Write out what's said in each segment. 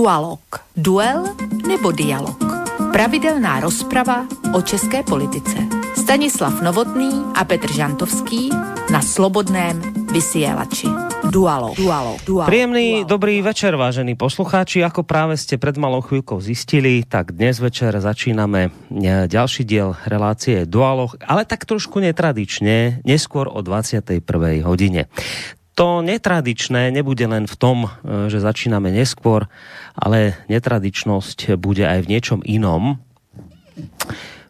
Dualog. Duel nebo dialog. Pravidelná rozprava o české politice. Stanislav Novotný a Petr Žantovský na Slobodném vysielači. Dualo, dualo, dualo. Príjemný dualo. dobrý večer, vážení poslucháči. Ako práve ste pred malou chvíľkou zistili, tak dnes večer začíname e, ďalší diel relácie Dualo, ale tak trošku netradične, neskôr o 21. hodine to netradičné nebude len v tom, e, že začíname neskôr, ale netradičnosť bude aj v niečom inom.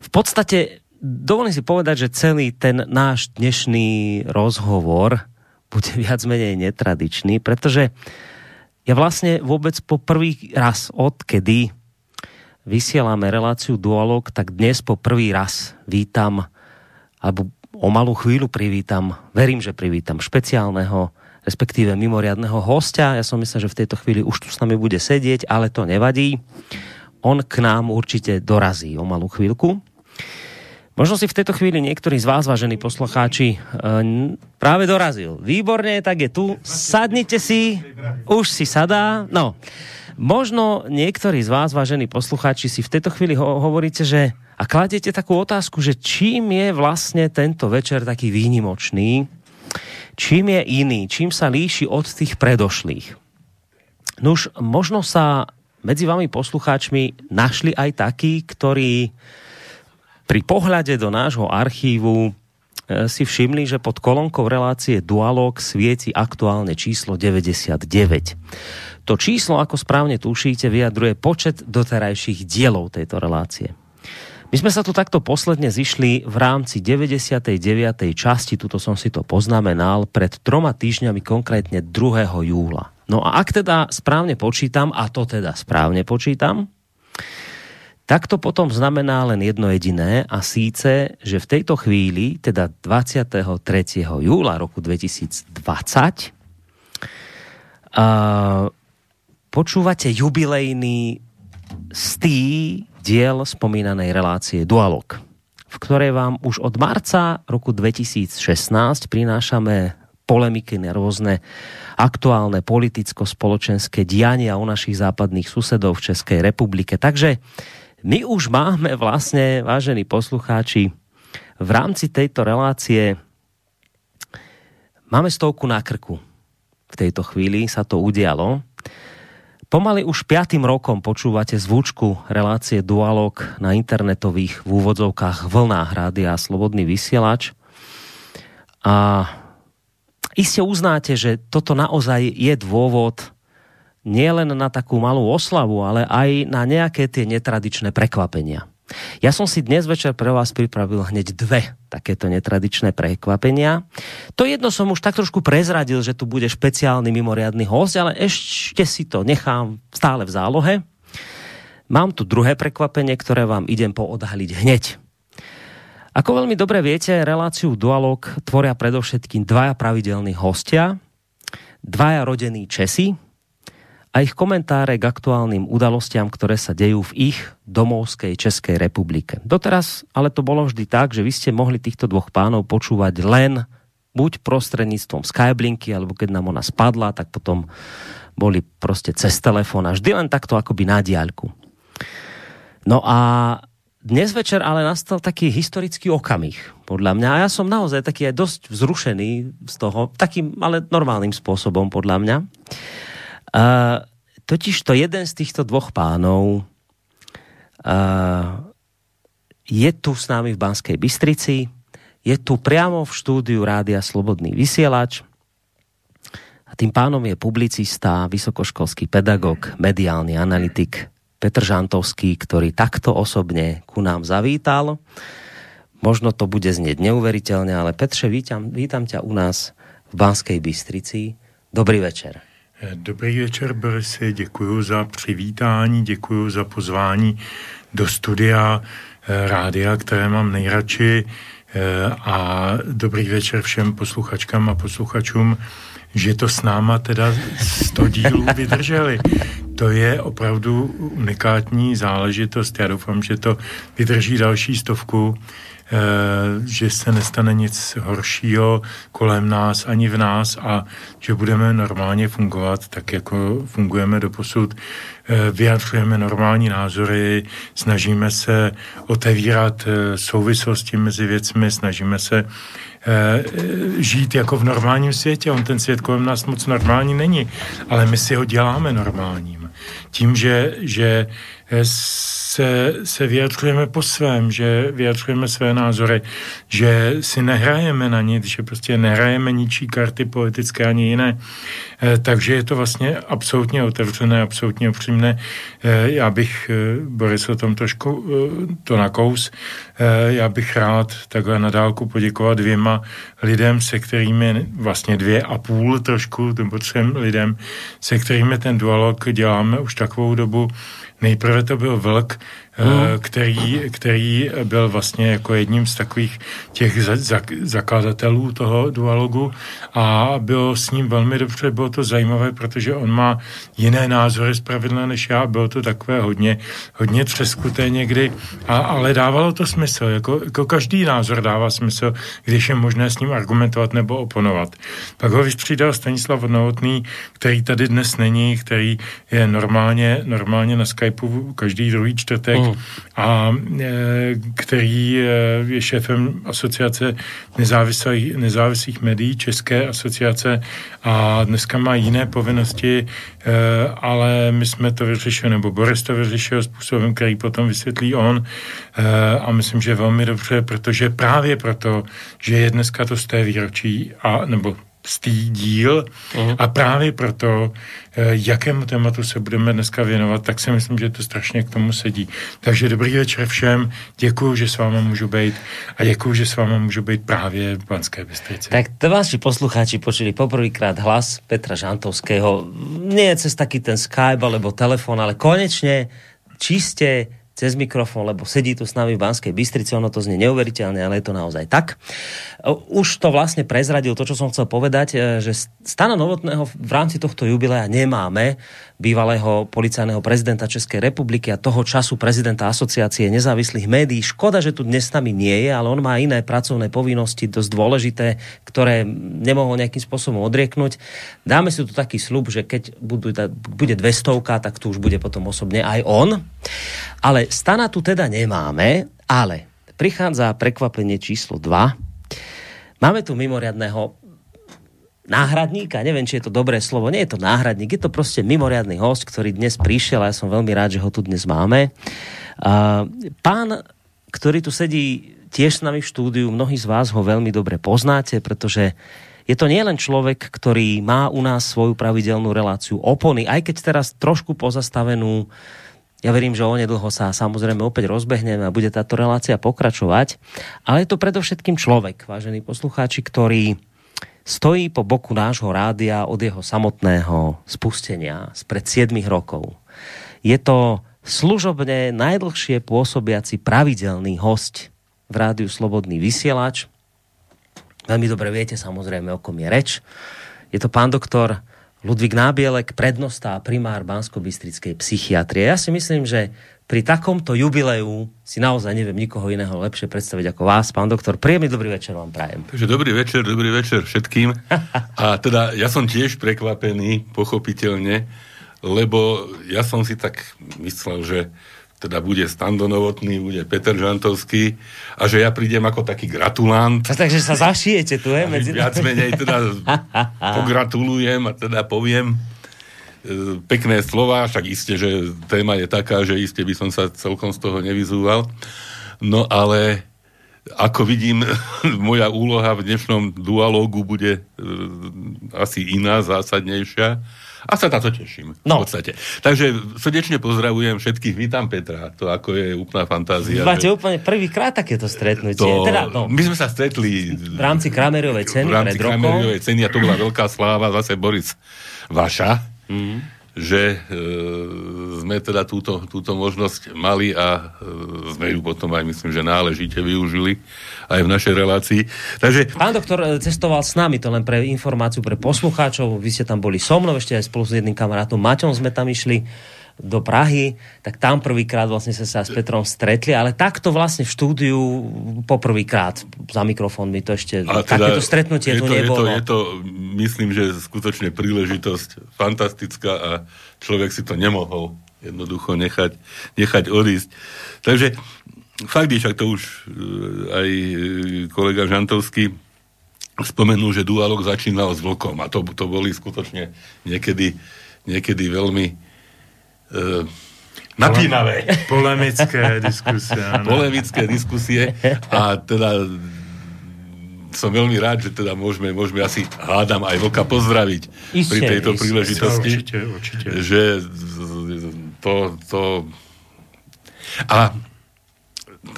V podstate dovolím si povedať, že celý ten náš dnešný rozhovor bude viac menej netradičný, pretože ja vlastne vôbec po prvý raz, odkedy vysielame reláciu Dualog, tak dnes po prvý raz vítam, alebo o malú chvíľu privítam, verím, že privítam špeciálneho respektíve mimoriadného hostia. Ja som myslel, že v tejto chvíli už tu s nami bude sedieť, ale to nevadí. On k nám určite dorazí o malú chvíľku. Možno si v tejto chvíli niektorí z vás, vážení poslucháči, e, práve dorazil. Výborne, tak je tu. Sadnite si, už si sadá. No, možno niektorí z vás, vážení poslucháči, si v tejto chvíli ho- hovoríte, že a kladete takú otázku, že čím je vlastne tento večer taký výnimočný, čím je iný, čím sa líši od tých predošlých. Nuž, možno sa medzi vami poslucháčmi našli aj takí, ktorí pri pohľade do nášho archívu e, si všimli, že pod kolonkou relácie Dualog svieti aktuálne číslo 99. To číslo, ako správne tušíte, vyjadruje počet doterajších dielov tejto relácie. My sme sa tu takto posledne zišli v rámci 99. časti, tuto som si to poznamenal, pred troma týždňami, konkrétne 2. júla. No a ak teda správne počítam, a to teda správne počítam, tak to potom znamená len jedno jediné a síce, že v tejto chvíli, teda 23. júla roku 2020, uh, počúvate jubilejný stý diel spomínanej relácie Dualog, v ktorej vám už od marca roku 2016 prinášame polemiky na rôzne aktuálne politicko-spoločenské diania u našich západných susedov v Českej republike. Takže my už máme vlastne, vážení poslucháči, v rámci tejto relácie máme stovku na krku. V tejto chvíli sa to udialo. Pomaly už piatým rokom počúvate zvučku relácie Dualog na internetových v úvodzovkách vlnách rádia Slobodný vysielač. A iste uznáte, že toto naozaj je dôvod nielen na takú malú oslavu, ale aj na nejaké tie netradičné prekvapenia. Ja som si dnes večer pre vás pripravil hneď dve takéto netradičné prekvapenia. To jedno som už tak trošku prezradil, že tu bude špeciálny mimoriadný host, ale ešte si to nechám stále v zálohe. Mám tu druhé prekvapenie, ktoré vám idem poodhaliť hneď. Ako veľmi dobre viete, reláciu Dualog tvoria predovšetkým dvaja pravidelní hostia, dvaja rodení Česi, a ich komentáre k aktuálnym udalostiam, ktoré sa dejú v ich domovskej Českej republike. Doteraz ale to bolo vždy tak, že vy ste mohli týchto dvoch pánov počúvať len buď prostredníctvom Skyblinky, alebo keď nám ona spadla, tak potom boli proste cez telefón a vždy len takto akoby na diaľku. No a dnes večer ale nastal taký historický okamih, podľa mňa. A ja som naozaj taký aj dosť vzrušený z toho, takým ale normálnym spôsobom, podľa mňa. Uh, totiž to jeden z týchto dvoch pánov uh, je tu s nami v Banskej Bystrici, je tu priamo v štúdiu Rádia Slobodný vysielač a tým pánom je publicista, vysokoškolský pedagóg, mediálny analytik Petr Žantovský, ktorý takto osobne ku nám zavítal. Možno to bude znieť neuveriteľne, ale Petře, vítam, vítam ťa u nás v Banskej Bystrici. Dobrý večer. Dobrý večer, Borisy, děkuji za přivítání, děkuji za pozvání do studia eh, rádia, které mám nejradši eh, a dobrý večer všem posluchačkám a posluchačům, že to s náma teda 100 dílů vydrželi. To je opravdu unikátní záležitost. Já doufám, že to vydrží další stovku že se nestane nic horšího kolem nás ani v nás a že budeme normálně fungovat tak, jako fungujeme do posud. Vyjadřujeme normální názory, snažíme se otevírat souvislosti mezi věcmi, snažíme se žít jako v normálním světě. On ten svět kolem nás moc normální není, ale my si ho děláme normálním. Tím, že, že se, se vyjadřujeme po svém, že vyjadřujeme své názory, že si nehrajeme na nic, že prostě nehrajeme ničí karty politické ani jiné. E, takže je to vlastně absolutně otevřené, absolutně upřímné. E, já bych, Boris o tom trošku to nakous, já bych rád takhle na dálku poděkovat dvěma lidem, se kterými vlastně dvě a půl trošku, nebo třem lidem, se kterými ten dualog děláme už takovou dobu, Nejprve to byl vlk, Hmm. který, který byl vlastně jako jedním z takových těch za, za, zakladatelů toho dualogu a bylo s ním velmi dobře, bylo to zajímavé, protože on má jiné názory zpravidla než já, bylo to takové hodně, hodně třeskuté někdy, a, ale dávalo to smysl, jako, jako každý názor dává smysl, když je možné s ním argumentovat nebo oponovat. Pak ho vystřídal Stanislav Novotný, který tady dnes není, který je normálně, normálně na Skypeu každý druhý čtvrtek a e, který e, je šéfem asociace nezávislých, nezávislých médií, České asociace a dneska má jiné povinnosti, e, ale my jsme to vyřešili, nebo Boris to vyřešil způsobem, který potom vysvětlí on. A myslím, že velmi dobře, protože právě proto, že je dneska to z té výročí, a, nebo stý díl uh-huh. a právě proto, eh, jakému tématu se budeme dneska věnovat, tak si myslím, že to strašně k tomu sedí. Takže dobrý večer všem, děkuji, že s vámi můžu být a děkuji, že s vámi můžu být právě v Banské Bystrici. Tak to vaši poslucháči počuli poprvýkrát hlas Petra Žantovského. Nie cez taký ten Skype alebo telefon, ale konečne čiste cez mikrofón, lebo sedí tu s nami v Banskej Bystrici, ono to znie neuveriteľne, ale je to naozaj tak. Už to vlastne prezradil to, čo som chcel povedať, e, že stana Novotného v rámci tohto jubilea nemáme, bývalého policajného prezidenta Českej republiky a toho času prezidenta asociácie nezávislých médií. Škoda, že tu dnes s nami nie je, ale on má iné pracovné povinnosti, dosť dôležité, ktoré nemohol nejakým spôsobom odrieknúť. Dáme si tu taký slub, že keď bude 200, tak tu už bude potom osobne aj on. Ale stana tu teda nemáme, ale prichádza prekvapenie číslo 2. Máme tu mimoriadného náhradníka, neviem, či je to dobré slovo, nie je to náhradník, je to proste mimoriadný host, ktorý dnes prišiel a ja som veľmi rád, že ho tu dnes máme. Pán, ktorý tu sedí tiež s nami v štúdiu, mnohí z vás ho veľmi dobre poznáte, pretože je to nielen človek, ktorý má u nás svoju pravidelnú reláciu opony, aj keď teraz trošku pozastavenú ja verím, že onedlho sa samozrejme opäť rozbehneme a bude táto relácia pokračovať. Ale je to predovšetkým človek, vážení poslucháči, ktorý stojí po boku nášho rádia od jeho samotného spustenia spred 7 rokov. Je to služobne najdlhšie pôsobiaci pravidelný host v rádiu Slobodný vysielač. Veľmi dobre viete samozrejme, o kom je reč. Je to pán doktor Ludvík Nábielek, a primár Bansko-Bystrickej psychiatrie. Ja si myslím, že pri takomto jubileu si naozaj neviem nikoho iného lepšie predstaviť ako vás, pán doktor. Príjemný dobrý večer vám prajem. Takže dobrý večer, dobrý večer všetkým. A teda ja som tiež prekvapený, pochopiteľne, lebo ja som si tak myslel, že teda bude Stando Novotný, bude Peter Žantovský a že ja prídem ako taký gratulant. A takže sa zašijete tu, je? Medzi... Viac menej teda pogratulujem a teda poviem, E, pekné slova, však iste, že téma je taká, že iste by som sa celkom z toho nevyzúval. No ale ako vidím, moja úloha v dnešnom dualógu bude e, asi iná, zásadnejšia. A sa na to teším. No. V podstate. Takže srdečne pozdravujem všetkých. Vítam Petra. To ako je úplná fantázia. Máte že... úplne prvýkrát takéto stretnutie. To... Teda, no. My sme sa stretli v rámci Krameriovej ceny v rámci pred Krameriovej ceny a to bola veľká sláva. Zase Boris Vaša mm. Že e, sme teda túto, túto možnosť mali a e, sme ju potom aj myslím, že náležite využili aj v našej relácii. Takže... Pán doktor e, cestoval s nami, to len pre informáciu pre poslucháčov, vy ste tam boli so mnou, ešte aj spolu s jedným kamarátom. Maťom sme tam išli do Prahy, tak tam prvýkrát vlastne sa sa s Petrom stretli, ale takto vlastne v štúdiu poprvýkrát za mikrofónmi to ešte, a teda takéto stretnutie je tu nebolo. Je to, je to, myslím, že skutočne príležitosť fantastická a človek si to nemohol jednoducho nechať, nechať odísť. Takže fakt je, však to už e, aj kolega Žantovský spomenul, že dualog začínal s vlkom a to, to boli skutočne niekedy, niekedy veľmi napínavé. Polemické diskusie. Polemické diskusie a teda som veľmi rád, že teda môžeme, môžeme asi hádam aj Vlka pozdraviť Isté, pri tejto isté, príležitosti. Určite, určite. Že to, to... A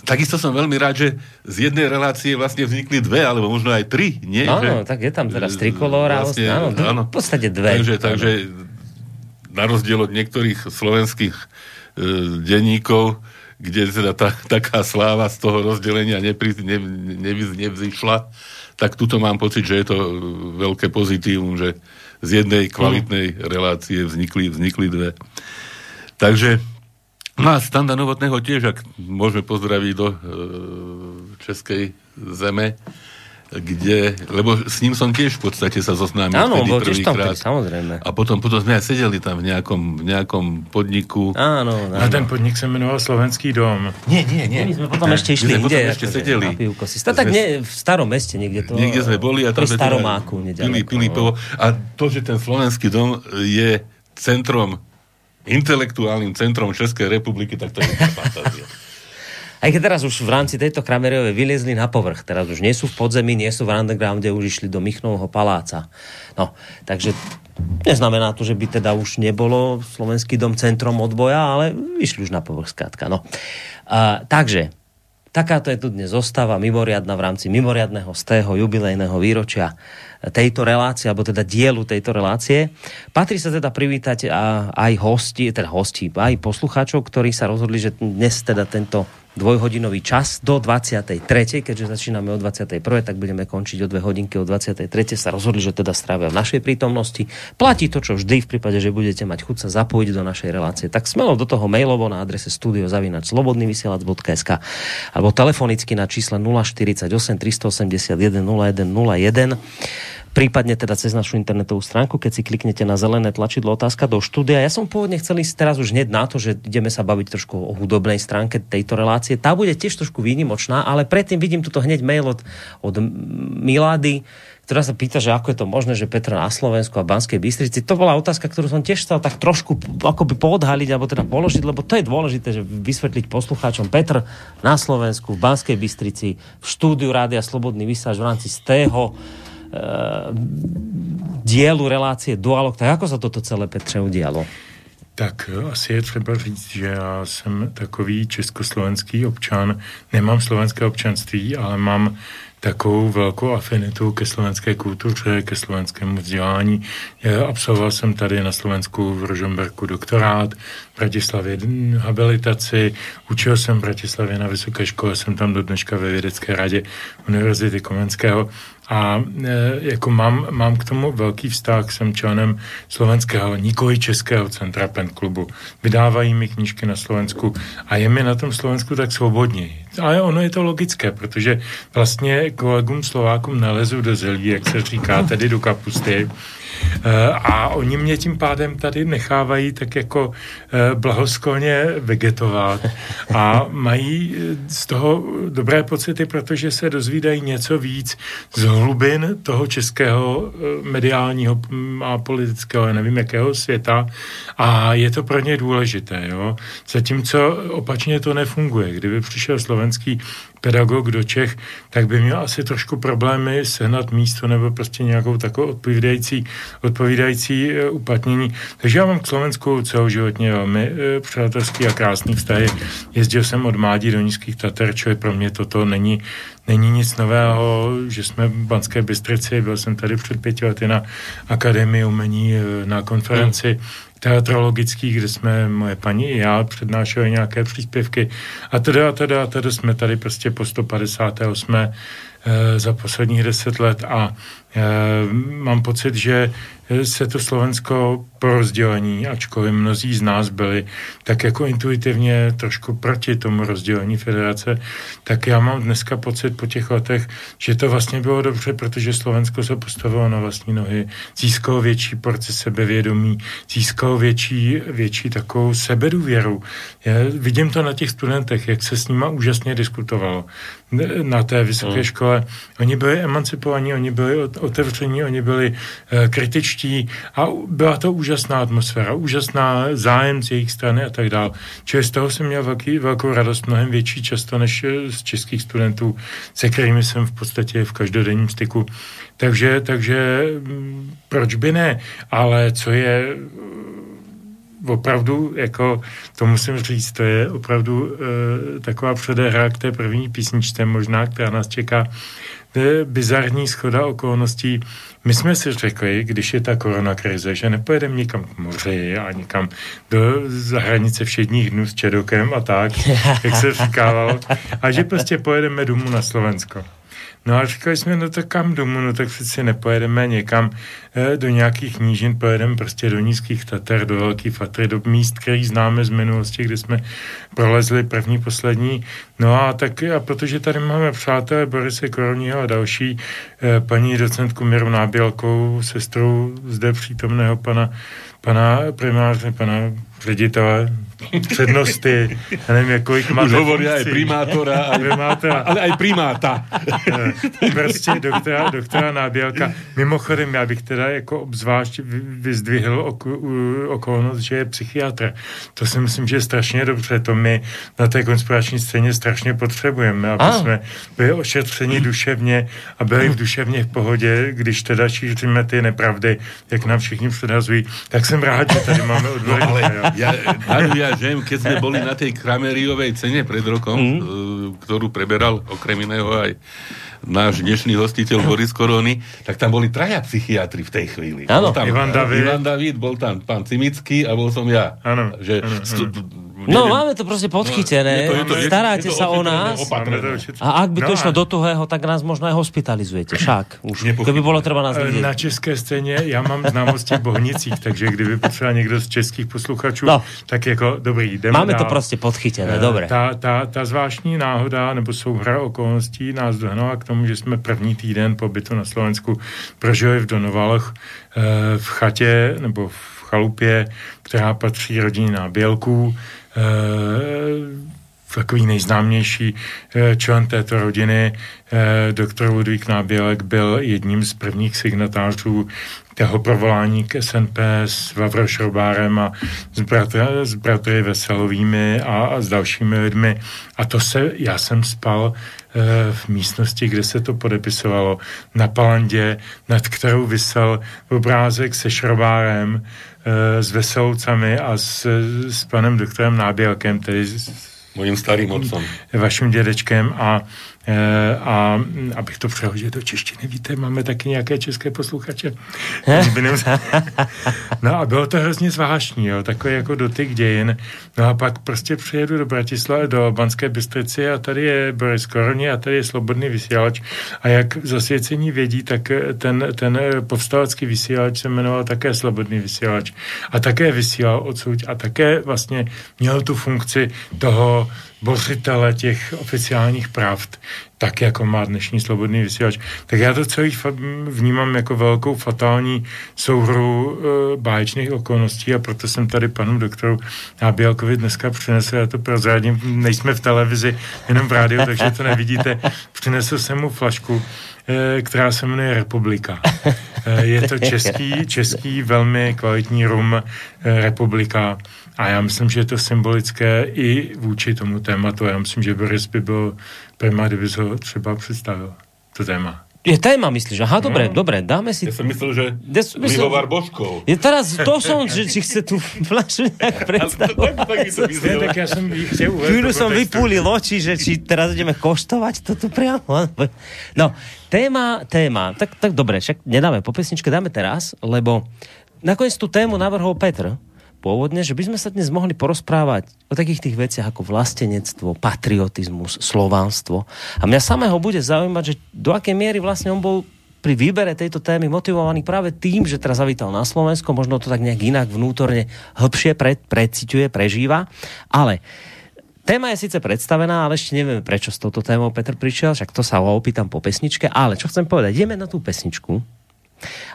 takisto som veľmi rád, že z jednej relácie vlastne vznikli dve, alebo možno aj tri, nie? Áno, že, tak je tam teraz trikolóra, vlastne, áno, áno, v podstate dve. Takže, takže na rozdiel od niektorých slovenských e, denníkov, kde teda tá, taká sláva z toho rozdelenia nepri, ne, ne, nevzýšla, tak tuto mám pocit, že je to veľké pozitívum, že z jednej kvalitnej relácie vznikli, vznikli dve. Takže no a Standa Novotného tiež, ak môžeme pozdraviť do e, Českej zeme, kde, lebo s ním som tiež v podstate sa zoznámil Áno, bol tiež tam vtedy, samozrejme. A potom, potom sme aj sedeli tam v nejakom, v nejakom podniku. Áno, áno. A ten podnik se jmenoval Slovenský dom. Nie, nie, nie. My sme potom ešte išli My sme inde. potom ešte akože sedeli. Na pivko si. Tak Sme- nie, v starom meste niekde to. Niekde sme boli a tam pri sme Staromáku. pili, nedaleko, pili no. pivo. A to, že ten slovenský dom je centrom intelektuálnym centrom Českej republiky, tak to je fantázia. Aj keď teraz už v rámci tejto Kramerejovej vyliezli na povrch. Teraz už nie sú v podzemí, nie sú v undergrounde, už išli do Michnovho paláca. No, takže neznamená to, že by teda už nebolo Slovenský dom centrom odboja, ale išli už na povrch skrátka. No. A, takže, takáto je tu dnes zostava mimoriadna v rámci mimoriadného z tého jubilejného výročia tejto relácie, alebo teda dielu tejto relácie. Patrí sa teda privítať aj hosti, teda hosti, aj poslucháčov, ktorí sa rozhodli, že dnes teda tento dvojhodinový čas do 23. keďže začíname o 21. tak budeme končiť o dve hodinky o 23. sa rozhodli, že teda strávia v našej prítomnosti. Platí to, čo vždy v prípade, že budete mať chuť sa zapojiť do našej relácie. Tak smelo do toho mailovo na adrese studiozavinačslobodnyvysielac.sk alebo telefonicky na čísle 048 381 0101 prípadne teda cez našu internetovú stránku, keď si kliknete na zelené tlačidlo otázka do štúdia. Ja som pôvodne chcel ísť teraz už hneď na to, že ideme sa baviť trošku o hudobnej stránke tejto relácie. Tá bude tiež trošku výnimočná, ale predtým vidím tuto hneď mail od, od Milády, ktorá sa pýta, že ako je to možné, že Petr na Slovensku a Banskej Bystrici. To bola otázka, ktorú som tiež chcel tak trošku akoby poodhaliť, alebo teda položiť, lebo to je dôležité, že vysvetliť poslucháčom. Petr na Slovensku, v Banskej Bystrici, v štúdiu Rádia Slobodný vysáž v rámci z tého dielu relácie Dualog. Tak ako sa toto celé Petře udialo? Tak asi je třeba říct, že já jsem takový československý občan. Nemám slovenské občanství, ale mám takovou velkou afinitu ke slovenské kultuře, ke slovenskému vzdělání. Absolvoval jsem tady na Slovensku v Rožomberku doktorát, v Bratislavě habilitaci, učil jsem v Bratislavě na vysoké škole, jsem tam do dneška ve vědecké radě Univerzity Komenského a e, jako mám, mám k tomu velký vztah, jsem členem slovenského, nikoli českého centra Pen klubu. Vydávají mi knížky na Slovensku a je mi na tom Slovensku tak svobodněji. Ale ono je to logické, protože vlastně kolegům Slovákům nalezu do zelí, jak se říká, tedy do kapusty. A oni mě tím pádem tady nechávají tak jako blahoskolně vegetovat a mají z toho dobré pocity, protože se dozvídají něco víc z hlubin toho českého mediálního a politického, nevím jakého světa a je to pro ně důležité. Jo? Zatímco opačně to nefunguje. Kdyby přišel slovenský pedagog do Čech, tak by měl asi trošku problémy sehnat místo nebo prostě nějakou takovou odpovídající, odpovídající uplatnění. Takže já mám k Slovensku celoživotně velmi přátelský a krásný vztahy. Jezdil jsem od mládí do Nízkých Tater, čo je pro mě toto není, není nic nového, že jsme v Banské Bystrici, byl jsem tady před pěti lety na Akademii umení na konferenci teatrologických, kde jsme moje paní i já přednášeli nějaké příspěvky a teda teda teda jsme tady prostě po 158. za posledních deset let a mám pocit, že se to Slovensko po rozdělení, ačkoliv mnozí z nás byli tak jako intuitivně trošku proti tomu rozdělení federace, tak já mám dneska pocit po těch letech, že to vlastně bylo dobře, protože Slovensko se postavilo na vlastní nohy, získalo větší porci sebevědomí, získalo větší, větší takovou sebedůvěru. Já vidím to na těch studentech, jak se s nima úžasně diskutovalo na té vysoké mm. škole. Oni byli emancipovaní, oni byli otevření, oni byli uh, kritičtí a byla to úžasná atmosféra, úžasná zájem z jejich strany a tak dále. Čili z toho jsem měl velký, velkou radost, mnohem větší často než eh, z českých studentů, se kterými jsem v podstatě v každodenním styku. Takže, takže proč by ne? Ale co je opravdu, jako to musím říct, to je opravdu e, taková předehra k té první písničce možná, která nás čeká. To je bizarní schoda okolností. My jsme si řekli, když je ta korona krize, že nepojedeme nikam k moři a nikam do zahranice všedních dnů s Čedokem a tak, jak se říkával, a že prostě pojedeme domů na Slovensko. No a říkali jsme, no tak kam domů, no tak přeci nepojedeme někam eh, do nějakých nížin, pojedeme prostě do nízkých Tater, do Velký Fatry, do míst, který známe z minulosti, kde jsme prolezli první, poslední. No a tak, a protože tady máme přátelé Borise Koroního a další, eh, paní docentku Miru Nábělkou, sestrou zde přítomného pana, pana primáře, pana ředitele, přednosty, já nevím, jak kolik má Už hovorí aj primátora, aj, primátora, ale aj primáta. prostě doktora, doktora Nábělka. Mimochodem, já bych teda jako obzvlášť vyzdvihl ok, okolnost, že je psychiatr. To si myslím, že je strašně dobře. To my na té konspirační scéně strašně potřebujeme, aby a. jsme byli ošetřeni duševně a byli v duševně v pohodě, když teda šíříme ty nepravdy, jak nám všichni předhazují. Tak jsem rád, že tady máme odbory. No, ale ja, ja, že keď sme boli na tej Krameriovej cene pred rokom, mm. ktorú preberal okrem iného aj náš dnešný hostiteľ Boris Korony, tak tam boli traja psychiatri v tej chvíli. Áno. Ivan David. Ivan David, bol tam pán Cimický a bol som ja. Áno. Že ano, stu, No, neviem. máme to proste podchytené. No, je to, je to, Staráte je to, sa o nás. A ak by to no, išlo do tuhého, tak nás možno aj hospitalizujete. Však. Už. Keby bolo treba nás vidieť. Na české scéně já mám známosti v Bohnicích, takže kdyby potřeba někdo z českých posluchačů, no. tak jako dobrý, jdeme Máme dál. to prostě podchytené, dobre. Ta, ta, ta zvláštní náhoda nebo souhra okolností nás dohnala k tomu, že jsme první týden pobytu na Slovensku prožili v Donovalech eh, v chatě nebo v chalupě, která patří rodině Nábělků takový nejznámější eh, člen této rodiny, eh, doktor Ludvík Nábělek, byl jedním z prvních signatářů toho provolání k SNP s Vavro Šrobárem a s, bratry, s bratry Veselovými a, a s dalšími lidmi. A to se, já jsem spal v místnosti, kde se to podepisovalo, na palandě, nad kterou vysel obrázek se Šrobárem, s Veseloucami a s, s panem doktorem Nábělkem, tedy s, Mojím starým otcom. Vaším dědečkem a a abych to přehodil do češtiny, víte, máme taky nějaké české posluchače. no a bylo to hrozně zvláštní, jo, takový jako dotyk dějin. No a pak prostě přijedu do Bratislavy, do Banské Bystrici a tady je Boris Koroni a tady je Slobodný vysílač. A jak zasvěcení vědí, tak ten, ten povstalecký vysílač se jmenoval také Slobodný vysílač. A také vysílal odsud a také vlastně měl tu funkci toho bořitele těch oficiálních pravd, tak jako má dnešní slobodný vysílač. Tak já to celý vnímám jako velkou fatální souhru e, báječných okolností a proto jsem tady panu doktoru Nábělkovi dneska přinesl, já to prozradím, nejsme v televizi, jenom v rádiu, takže to nevidíte. Přinesl jsem mu flašku, e, která se jmenuje Republika. E, je to český, český velmi kvalitní rum e, Republika a já myslím, že je to symbolické i vůči tomu tématu. Já myslím, že Boris by byl prima, kdyby ho třeba představil, to téma. Je téma, myslíš? Aha, dobre, no. dobre, dáme si... Ja som myslel, že Des, myslel, lihovar božkov. Je teraz, to som, že či chce tú flašu nejak predstavovať. tak, ja som Chvíľu som vypúlil oči, že či teraz ideme koštovať toto priamo. No, téma, téma. Tak, tak dobre, však nedáme po pesničke, dáme teraz, lebo nakoniec tú tému navrhol Petr pôvodne, že by sme sa dnes mohli porozprávať o takých tých veciach ako vlastenectvo, patriotizmus, slovánstvo. A mňa samého bude zaujímať, že do akej miery vlastne on bol pri výbere tejto témy motivovaný práve tým, že teraz zavítal na Slovensko, možno to tak nejak inak vnútorne hĺbšie pred, preciťuje, prežíva, ale Téma je síce predstavená, ale ešte nevieme, prečo s touto témou Petr prišiel, však to sa ho opýtam po pesničke, ale čo chcem povedať, ideme na tú pesničku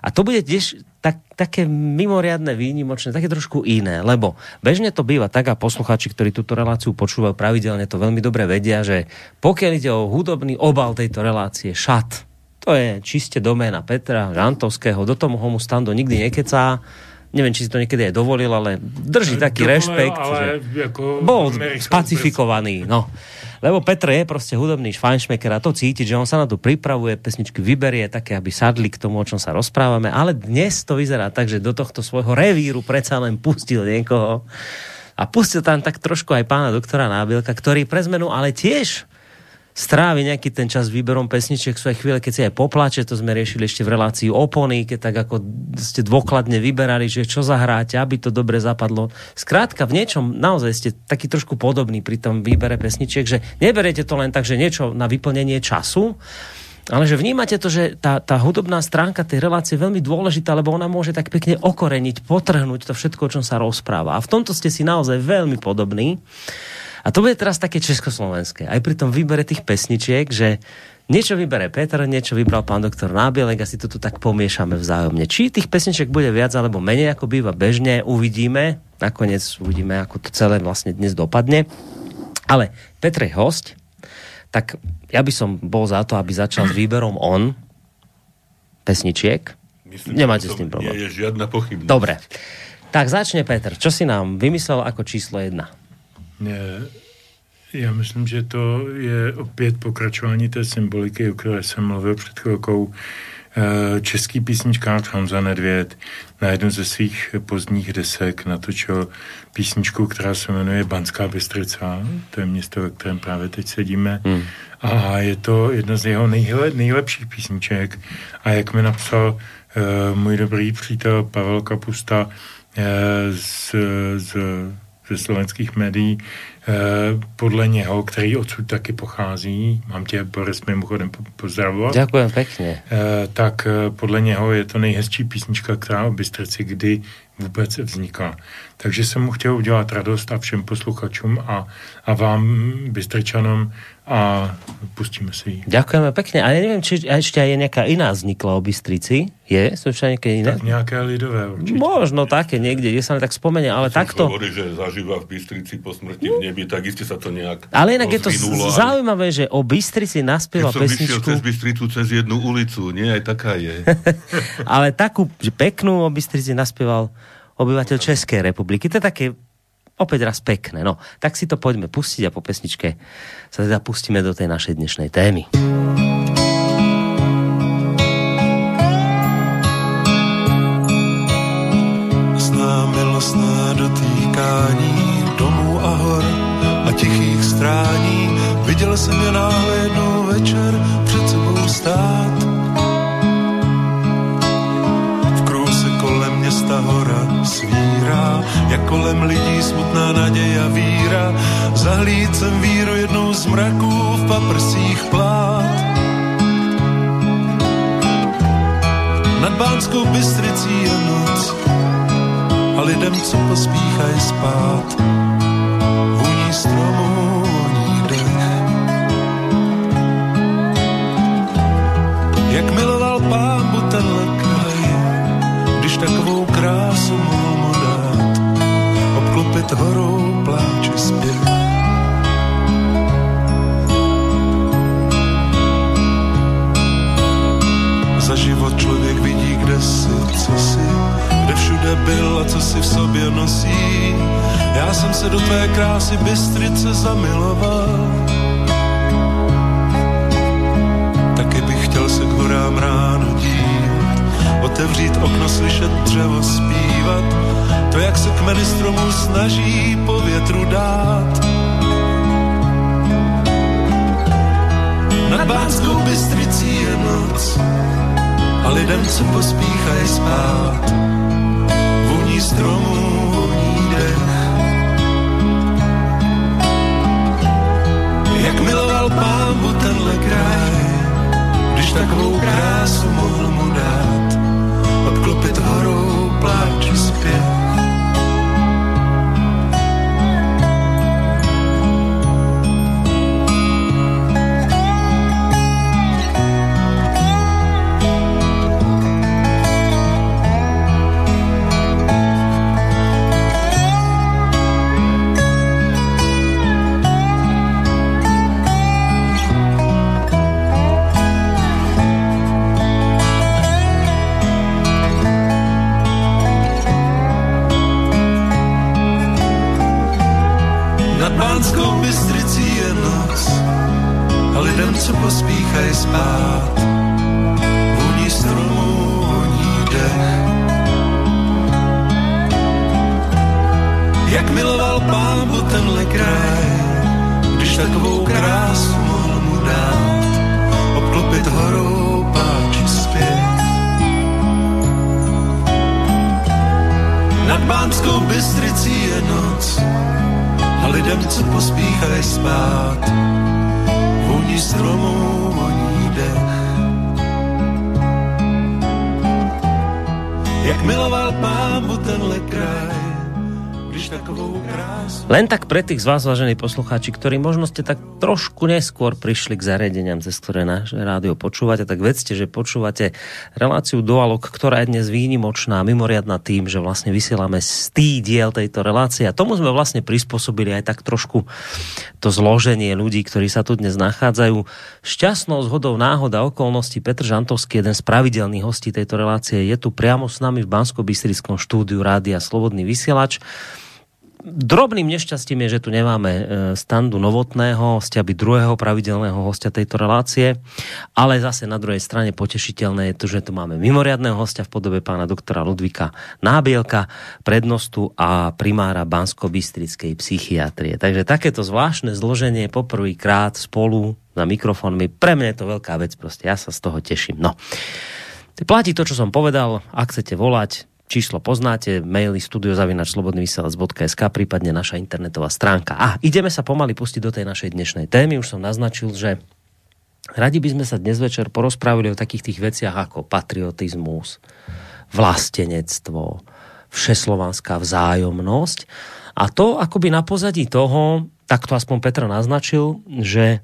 a to bude tiež tak, také mimoriadne, výnimočné, také trošku iné, lebo bežne to býva tak a poslucháči, ktorí túto reláciu počúvajú pravidelne, to veľmi dobre vedia, že pokiaľ ide o hudobný obal tejto relácie, šat, to je čiste doména Petra Žantovského, do tomu homu stando nikdy nekecá, neviem, či si to niekedy aj dovolil, ale drží taký Dovolil, rešpekt, ale že ako bol spacifikovaný. No. Lebo Petr je proste hudobný fajnšmeker a to cítiť, že on sa na to pripravuje, pesničky vyberie také, aby sadli k tomu, o čom sa rozprávame, ale dnes to vyzerá tak, že do tohto svojho revíru predsa len pustil niekoho a pustil tam tak trošku aj pána doktora Nábielka, ktorý pre zmenu ale tiež strávi nejaký ten čas výberom pesničiek, sú aj chvíle, keď si aj poplače, to sme riešili ešte v relácii opony, keď tak ako ste dôkladne vyberali, že čo zahráte, aby to dobre zapadlo. Skrátka, v niečom naozaj ste taký trošku podobný pri tom výbere pesničiek, že neberete to len tak, že niečo na vyplnenie času, ale že vnímate to, že tá, tá hudobná stránka tej relácie je veľmi dôležitá, lebo ona môže tak pekne okoreniť, potrhnúť to všetko, o čom sa rozpráva. A v tomto ste si naozaj veľmi podobní. A to bude teraz také československé. Aj pri tom výbere tých pesničiek, že niečo vybere Petr, niečo vybral pán doktor Nábielek a si to tu tak pomiešame vzájomne. Či tých pesničiek bude viac alebo menej, ako býva bežne, uvidíme. Nakoniec uvidíme, ako to celé vlastne dnes dopadne. Ale Petr je host, tak ja by som bol za to, aby začal s výberom on pesničiek. Myslím, Nemáte s tým problém. Nie je žiadna pochybnosť. Dobre. Tak začne Petr. Čo si nám vymyslel ako číslo jedna? Já myslím, že to je opět pokračování té symboliky, o které jsem mluvil před chvilkou. Eh, český písničkář Honza Nedvěd na jednu ze svých pozdních desek natočil písničku, která se jmenuje Banská Bystrica, to je město, ve kterém právě teď sedíme. Hmm. A je to jedna z jeho nejhle, nejlepších písniček. A jak mi napsal uh, můj dobrý přítel Pavel Kapusta uh, z, z ze slovenských médií, eh, podle něho, který odsud taky pochází, mám tě, Boris, mimochodem pozdravovat. Děkuji pěkně. Eh, tak eh, podle něho je to nejhezčí písnička, která o Bystrici kdy vůbec vznikla. Takže jsem mu chtěl udělat radost a všem posluchačům a, a vám, Bystričanom, a pustíme si ji. Ďakujeme pekne. A ja neviem, či ešte aj nejaká iná vznikla o Bystrici. Je? Sú ešte nejaké iné? Tak nejaké lidové určite. Možno také niekde, kde sa tak spomenie, ale Som takto... hovorí, že zažíva v Bystrici po smrti v nebi, tak iste sa to nejak Ale inak je to zaujímavé, že o Bystrici naspieva pesničku... Keď som cez Bystricu cez jednu ulicu, nie, aj taká je. ale takú, že peknú o Bystrici naspieval obyvateľ Českej republiky. To je také opäť raz pekné. No, tak si to poďme pustiť a po pesničke sa teda pustíme do tej našej dnešnej témy. Zná milostné dotýkání domů a hor a tichých strání. Viděl jsem je náhle jednou večer před sebou stát. Města hora svírá jak kolem lidí smutná naděj a víra. Zahlíd jsem víru jednou z mraků v paprsích plát. Nad Bánskou Bystricí je noc a lidem, co pospíchají spát, vůní stromů, voní dech. Jak miloval pámbu tenhle takovou krásu mohl klopit horou pláče zpěv. Za život člověk vidí, kde si, co si, kde všude byl a co si v sobě nosí. Já jsem se do tvé krásy Bystrice zamiloval. Taky bych chtěl se k horám ráno dívat, otevřít okno, slyšet dřevo zpívat, to, jak se kmeny stromů snaží po větru dát. Nad Bánskou Bystricí je noc a lidem se pospíchají spát. Vůní stromů, vůní dech. Jak miloval pámbu tenhle kraj, když takovou krásu mohl mu dát. Autoplatz bin. Nad Bánskou Bystricí je noc a lidem, co pospíchají spát, voní stromů, voní dech. Jak miloval pámu tenhle kraj, Len tak pre tých z vás, vážení poslucháči, ktorí možno ste tak trošku neskôr prišli k zariadeniam, cez ktoré naše rádio počúvate, tak vedzte, že počúvate reláciu Dualog, ktorá je dnes výnimočná, mimoriadná tým, že vlastne vysielame stý diel tejto relácie a tomu sme vlastne prispôsobili aj tak trošku to zloženie ľudí, ktorí sa tu dnes nachádzajú. Šťastnou zhodou náhoda okolností Petr Žantovský, jeden z pravidelných hostí tejto relácie, je tu priamo s nami v Bansko-Bystrickom štúdiu Rádia Slobodný vysielač. Drobným nešťastím je, že tu nemáme e, standu novotného hostia, by druhého pravidelného hostia tejto relácie, ale zase na druhej strane potešiteľné je to, že tu máme mimoriadného hostia v podobe pána doktora Ludvika Nábielka, prednostu a primára Bansko-Bystrickej psychiatrie. Takže takéto zvláštne zloženie poprvýkrát spolu na mikrofónmi, pre mňa je to veľká vec, proste ja sa z toho teším. No. Platí to, čo som povedal, ak chcete volať, Číslo poznáte, maily studiozavinačslobodnyvysielac.sk, prípadne naša internetová stránka. A ideme sa pomaly pustiť do tej našej dnešnej témy. Už som naznačil, že radi by sme sa dnes večer porozprávili o takých tých veciach ako patriotizmus, vlastenectvo, všeslovanská vzájomnosť. A to akoby na pozadí toho, tak to aspoň Petr naznačil, že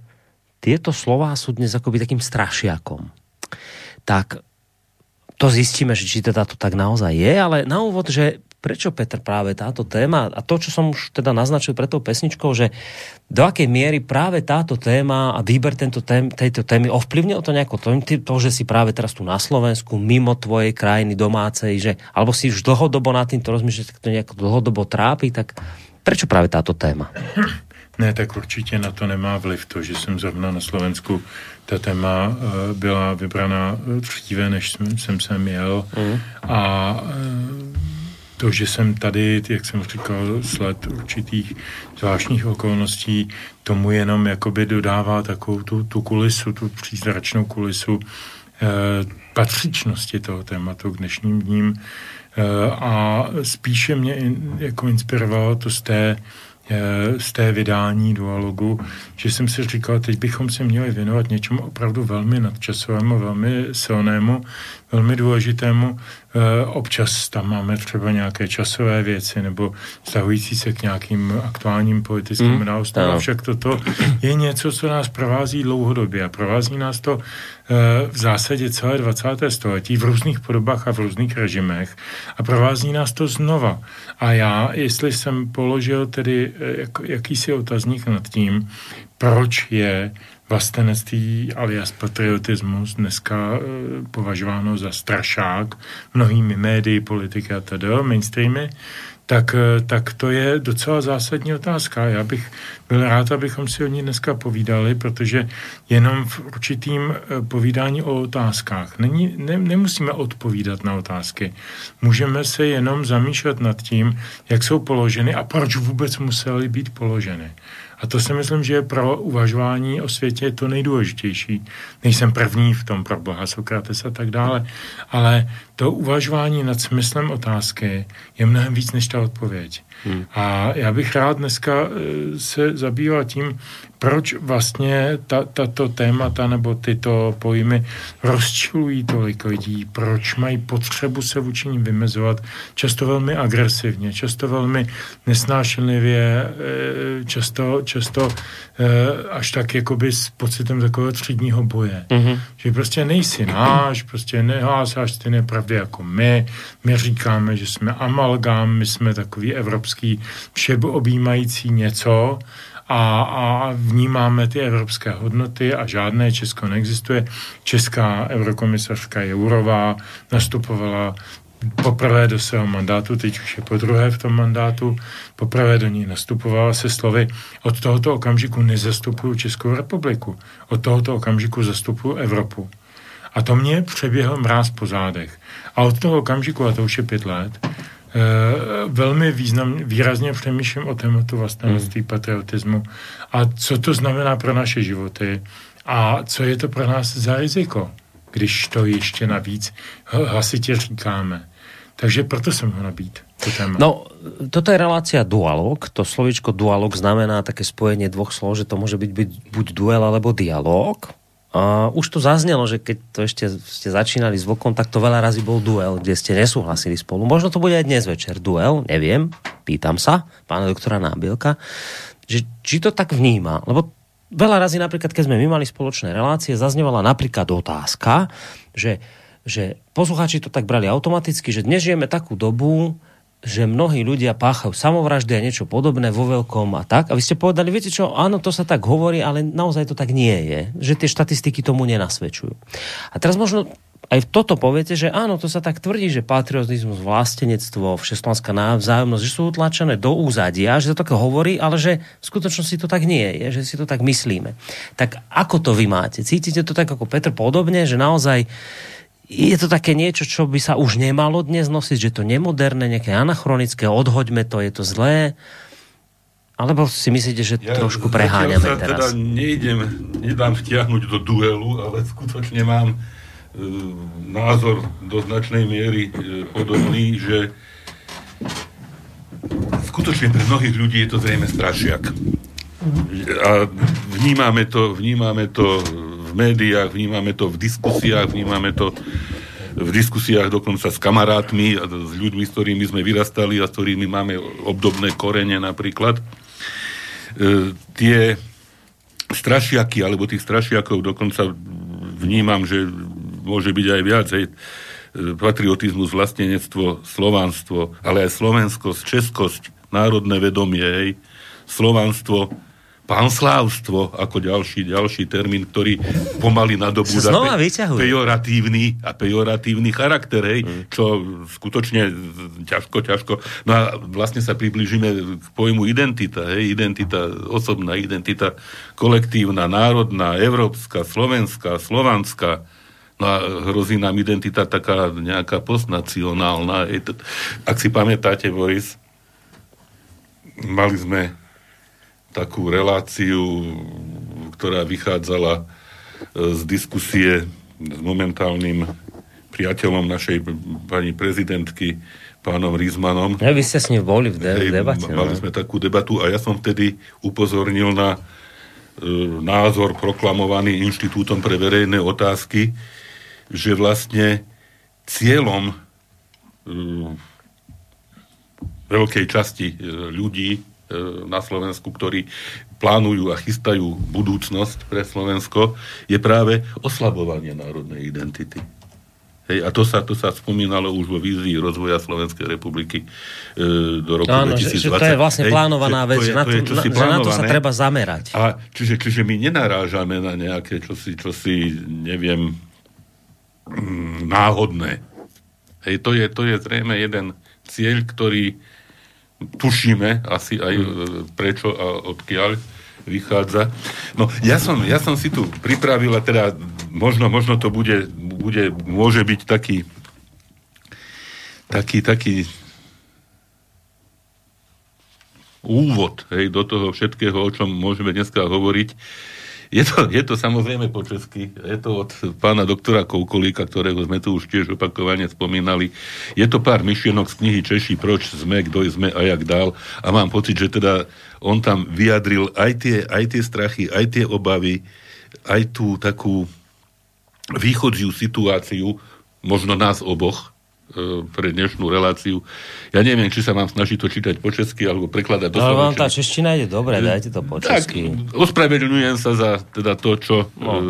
tieto slová sú dnes akoby takým strašiakom. Tak to zistíme, že či teda to tak naozaj je, ale na úvod, že prečo Petr práve táto téma a to, čo som už teda naznačil pre tou pesničkou, že do akej miery práve táto téma a výber tento tém, tejto témy ovplyvnil to nejako to, to, že si práve teraz tu na Slovensku, mimo tvojej krajiny domácej, že, alebo si už dlhodobo nad týmto rozmýšľaš, tak to nejako dlhodobo trápi, tak prečo práve táto téma? Ne, tak určitě na to nemá vliv to, že jsem zrovna na Slovensku ta téma eh, byla vybraná eh, dříve, než jsem sem měl. Mm. A eh, to, že jsem tady, jak jsem říkal, sled určitých zvláštních okolností, tomu jenom jakoby dodává takovou tu, tu kulisu, tu přízračnou kulisu eh, patřičnosti toho tématu k dnešním dním. Eh, a spíše mě in, jako inspirovalo to z té Eh, z té vydání dualogu, že jsem si říkal, teď bychom se měli věnovat něčemu opravdu velmi nadčasovému, velmi silnému, velmi důležitému. Eh, občas tam máme třeba nějaké časové věci nebo vztahující se k nějakým aktuálním politickým mm, událostem. Avšak toto je něco, co nás provází dlouhodobě a provází nás to eh, v zásadě celé 20. století v různých podobách a v různých režimech a provází nás to znova. A já, jestli jsem položil tedy eh, jak, jakýsi otazník nad tím, proč je vlastenectví alias patriotismus dneska e, považováno za strašák mnohými médii, politiky a tedy, mainstreamy, tak, e, tak to je docela zásadní otázka. Já bych byl rád, abychom si o ní dneska povídali, protože jenom v určitým e, povídání o otázkách není, ne, nemusíme odpovídat na otázky. Můžeme se jenom zamýšlet nad tím, jak jsou položeny a proč vůbec musely být položeny. A to si myslím, že je pro uvažování o světě to nejdůležitější. Nejsem první v tom pro Boha Sokrates a tak dále, ale to uvažování nad smyslem otázky je mnohem víc než ta odpověď. Hmm. A já bych rád dneska eh, se zabýval tím, proč vlastně ta, tato témata nebo tyto pojmy rozčilují tolik lidí, proč mají potřebu se vůči ním vymezovat, často velmi agresivně, často velmi nesnášenlivě, eh, často, často eh, až tak jakoby s pocitem takového třídního boje. Mm-hmm. Že prostě nejsi náš, prostě nehásáš ty nepravdy jako my, my říkáme, že jsme amalgám, my jsme takový evropský všeobjímající něco, a, a vnímáme ty evropské hodnoty a žádné Česko neexistuje. Česká eurokomisařka Jourová nastupovala poprvé do svého mandátu, teď už je po druhé v tom mandátu, poprvé do ní nastupovala se slovy, od tohoto okamžiku nezastupuju Českou republiku, od tohoto okamžiku zastupuju Evropu. A to mě přeběhl mráz po zádech. A od toho okamžiku, a to už je pět let, velmi význam, výrazně přemýšlím o tématu vlastenství, hmm. patriotismu a co to znamená pro naše životy a co je to pro nás za riziko, když to ještě navíc hlasitě říkáme. Takže proto jsem ho nabít. To téma. No, toto je relácia dualog. To slovičko dualog znamená také spojenie dvoch slov, že to môže byť, byť buď duel alebo dialog. Už to zaznelo, že keď to ešte ste začínali s Vokom, tak to veľa razy bol duel, kde ste nesúhlasili spolu. Možno to bude aj dnes večer duel, neviem, pýtam sa pána doktora Nábielka, že, či to tak vníma. Lebo veľa razy napríklad, keď sme my mali spoločné relácie, zaznevala napríklad otázka, že že poslucháči to tak brali automaticky, že dnes žijeme takú dobu, že mnohí ľudia páchajú samovraždy a niečo podobné vo veľkom a tak. A vy ste povedali, viete čo, áno, to sa tak hovorí, ale naozaj to tak nie je. Že tie štatistiky tomu nenasvedčujú. A teraz možno aj toto poviete, že áno, to sa tak tvrdí, že patriotizmus, vlastenectvo, všeslenská návzájomnosť, že sú utlačené do úzadia, že to tak hovorí, ale že v skutočnosti to tak nie je, že si to tak myslíme. Tak ako to vy máte? Cítite to tak ako Petr podobne, že naozaj je to také niečo, čo by sa už nemalo dnes nosiť, že to nemoderné, nejaké anachronické, odhoďme to, je to zlé? Alebo si myslíte, že ja trošku preháňame sa teraz? teda nejdem, nedám vtiahnuť do duelu, ale skutočne mám e, názor do značnej miery e, podobný, že skutočne pre mnohých ľudí je to zrejme strašiak. A vnímame to, vnímame to médiách, vnímame to v diskusiách, vnímame to v diskusiách dokonca s kamarátmi a s ľuďmi, s ktorými sme vyrastali a s ktorými máme obdobné korene napríklad. E, tie strašiaky, alebo tých strašiakov dokonca vnímam, že môže byť aj viac. Hej. E, patriotizmus, vlastenectvo, slovanstvo, ale aj slovenskosť, českosť, národné vedomie, hej. slovanstvo, panslávstvo ako ďalší, ďalší termín, ktorý pomaly nadobúda pe- pejoratívny a pejoratívny charakter, hej, mm. čo skutočne ťažko, ťažko. No a vlastne sa približíme k pojmu identita, hej, identita, osobná identita, kolektívna, národná, európska, slovenská, slovanská, No a hrozí nám identita taká nejaká postnacionálna. Ak si pamätáte, Boris, mali sme takú reláciu, ktorá vychádzala e, z diskusie s momentálnym priateľom našej pani prezidentky, pánom Rizmanom. Ja, vy ste s ním boli v, de- Hej, debate. Mali no. sme takú debatu a ja som vtedy upozornil na e, názor proklamovaný Inštitútom pre verejné otázky, že vlastne cieľom e, veľkej časti e, ľudí na Slovensku, ktorí plánujú a chystajú budúcnosť pre Slovensko, je práve oslabovanie národnej identity. Hej, a to sa, to sa spomínalo už vo vízii rozvoja Slovenskej republiky e, do roku Áno, 2020. Že, že to je vlastne Hej, plánovaná vec, že, na to, to, na, že na to sa treba zamerať. A čiže, čiže my nenarážame na nejaké čosi, čosi neviem, mm, náhodné. Hej, to je, to je zrejme jeden cieľ, ktorý tušíme asi aj e, prečo a odkiaľ vychádza. No, ja som, ja som si tu pripravil a teda možno, možno to bude, bude, môže byť taký taký, taký úvod hej, do toho všetkého, o čom môžeme dneska hovoriť. Je to, je to samozrejme po česky, je to od pána doktora Koukolíka, ktorého sme tu už tiež opakovane spomínali. Je to pár myšlienok z knihy Češi, proč sme, kto sme a jak dál. A mám pocit, že teda on tam vyjadril aj tie, aj tie strachy, aj tie obavy, aj tú takú východziu situáciu, možno nás oboch, pre dnešnú reláciu. Ja neviem, či sa mám snažiť to čítať po česky, alebo prekladať do No, vám tá čeština ide dobre, dajte to po česky. Tak, ospravedlňujem sa za teda to, čo no. e,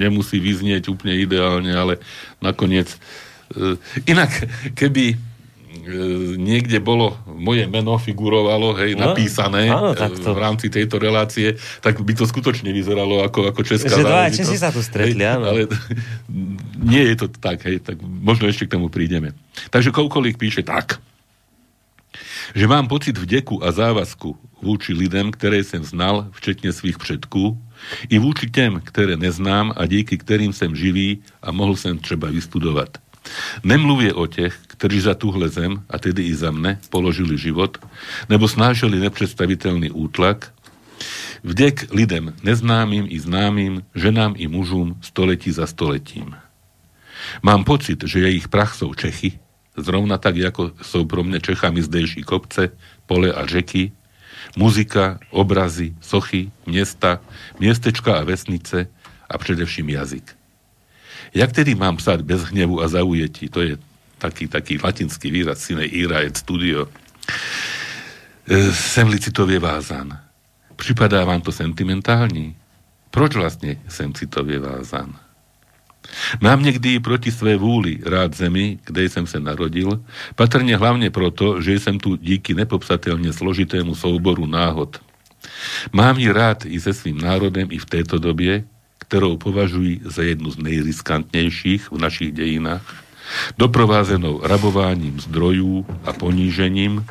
nemusí vyznieť úplne ideálne, ale nakoniec... E, inak, keby niekde bolo, moje meno figurovalo, hej, no, napísané áno, v rámci tejto relácie, tak by to skutočne vyzeralo ako, ako česká Že dva Česi sa tu stretli, hej, áno. Ale nie je to tak, hej, tak možno ešte k tomu prídeme. Takže Koukolík píše tak že mám pocit vdeku a závazku vůči lidem, které jsem znal, včetně svých předků, i vůči těm, které neznám a díky kterým jsem živý a mohl jsem třeba vystudovat. Nemluvě o těch, kteří za tuhle zem, a tedy i za mne, položili život, nebo snášeli nepředstavitelný útlak, vděk lidem neznámým i známým, ženám i mužům století za stoletím. Mám pocit, že jejich prach jsou Čechy, zrovna tak, ako sú pro mne Čechami zdejší kopce, pole a řeky, muzika, obrazy, sochy, miesta, miestečka a vesnice a především jazyk. Jak tedy mám psať bez hnevu a zaujetí? To je taký, taký latinský výraz sine ira et studio. E, sem licitovie vázan. Připadá vám to sentimentální? Proč vlastně jsem citově vázan? Mám někdy proti své vůli rád zemi, kde jsem se narodil, patrně hlavně proto, že jsem tu díky nepopsatelně složitému souboru náhod. Mám ji rád i se svým národem i v této době, kterou považuji za jednu z nejriskantnějších v našich dejinách, doprovázenou rabováním zdrojů a ponížením,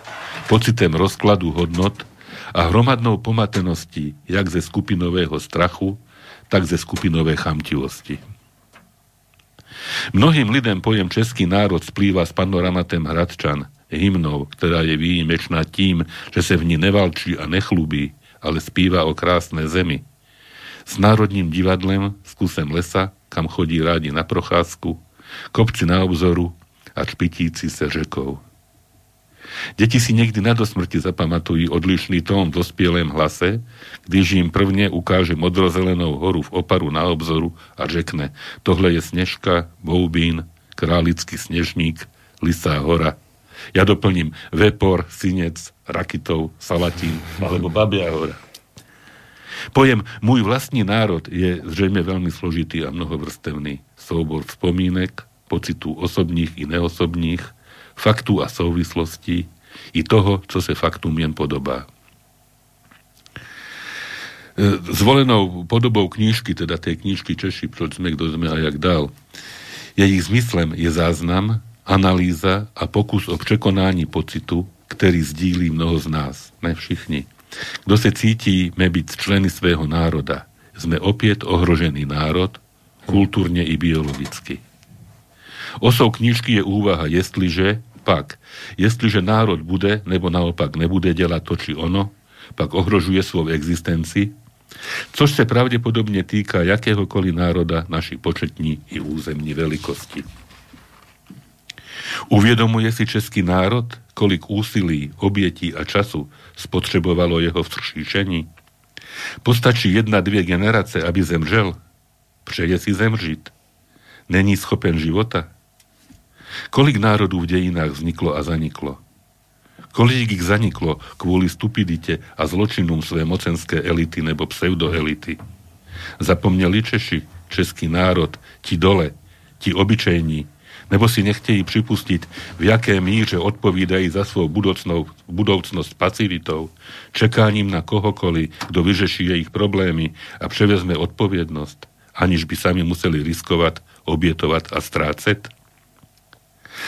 pocitem rozkladu hodnot a hromadnou pomateností jak ze skupinového strachu, tak ze skupinové chamtivosti. Mnohým lidem pojem český národ splýva s panoramatem Hradčan, hymnou, ktorá je výjimečná tým, že sa v ní nevalčí a nechlubí, ale spíva o krásnej zemi. S národním divadlem, s kusem lesa, kam chodí rádi na procházku, kopci na obzoru a čpitíci se řekou. Deti si niekdy na dosmrti zapamatujú odlišný tón v dospielém hlase, když im prvne ukáže modrozelenou horu v oparu na obzoru a řekne, tohle je Snežka, Boubín, Králický snežník, Lisá hora. Ja doplním Vepor, Sinec, Rakitov, Salatín alebo Babia hora. Pojem Môj vlastní národ je zrejme veľmi složitý a mnohovrstevný. Soubor spomínek, pocitu osobních i neosobních, faktu a souvislosti i toho, co se faktum jen podobá. E, zvolenou podobou knížky, teda tej knížky Češi, proč sme, kto sme a jak dal, jej zmyslem je záznam, analýza a pokus o překonání pocitu, ktorý sdílí mnoho z nás, ne všichni. Kto se cítíme byť členy svého národa, sme opäť ohrožený národ, kultúrne i biologicky. Osou knižky je úvaha, jestliže, pak, jestliže národ bude, nebo naopak nebude dělat to či ono, pak ohrožuje svou existenci, což se pravděpodobně týká jakéhokoliv národa naší početní i územní velikosti. Uvědomuje si český národ, kolik úsilí, obětí a času spotřebovalo jeho vzkříšení? Postačí jedna, dvě generace, aby zemřel? Přeje si zemřít? Není schopen života? Kolik národů v dejinách vzniklo a zaniklo? Kolik ich zaniklo kvôli stupidite a zločinom své mocenské elity nebo pseudoelity? Zapomněli Češi, český národ, ti dole, ti obyčejní, nebo si nechtejí připustiť, v jaké míře odpovídají za svou budoucnou, budoucnosť pacivitou, čekáním na kohokoliv, kdo vyřeší jejich problémy a převezme odpovědnost, aniž by sami museli riskovať, obietovať a strácet?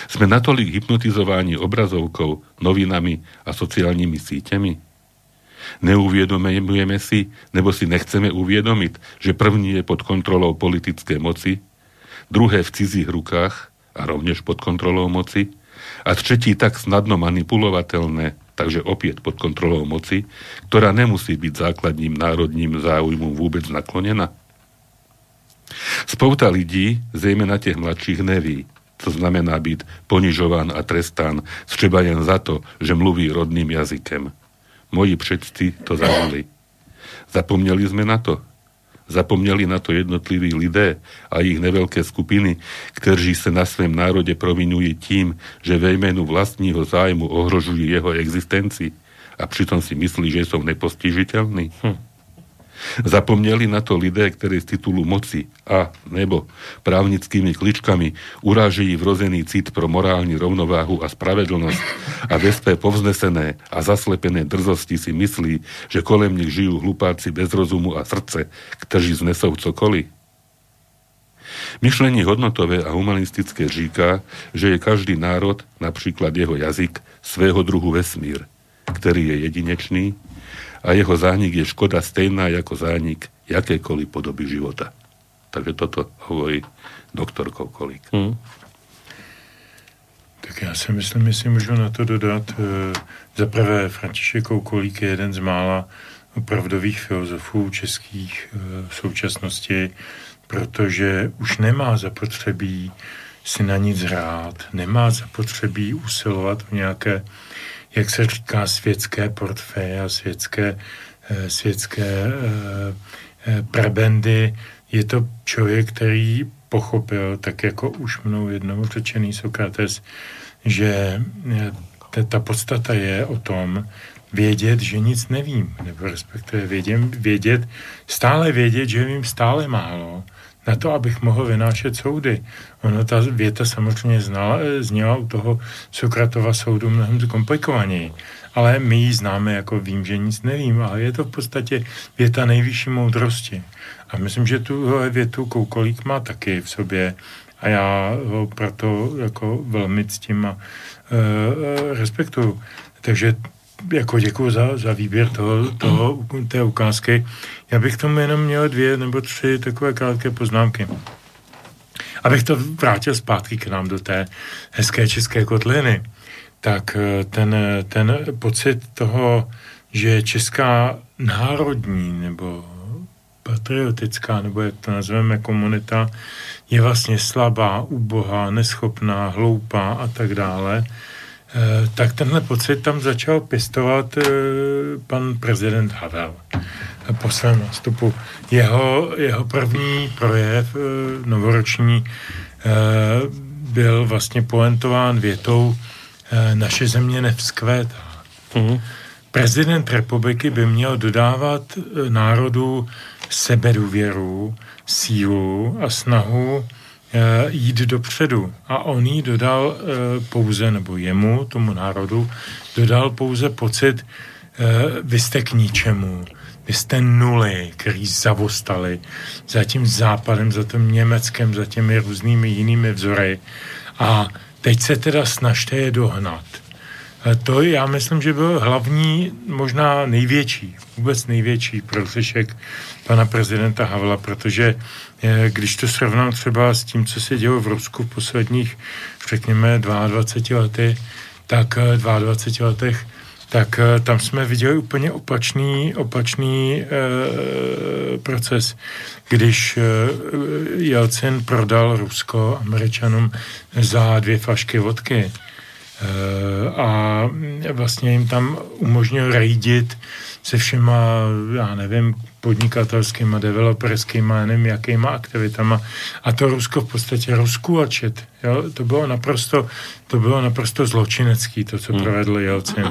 Sme natolik hypnotizovaní obrazovkou, novinami a sociálnymi síťami? Neuvědomujeme si, nebo si nechceme uviedomiť, že první je pod kontrolou politické moci, druhé v cizích rukách a rovnež pod kontrolou moci a třetí tak snadno manipulovateľné, takže opäť pod kontrolou moci, ktorá nemusí byť základním národním záujmom vôbec naklonená. Spouta lidí, zejména těch mladších, neví, to znamená byť ponižován a trestán třeba jen za to, že mluví rodným jazykem. Moji předci to zažili. Zapomněli sme na to? Zapomněli na to jednotliví lidé a ich neveľké skupiny, kteří sa na svém národe provinujú tým, že ve jménu vlastního zájmu ohrožujú jeho existencii a přitom si myslí, že sú nepostižiteľní? Hm. Zapomněli na to lidé, ktorí z titulu moci a nebo právnickými kličkami urážejí vrozený cit pro morální rovnováhu a spravedlnosť a ve své povznesené a zaslepené drzosti si myslí, že kolem nich žijú hlupáci bez rozumu a srdce, kteří znesou cokoliv. Myšlenie hodnotové a humanistické říká, že je každý národ, napríklad jeho jazyk, svého druhu vesmír, ktorý je jedinečný a jeho zánik je škoda stejná ako zánik jakékoliv podoby života. Takže toto hovorí doktor Koukolík. Hmm. Tak já si myslím, jestli můžu na to dodat, e, za prvé František Koukolík je jeden z mála opravdových filozofů českých e, v současnosti, protože už nemá zapotřebí si na nic hrát, nemá zapotřebí usilovat o nějaké jak se říká, světské portfeje a světské, eh, světské eh, eh, prebendy. Je to člověk, který pochopil, tak jako už mnou jednou řečený Sokrates, že ta podstata je o tom vědět, že nic nevím, nebo respektive vědět, vědět, stále vědět, že vím stále málo, na to, abych mohl vynášet soudy. Ono ta věta samozřejmě znala, zněla u toho Sokratova soudu mnohem komplikovaněji, ale my ji známe jako vím, že nic nevím, ale je to v podstatě věta nejvyšší moudrosti. A myslím, že tu větu Koukolík má taky v sobě a já ho proto jako velmi ctím a e, respektuju. Takže jako děkuji za, za výběr toho, toho, té ukázky. Já bych tomu jenom měl dvě nebo tři takové krátké poznámky. Abych to vrátil zpátky k nám do té hezké české kotliny, tak eh, ten, ten pocit toho, že česká národní nebo patriotická, nebo jak to nazveme, komunita, je vlastně slabá, ubohá, neschopná, hloupá a tak dále, tak tenhle pocit tam začal pěstovat eh, pan prezident Havel po svém nástupu. Jeho, jeho první projev eh, novoroční byl vlastně poentován větou naše země nevzkvétá. Mm-hmm. Prezident republiky by měl dodávat národu sebedůvěru, sílu a snahu Eh, jít dopředu. A on jí dodal eh, pouze, nebo jemu, tomu národu, dodal pouze pocit, eh, vy jste k ničemu, vy jste nuly, který zavostali za tím západem, za tím německém, za těmi různými jinými vzory. A teď se teda snažte je dohnat. To já myslím, že byl hlavní, možná největší, vůbec největší prohřešek pana prezidenta Havla, protože eh, když to srovnám třeba s tím, co se dělo v Rusku v posledních, řekněme, 22 lety, tak 22 eh, letech, tak eh, tam jsme viděli úplně opačný, opačný e, proces, když e, Jelcin prodal Rusko Američanům za dvě flašky vodky. A vlastně jim tam umožnil rejdit se všema, já nevím, podnikatelskýma, developerskýma, nevím, jakýma aktivitama. A to Rusko v podstatě rozkulačit. Jo? To bylo naprosto, to bylo naprosto zločinecký, to, co hmm. provedl Jelcin.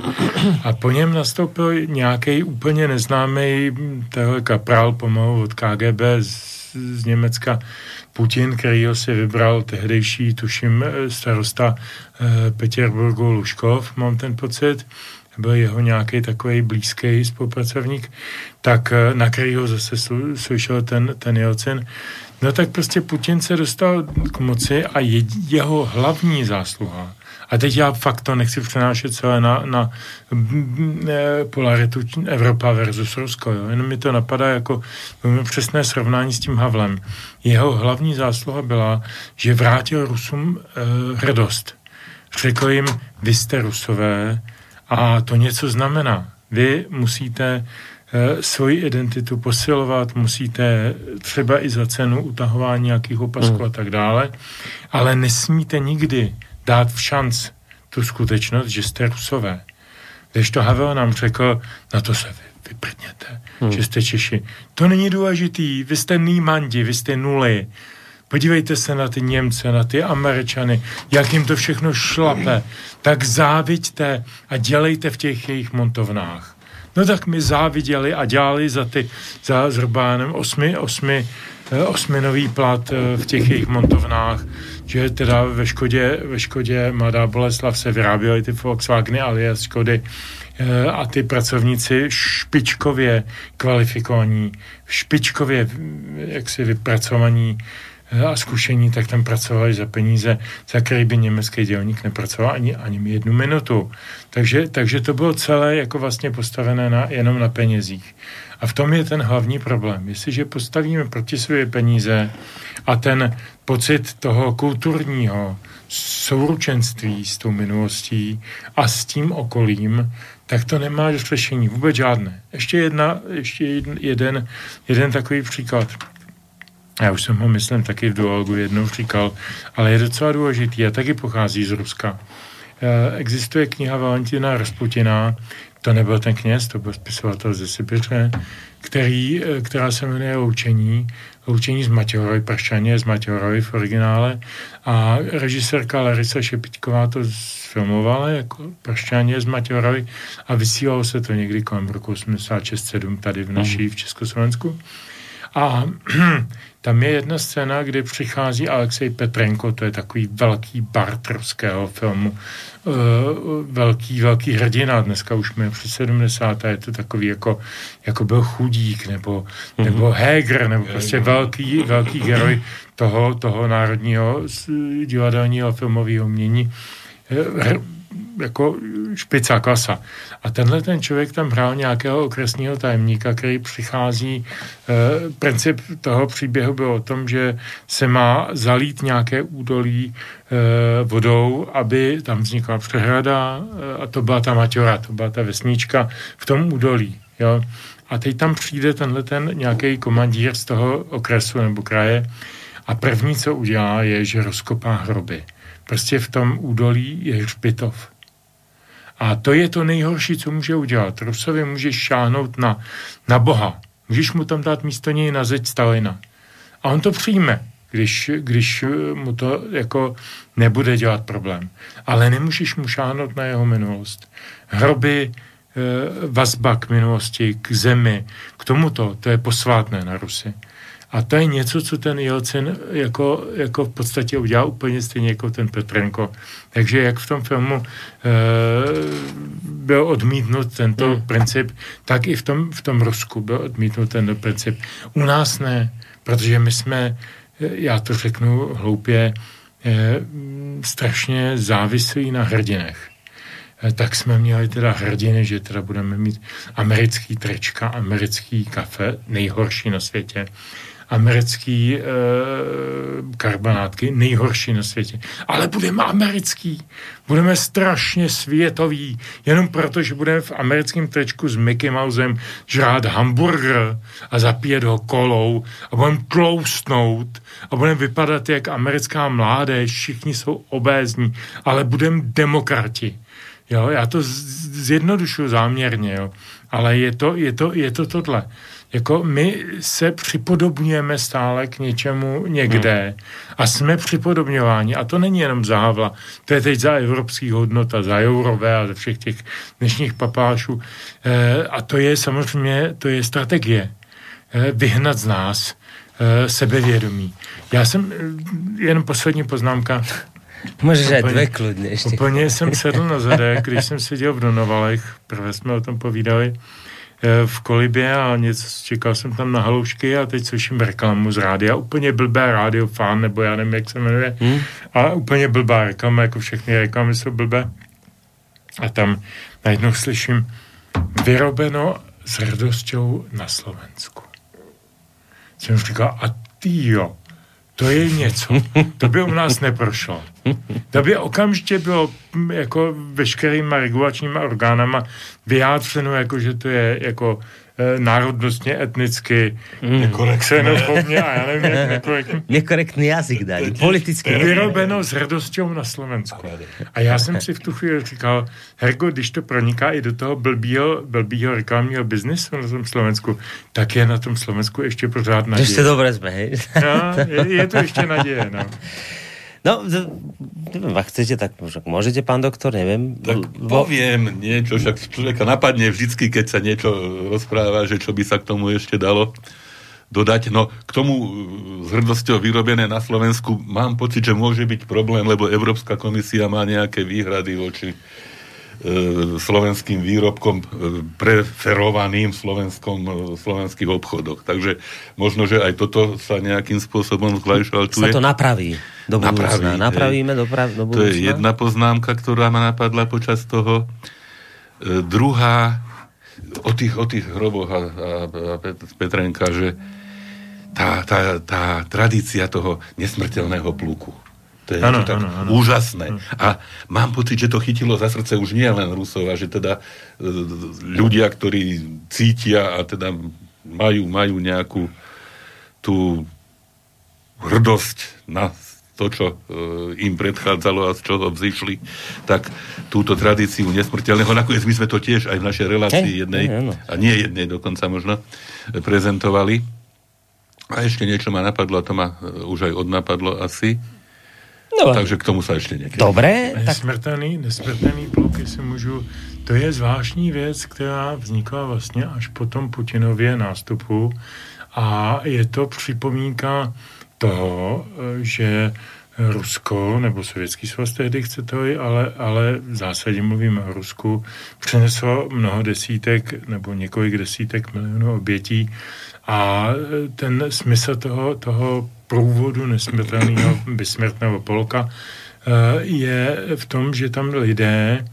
A po něm nastoupil nějaký úplně neznámý tehle kaprál pomalu od KGB z, z Německa, Putin, který si vybral tehdejší, tuším, starosta eh, Petěrburgu Luškov, mám ten pocit, byl jeho nějaký takový blízký spolupracovník, tak eh, na kterýho zase slyšel ten, ten Jelcin. No tak prostě Putin se dostal k moci a je, jeho hlavní zásluha a teď já fakt to nechci přenášet celé na, na eh, polaritu Evropa versus Rusko. Jo. Jenom mi to napadá jako přesné srovnání s tím Havlem. Jeho hlavní zásluha byla, že vrátil Rusům eh, hrdost. Řekl jim, vy jste Rusové, a to něco znamená. Vy musíte e, svoji identitu posilovat, musíte třeba i za cenu utahování nějakých opasků mm. a tak dále, ale nesmíte nikdy dát v šanc tu skutečnost, že jste Rusové. Když to Havel nám řekl, na to se vy, vyprdněte, mm. že jste Češi. To není důležitý, vy jste nýmandi, vy jste nuly. Podívejte se na ty Němce, na ty Američany, jak jim to všechno šlape. Tak záviďte a dělejte v těch jejich montovnách. No tak mi záviděli a dělali za ty, za zhruba nevím, osmi, osmi, eh, osminový plat eh, v těch jejich montovnách, že teda ve Škodě, ve Škodě Mladá Boleslav se vyráběly ty Volkswageny alias Škody eh, a ty pracovníci špičkově kvalifikovaní, špičkově jaksi vypracovaní a zkušení, tak tam pracovali za peníze, za který by německý dělník nepracoval ani, ani jednu minutu. Takže, takže to bylo celé jako vlastně postavené na, jenom na penězích. A v tom je ten hlavní problém. Jestliže postavíme proti své peníze a ten pocit toho kulturního souručenství s tou minulostí a s tím okolím, tak to nemá řešení, vůbec žádné. Ještě, jedna, ještě jeden, jeden takový příklad já už jsem ho, myslím, taky v duologu jednou říkal, ale je docela důležitý a taky pochází z Ruska. E, existuje kniha Valentina Rasputina, to nebyl ten kněz, to byl spisovatel ze Sibiře, který, e, která se jmenuje Loučení, Loučení z Matěhorovy, Pršaně z Matěhorovy v originále a režisérka Larisa Šepitková to filmovala jako Pršaně z Matěhorovy a vysílalo se to někdy kolem roku 86-7 tady v naší, v Československu. A Tam je jedna scéna, kdy přichází Alexej Petrenko, to je takový velký bart ruského filmu, uh, velký, velký hrdina, dneska už mě přes 70. je to takový jako, jako byl chudík, nebo, mm-hmm. nebo Heger, nebo prostě velký, velký heroj toho, toho národního divadelního filmového umění eh, jako špica klasa. A tenhle ten člověk tam hrál nějakého okresního tajemníka, který přichází. E, princip toho příběhu byl o tom, že se má zalít nějaké údolí e, vodou, aby tam vznikla přehrada e, a to byla ta Maťora, to byla ta vesnička v tom údolí. Jo? A teď tam přijde tenhle ten nějaký komandír z toho okresu nebo kraje a první, co udělá, je, že rozkopá hroby. Prostě v tom údolí je hřbitov. A to je to nejhorší, co může udělat. Rusovi můžeš šáhnout na, na Boha. Můžeš mu tam dát místo něj na zeď Stalina. A on to přijme, když, když mu to jako nebude dělat problém. Ale nemůžeš mu šáhnout na jeho minulost. Hroby, eh, vazba k minulosti, k zemi, k tomuto, to je posvátné na Rusy. A to je něco, co ten Jelcin jako, jako v podstatě udělal úplně stejně jako ten Petrenko. Takže jak v tom filmu e, byl odmítnut tento hmm. princip, tak i v tom, v tom Rusku byl odmítnut tento princip. U nás ne, protože my jsme, eh, já to řeknu hloupě, e, strašně závislí na hrdinech tak jsme měli teda hrdiny, že teda budeme mít americký trečka, americký kafe, nejhorší na světě americký e, karbonátky, nejhorší na světě. Ale budeme americký, budeme strašně světový, jenom proto, že budeme v americkém trečku s Mickey Mousem žrát hamburger a zapíjet ho kolou a budeme tloustnout a budeme vypadat jak americká mládež, všichni jsou obézní, ale budeme demokrati. Jo, já to zjednodušuju záměrně, jo. ale je to, je to, je to tohle jako my se připodobňujeme stále k něčemu někde hmm. a jsme připodobňováni. A to není jenom za Havla, to je teď za evropský hodnota, za Jourové a za všech těch dnešních papášů. E, a to je samozřejmě, to je strategie. E, vyhnat z nás e, sebevědomí. Já jsem, jenom poslední poznámka, Můžeš aj dvě kludně ještě. Úplně jsem sedl na zadek, když jsem seděl v Donovalech, prvé jsme o tom povídali, v kolibě a něco, čekal jsem tam na haloušky a teď slyším reklamu z rádia, úplně blbé rádio fan, nebo já nevím, jak se jmenuje, hmm. a úplně blbá reklama, jako všechny reklamy jsou blbé. A tam najednou slyším vyrobeno s radosťou na Slovensku. Jsem říkal, a ty jo, to je něco. To by u nás neprošlo. To by okamžitě bylo jako veškerýma regulačníma orgánama vyjádřeno, jako že to je jako e, národnostně, etnicky, mm. xenofobně a jak nekorektní. Nekorektný jazyk dali, politicky. Vyrobeno s radostí na Slovensku. A já jsem si v tu chvíli říkal, Herko, když to proniká i do toho blbýho, blbýho reklamního biznesu na tom Slovensku, tak je na tom Slovensku ještě pořád naděje. Ještě dobré jsme, hej? No, je, je to ještě naděje, no. No, neviem, ak chcete, tak môžete, pán doktor, neviem. Tak poviem niečo, však človeka napadne vždycky, keď sa niečo rozpráva, že čo by sa k tomu ešte dalo dodať. No k tomu s hrdosťou vyrobené na Slovensku mám pocit, že môže byť problém, lebo Európska komisia má nejaké výhrady voči E, slovenským výrobkom e, preferovaným v slovenskom, e, slovenských obchodoch. Takže možno, že aj toto sa nejakým spôsobom zglajšaltuje. Sa to napraví do budúcna. Napraví, Napravíme do, prav, do budúcna. To je jedna poznámka, ktorá ma napadla počas toho. E, druhá, o tých, o tých hroboch a, a, a Petrenka, že tá, tá, tá tradícia toho nesmrteľného pluku to je ano, tak ano, ano. úžasné. Ano. A mám pocit, že to chytilo za srdce už nie len Rusov, a že teda e, ľudia, ktorí cítia a teda majú, majú nejakú tú hrdosť na to, čo e, im predchádzalo a z čoho vzýšli, tak túto tradíciu nesmrteľného, nakoniec my sme to tiež aj v našej relácii hey, jednej, hey, a nie jednej dokonca možno, prezentovali. A ešte niečo ma napadlo, a to ma e, už aj odnapadlo asi. No, Takže k tomu se ještě někdy. Dobré. Nesmrtelný, nesmrtelný pluk, jestli můžu, to je zvláštní věc, která vznikla vlastně až po tom Putinově nástupu a je to připomínka toho, že Rusko, nebo Sovětský svaz tehdy chcete, ale, ale v zásadě mluvím o Rusku, přineslo mnoho desítek nebo několik desítek milionů obětí a ten smysl toho, toho průvodu nesmrtelného, besmrtného polka eh, je v tom, že tam lidé,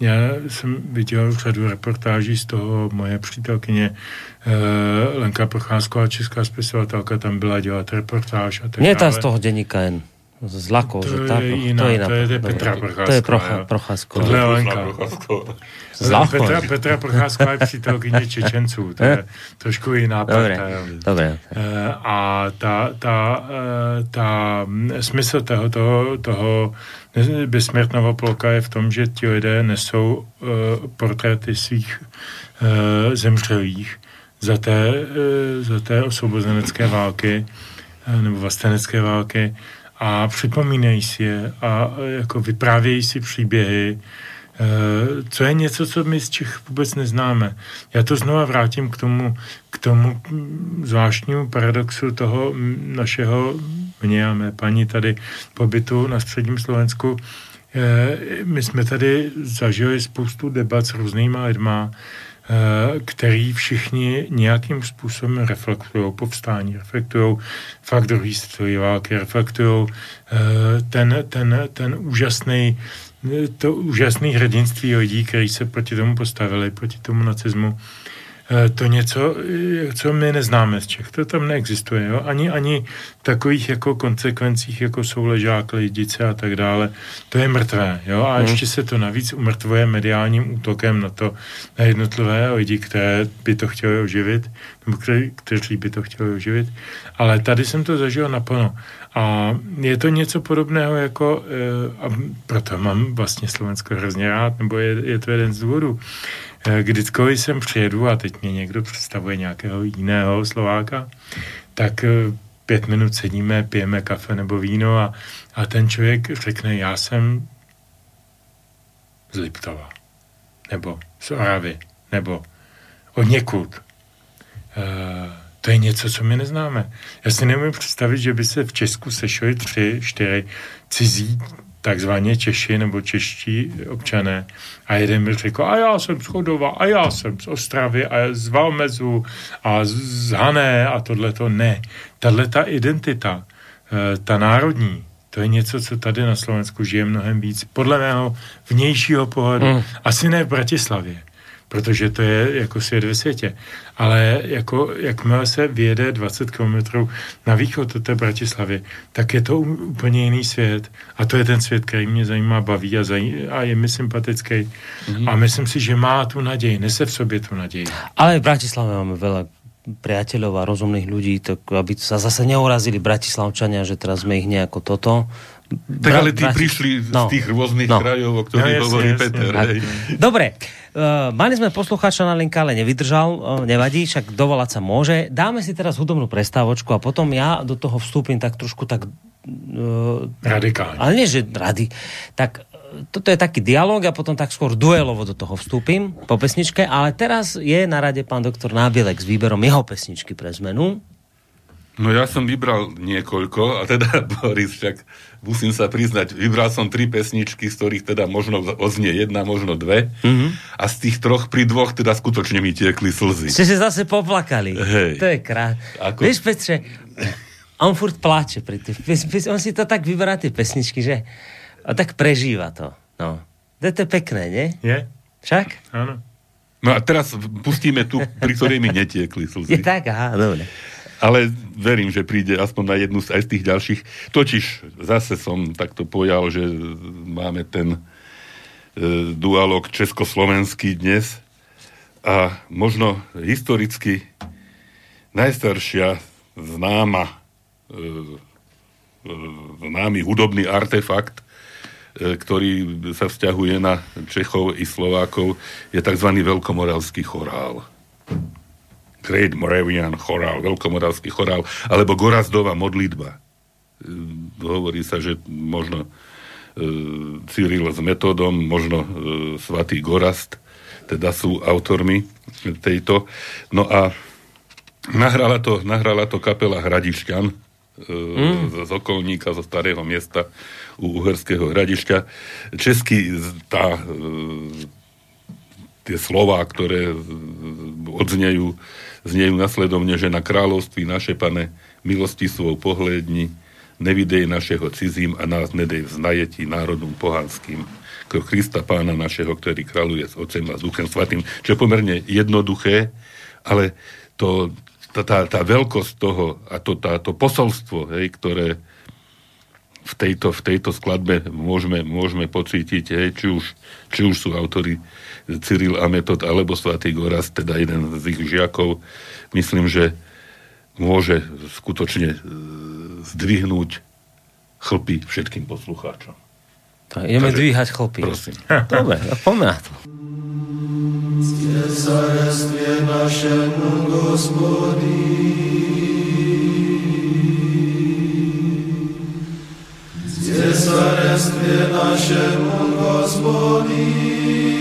já jsem viděl řadu reportáží z toho, moje přítelkyně eh, Lenka Procházková, česká spisovatelka, tam byla dělat reportáž a tak Nie ta z toho deníka jen z Lakov, to že tá, je iná, to je, iná, to je, to je Petra Procházková. To je Procha, Procházková. Je Lenka. Z Petra, Petra Procházková je přítelkyně Čečenců, to je trošku jiná Dobre, dobre. Eh, a ta, eh, ta smysl toho, toho, toho besmrtného ploka je v tom, že ti lidé nesou uh, portréty svých uh, zemřelých za té, za té osvobozenecké války nebo vlastenecké války a připomínají si je a jako vyprávějí si příběhy, eh, co je něco, co my z Čech vůbec neznáme. Já to znova vrátím k tomu, k tomu zvláštnímu paradoxu toho našeho, mě a mé paní tady pobytu na středním Slovensku. Eh, my jsme tady zažili spoustu debat s různýma lidma, který všichni nějakým způsobem reflektují povstání, reflektují fakt druhý světové války, reflektují eh, ten, ten, ten úžasný to úžasné hrdinství lidí, kteří se proti tomu postavili, proti tomu nacismu. Eh, to něco, eh, co my neznáme z Čech. To tam neexistuje. Jo? Ani, ani takových jako konsekvencích, jako jsou ležák, lidice a tak dále. To je mrtvé. Jo? A hmm. ještě se to navíc umrtvuje mediálním útokem na to, na jednotlivé lidi, které by to chtěli oživit, nebo kteří, kteří by to chtěli oživit. Ale tady jsem to zažil naplno. A je to něco podobného jako, eh, a proto mám vlastně Slovensko hrozně rád, nebo je, je to jeden z důvodů, kdykoliv sem přijedu a teď mě někdo představuje nějakého jiného Slováka, tak eh, pět minut sedíme, pijeme kafe nebo víno a, a ten člověk řekne, já jsem z Liptova, nebo z Oravy, nebo od někud. Uh, to je něco, co my neznáme. Já si nemůžu představit, že by se v Česku sešli tři, čtyři cizí takzvaně Češi nebo čeští občané. A jeden mi řekl, a já jsem z Chodova, a já jsem z Ostravy, a z Valmezu, a z Hané, a tohle to ne. Tahle ta identita, eh, ta národní, to je něco, co tady na Slovensku žije mnohem víc. Podle mého vnějšího pohledu. Mm. Asi ne v Bratislavě protože to je jako svět ve světě. Ale jako, jakmile se vyjede 20 km na východ od té Bratislavy, tak je to úplně jiný svět. A to je ten svět, který mě zajímá, baví a, zaj- a je mi sympatický. Mm-hmm. A myslím si, že má tu naději, nese v sobě tu naději. Ale v Bratislave máme veľa priateľov a rozumných ľudí, tak aby sa zase neurazili Bratislavčania, že teraz sme ich nejako toto tak ale tí prišli no. z tých rôznych no. krajov, o ktorých no, hovorí Peter. Hej. Dobre, uh, mali sme poslucháča na linka, ale nevydržal, uh, nevadí, však dovolať sa môže. Dáme si teraz hudobnú prestávočku a potom ja do toho vstúpim tak trošku tak Uh, Radikálne. Ale nie, že rady. Tak toto je taký dialog a potom tak skôr duelovo do toho vstúpim po pesničke, ale teraz je na rade pán doktor Nábielek s výberom jeho pesničky pre zmenu. No ja som vybral niekoľko, a teda Boris, však musím sa priznať, vybral som tri pesničky, z ktorých teda možno oznie jedna, možno dve. Mm-hmm. A z tých troch pri dvoch teda skutočne mi tiekli slzy. Ste sa zase poplakali. Hej. To je krát. Ako- Vieš, Petre, on furt pláče pri tých, on si to tak vyberá tie pesničky, že a tak prežíva to. No. To je to pekné, nie? Je? Však? Áno. No a teraz pustíme tu, pri ktorej mi netiekli Je slzy. tak? Aha, dobre. Ale verím, že príde aspoň na jednu z, aj z tých ďalších. Totiž zase som takto pojal, že máme ten e, dualog československý dnes a možno historicky najstaršia známa e, e, známy hudobný artefakt, e, ktorý sa vzťahuje na Čechov i Slovákov, je tzv. veľkomoravský chorál. Great Moravian chorál, veľkomoravský chorál, alebo Gorazdová modlitba. E, Hovorí sa, že možno e, Cyril s metodom, možno e, svatý Gorast, teda sú autormi tejto. No a nahrala to, nahrala to kapela Hradišťan mm. z okolníka, zo starého miesta u Uherského Hradišťa. Český tá tie slova, ktoré odznejú, znejú nasledovne, že na kráľovství naše pane milosti svou pohledni, nevidej našeho cizím a nás nedej v znajetí národom pohanským. K Krista pána našeho, ktorý kráľuje s Otcem a s Duchem Svatým, čo je pomerne jednoduché, ale to, tá, tá, tá veľkosť toho a to, tá, to posolstvo, hej, ktoré v tejto, v tejto skladbe môžeme, môžeme pocítiť, hej, či, už, či už sú autori Cyril a Metod alebo Svatý Goraz, teda jeden z ich žiakov, myslím, že môže skutočne e, zdvihnúť chlpy všetkým poslucháčom. Tak ideme Takže- dvíhať chlpy. Prosím. Dobre, poďme na to. Te saresti naše, mon Gospodin.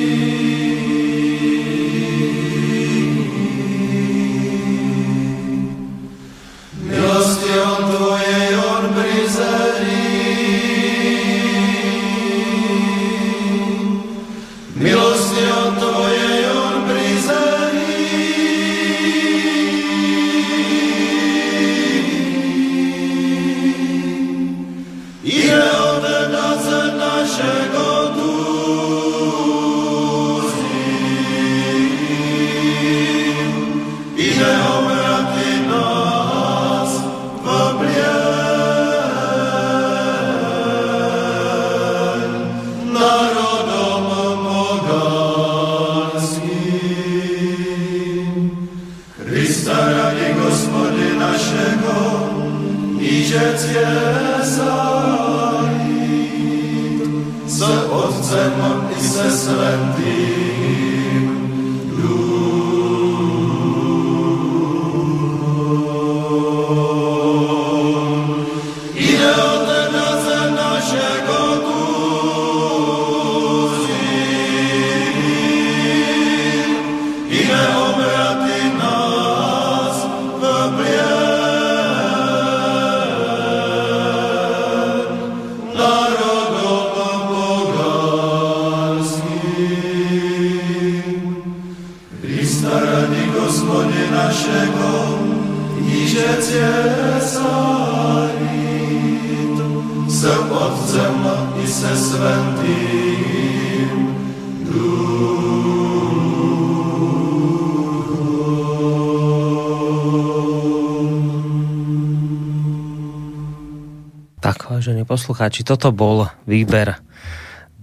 Poslucháči, toto bol výber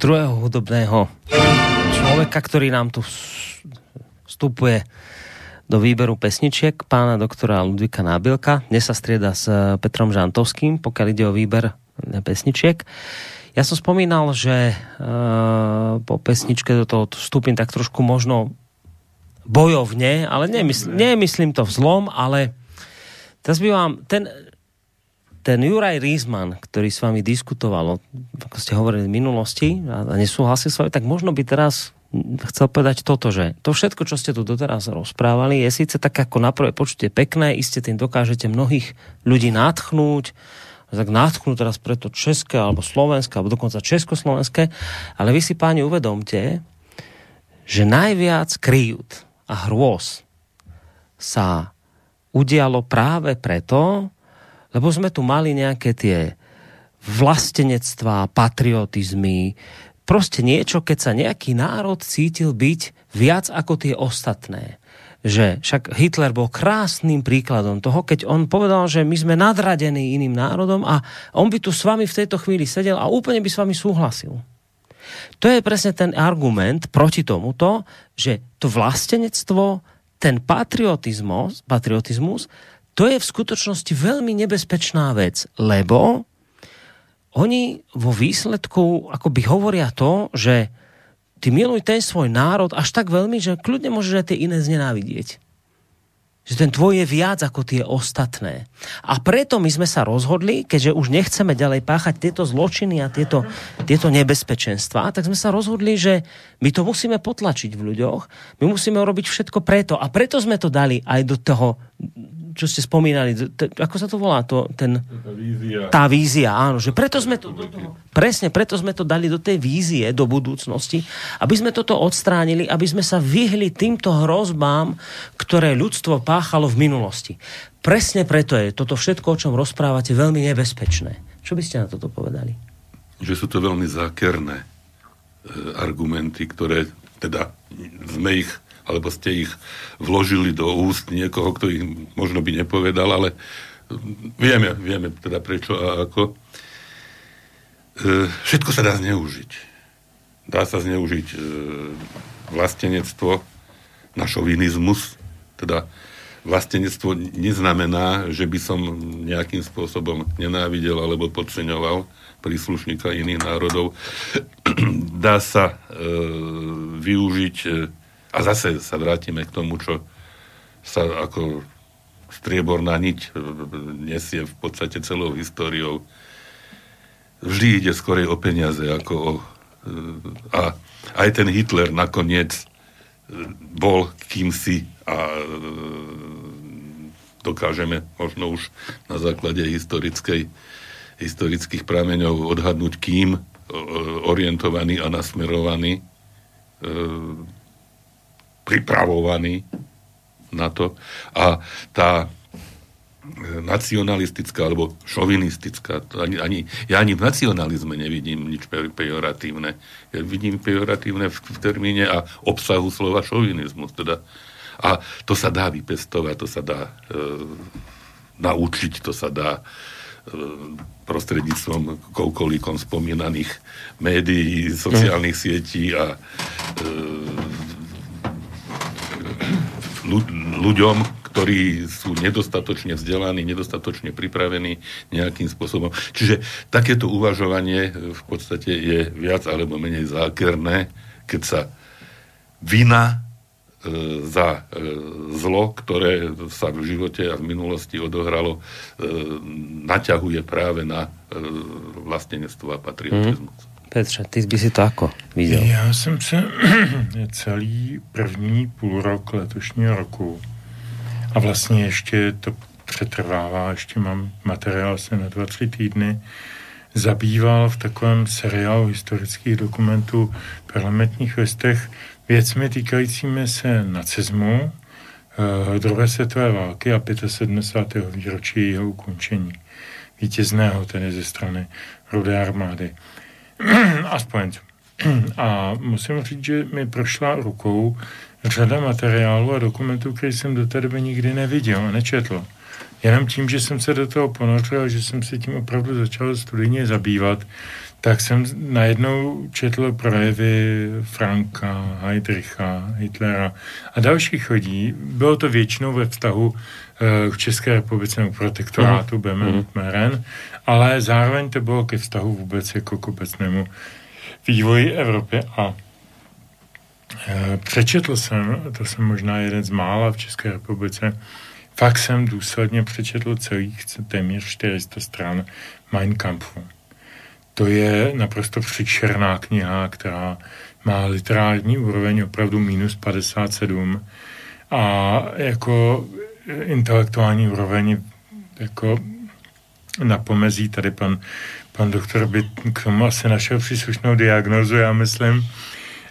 druhého hudobného človeka, ktorý nám tu vs- vstupuje do výberu pesničiek pána doktora Ludvika Nábilka. Dnes sa strieda s eh, Petrom Žantovským, pokiaľ ide o výber eh, pesničiek. Ja som spomínal, že uh, po pesničke do toho vstúpim tak trošku možno bojovne, ale nemysl- nemyslím to v zlom, ale teraz by vám ten, ten Juraj Riesman, ktorý s vami diskutoval, ako ste hovorili v minulosti a nesúhlasil s vami, tak možno by teraz chcel povedať toto, že to všetko, čo ste tu doteraz rozprávali, je síce tak ako na prvé počutie pekné, iste tým dokážete mnohých ľudí natchnúť, tak natchnúť teraz preto české alebo slovenské, alebo dokonca československé, ale vy si páni uvedomte, že najviac kryjút a hrôz sa udialo práve preto, lebo sme tu mali nejaké tie vlastenectvá, patriotizmy, proste niečo, keď sa nejaký národ cítil byť viac ako tie ostatné. Že však Hitler bol krásnym príkladom toho, keď on povedal, že my sme nadradení iným národom a on by tu s vami v tejto chvíli sedel a úplne by s vami súhlasil. To je presne ten argument proti tomuto, že to vlastenectvo, ten patriotizmus, patriotizmus, to je v skutočnosti veľmi nebezpečná vec, lebo oni vo výsledku akoby hovoria to, že ty miluj ten svoj národ až tak veľmi, že kľudne môžeš aj tie iné znenávidieť. Že ten tvoj je viac ako tie ostatné. A preto my sme sa rozhodli, keďže už nechceme ďalej páchať tieto zločiny a tieto, tieto nebezpečenstvá, tak sme sa rozhodli, že my to musíme potlačiť v ľuďoch. My musíme urobiť všetko preto. A preto sme to dali aj do toho čo ste spomínali, t- ako sa to volá? To, ten, tá vízia. Tá vízia, áno. Že preto sme to, do toho, presne, preto sme to dali do tej vízie do budúcnosti, aby sme toto odstránili, aby sme sa vyhli týmto hrozbám, ktoré ľudstvo páchalo v minulosti. Presne preto je toto všetko, o čom rozprávate, veľmi nebezpečné. Čo by ste na toto povedali? Že sú to veľmi zákerné e, argumenty, ktoré teda sme ich alebo ste ich vložili do úst niekoho, kto ich možno by nepovedal, ale vieme, vieme teda prečo a ako. E, všetko sa dá zneužiť. Dá sa zneužiť e, vlastenectvo na šovinizmus, teda vlastenectvo neznamená, že by som nejakým spôsobom nenávidel alebo podceňoval príslušníka iných národov. Dá sa e, využiť e, a zase sa vrátime k tomu, čo sa ako strieborná niť nesie v podstate celou históriou. Vždy ide skorej o peniaze, ako o... A aj ten Hitler nakoniec bol kýmsi a dokážeme možno už na základe historickej, historických prameňov odhadnúť, kým orientovaný a nasmerovaný pripravovaní na to. A tá e, nacionalistická alebo šovinistická, ani, ani, ja ani v nacionalizme nevidím nič pejoratívne. Ja vidím pejoratívne v, v termíne a obsahu slova šovinizmus. Teda. A to sa dá vypestovať, to sa dá e, naučiť, to sa dá e, prostredníctvom koľkolíkom spomínaných médií, sociálnych sietí a e, ľuďom, ktorí sú nedostatočne vzdelaní, nedostatočne pripravení nejakým spôsobom. Čiže takéto uvažovanie v podstate je viac alebo menej zákerné, keď sa vina e, za e, zlo, ktoré sa v živote a v minulosti odohralo, e, naťahuje práve na vlastenectvo a patriotizmus. Mm. Petře, ty by si to ako viděl? Já jsem se celý první půl rok letošního roku a vlastně ještě to přetrvává, ještě mám materiál se na dva, tři týdny, zabýval v takovém seriálu historických dokumentů parlamentních listech věcmi týkajícími se nacismu, eh, druhé světové války a 75. výročí jeho ukončení. Vítězného tedy ze strany Rudé armády a spojenců. A musím říct, že mi prošla rukou řada materiálů a dokumentů, které jsem do té doby nikdy neviděl a nečetl. Jenom tím, že jsem se do toho ponořil, že jsem se tím opravdu začal studijně zabývat, tak jsem najednou četl projevy Franka, Heidricha, Hitlera a dalších chodí. Bylo to většinou ve vztahu eh, k České republice nebo protektorátu mm. Meren, ale zároveň to bylo ke vztahu vůbec jako k obecnému vývoji Evropy a e, přečetl jsem, to jsem možná jeden z mála v České republice, Fakt jsem důsledně přečetl celých téměř 400 stran Mein Kampfu. To je naprosto příšerná kniha, která má literární úroveň opravdu minus 57 a jako intelektuální úroveň jako na pomezí tady pan, pan doktor by k tomu asi našel příslušnou diagnozu, já myslím.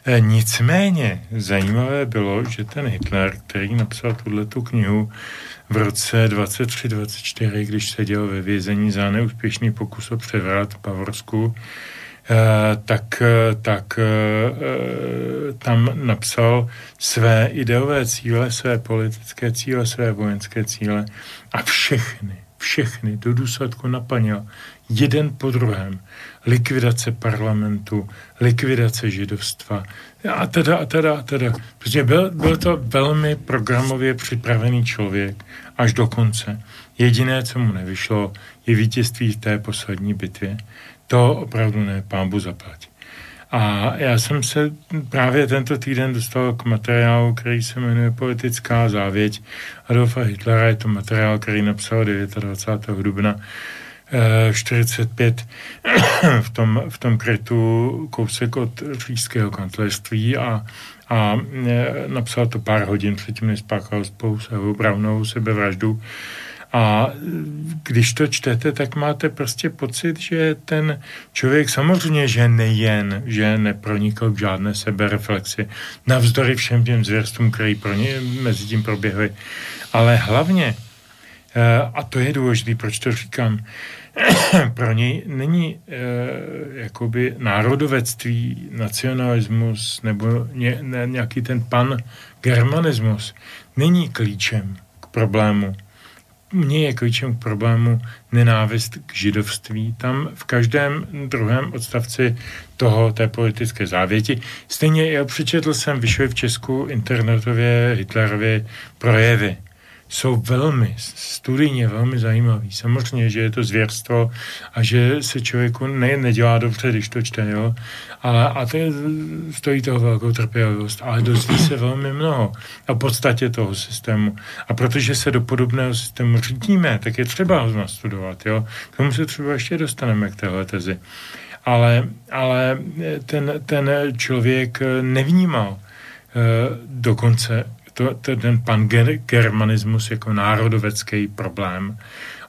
E, nicméně zajímavé bylo, že ten Hitler, který napsal tuto knihu v roce 23-24, když seděl ve vězení za neúspěšný pokus o převrat v tak, eh, tak eh, tam napsal své ideové cíle, své politické cíle, své vojenské cíle a všechny, všechny do důsledku naplnil jeden po druhém. Likvidace parlamentu, likvidace židovstva a teda, a teda, a teda. Protože byl, byl to velmi programově připravený člověk až do konce. Jediné, co mu nevyšlo, je vítězství v té poslední bitvě to opravdu ne, pámbu zaplať. A já jsem se právě tento týden dostal k materiálu, který se jmenuje Politická závěť Adolfa Hitlera. Je to materiál, který napsal 29. dubna 45 v tom, v tom krytu kousek od říšského kancelářství a, a e, napsal to pár hodin předtím, než spáchal spolu s Evou Brownovou sebevraždu. A když to čtete, tak máte prostě pocit, že ten člověk samozřejmě, že nejen, že nepronikl k žádné sebereflexi, navzdory všem těm zvěrstvům, které pro ně mezi tím proběhly, ale hlavně, eh, a to je důležité, proč to říkám, pro něj není e, jakoby národovectví, nacionalismus nebo ně, ne, nějaký ten pan germanismus není klíčem k problému mně je klíčem k problému nenávist k židovství. Tam v každém druhém odstavci toho, té politické závěti. Stejně já přečetl jsem, vyšly v Česku internetově Hitlerově projevy jsou velmi, studijně velmi zajímavý. Samozřejmě, že je to zvěrstvo a že se člověku ne, nedělá dobře, když to čte, jo? Ale, a to je, stojí toho velkou trpělivost, ale dozví se velmi mnoho o podstatě toho systému. A protože se do podobného systému řídíme, tak je třeba ho nastudovat, jo? K tomu se třeba ještě dostaneme k téhle tezi. Ale, ale ten, ten člověk nevnímal eh, dokonce to, to, ten pangermanismus jako národovecký problém.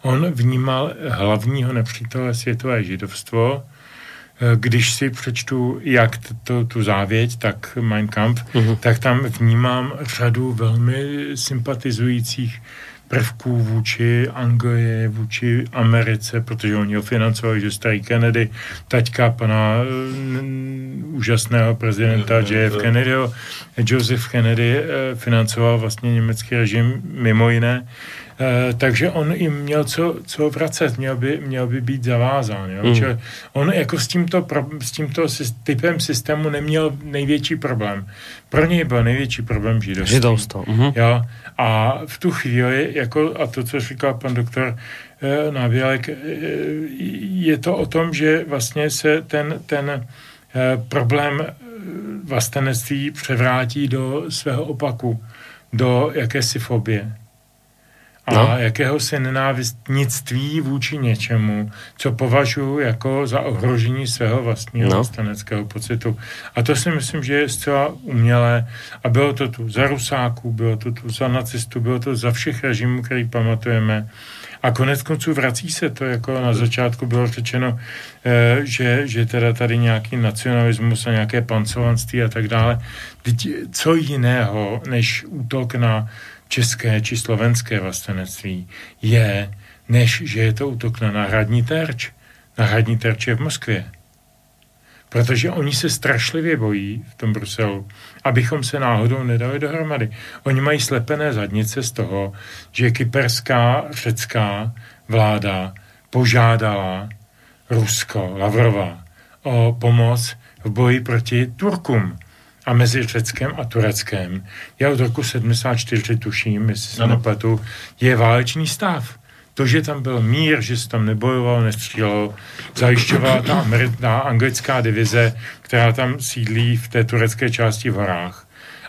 On vnímal hlavního nepřítele světové židovstvo, eh, když si přečtu jak to, tu závěť, tak Mein Kampf, uh-huh. tak tam vnímám řadu velmi sympatizujících prvků vůči Anglii, vůči Americe, protože oni ho financovali, že starý Kennedy, taťka pana uh, úžasného prezidenta JF Kennedyho, Joseph Kennedy uh, financoval vlastně německý režim mimo jiné, takže on jim měl co, co vracet, měl by, měl by být zavázán. Jo? Mm. on jako s tímto, s tímto typem systému neměl největší problém. Pro něj byl největší problém židovství. Židovstvo. Mm-hmm. Jo? A v tu chvíli, jako, a to, co říkal pan doktor e, e, je to o tom, že vlastně se ten, ten e, problém vlastenectví převrátí do svého opaku, do jakési fobie a no. jakéhosi nenávistnictví vůči něčemu, co považuji jako za ohrožení svého vlastního no. staneckého pocitu. A to si myslím, že je zcela umělé. A bylo to tu za Rusáků, bylo to tu za nacistů, bylo to za všech režimů, který pamatujeme. A konec konců vrací se to, jako na začátku bylo řečeno, eh, že, že teda tady nějaký nacionalismus a nějaké pancovanství a tak dále. Teď co jiného, než útok na české či slovenské vlastenectví je, než že je to útok na náhradní terč. Náhradní terč je v Moskvě. Protože oni se strašlivě bojí v tom Bruselu, abychom se náhodou nedali dohromady. Oni mají slepené zadnice z toho, že kyperská řecká vláda požádala Rusko, Lavrova, o pomoc v boji proti Turkům a mezi Řeckem a Tureckem je od roku 74, tuším, jestli se nepletu, je válečný stav. To, že tam byl mír, že se tam nebojovalo, nestřílelo, zajišťovala ta, ta anglická divize, která tam sídlí v té turecké části v horách.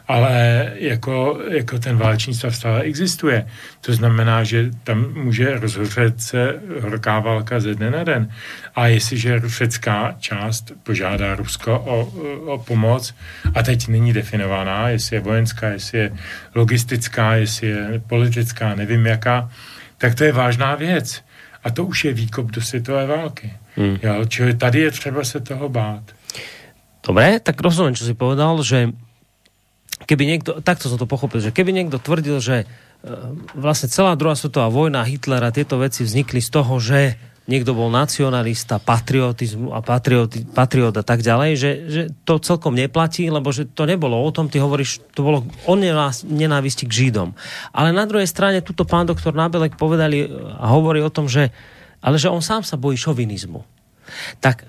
Ale jako, jako ten váleční stav stále existuje. To znamená, že tam může rozhořet se horká válka ze dne na den. A jestliže rusecká část požádá Rusko o, o pomoc, a teď není definovaná, jestli je vojenská, jestli je logistická, jestli je politická, nevím jaká, tak to je vážná věc. A to už je výkop do světové války. Hmm. Jo, čili tady je třeba se toho bát. Dobre, tak rozumiem, čo si povedal, že keby niekto, takto som to pochopil, že keby niekto tvrdil, že e, vlastne celá druhá svetová vojna, Hitlera, tieto veci vznikli z toho, že niekto bol nacionalista, patriotizmu a patriot, patriot a tak ďalej, že, že to celkom neplatí, lebo že to nebolo o tom, ty hovoríš, to bolo o nenávisti k Židom. Ale na druhej strane, tuto pán doktor Nábelek povedali a hovorí o tom, že ale že on sám sa bojí šovinizmu. Tak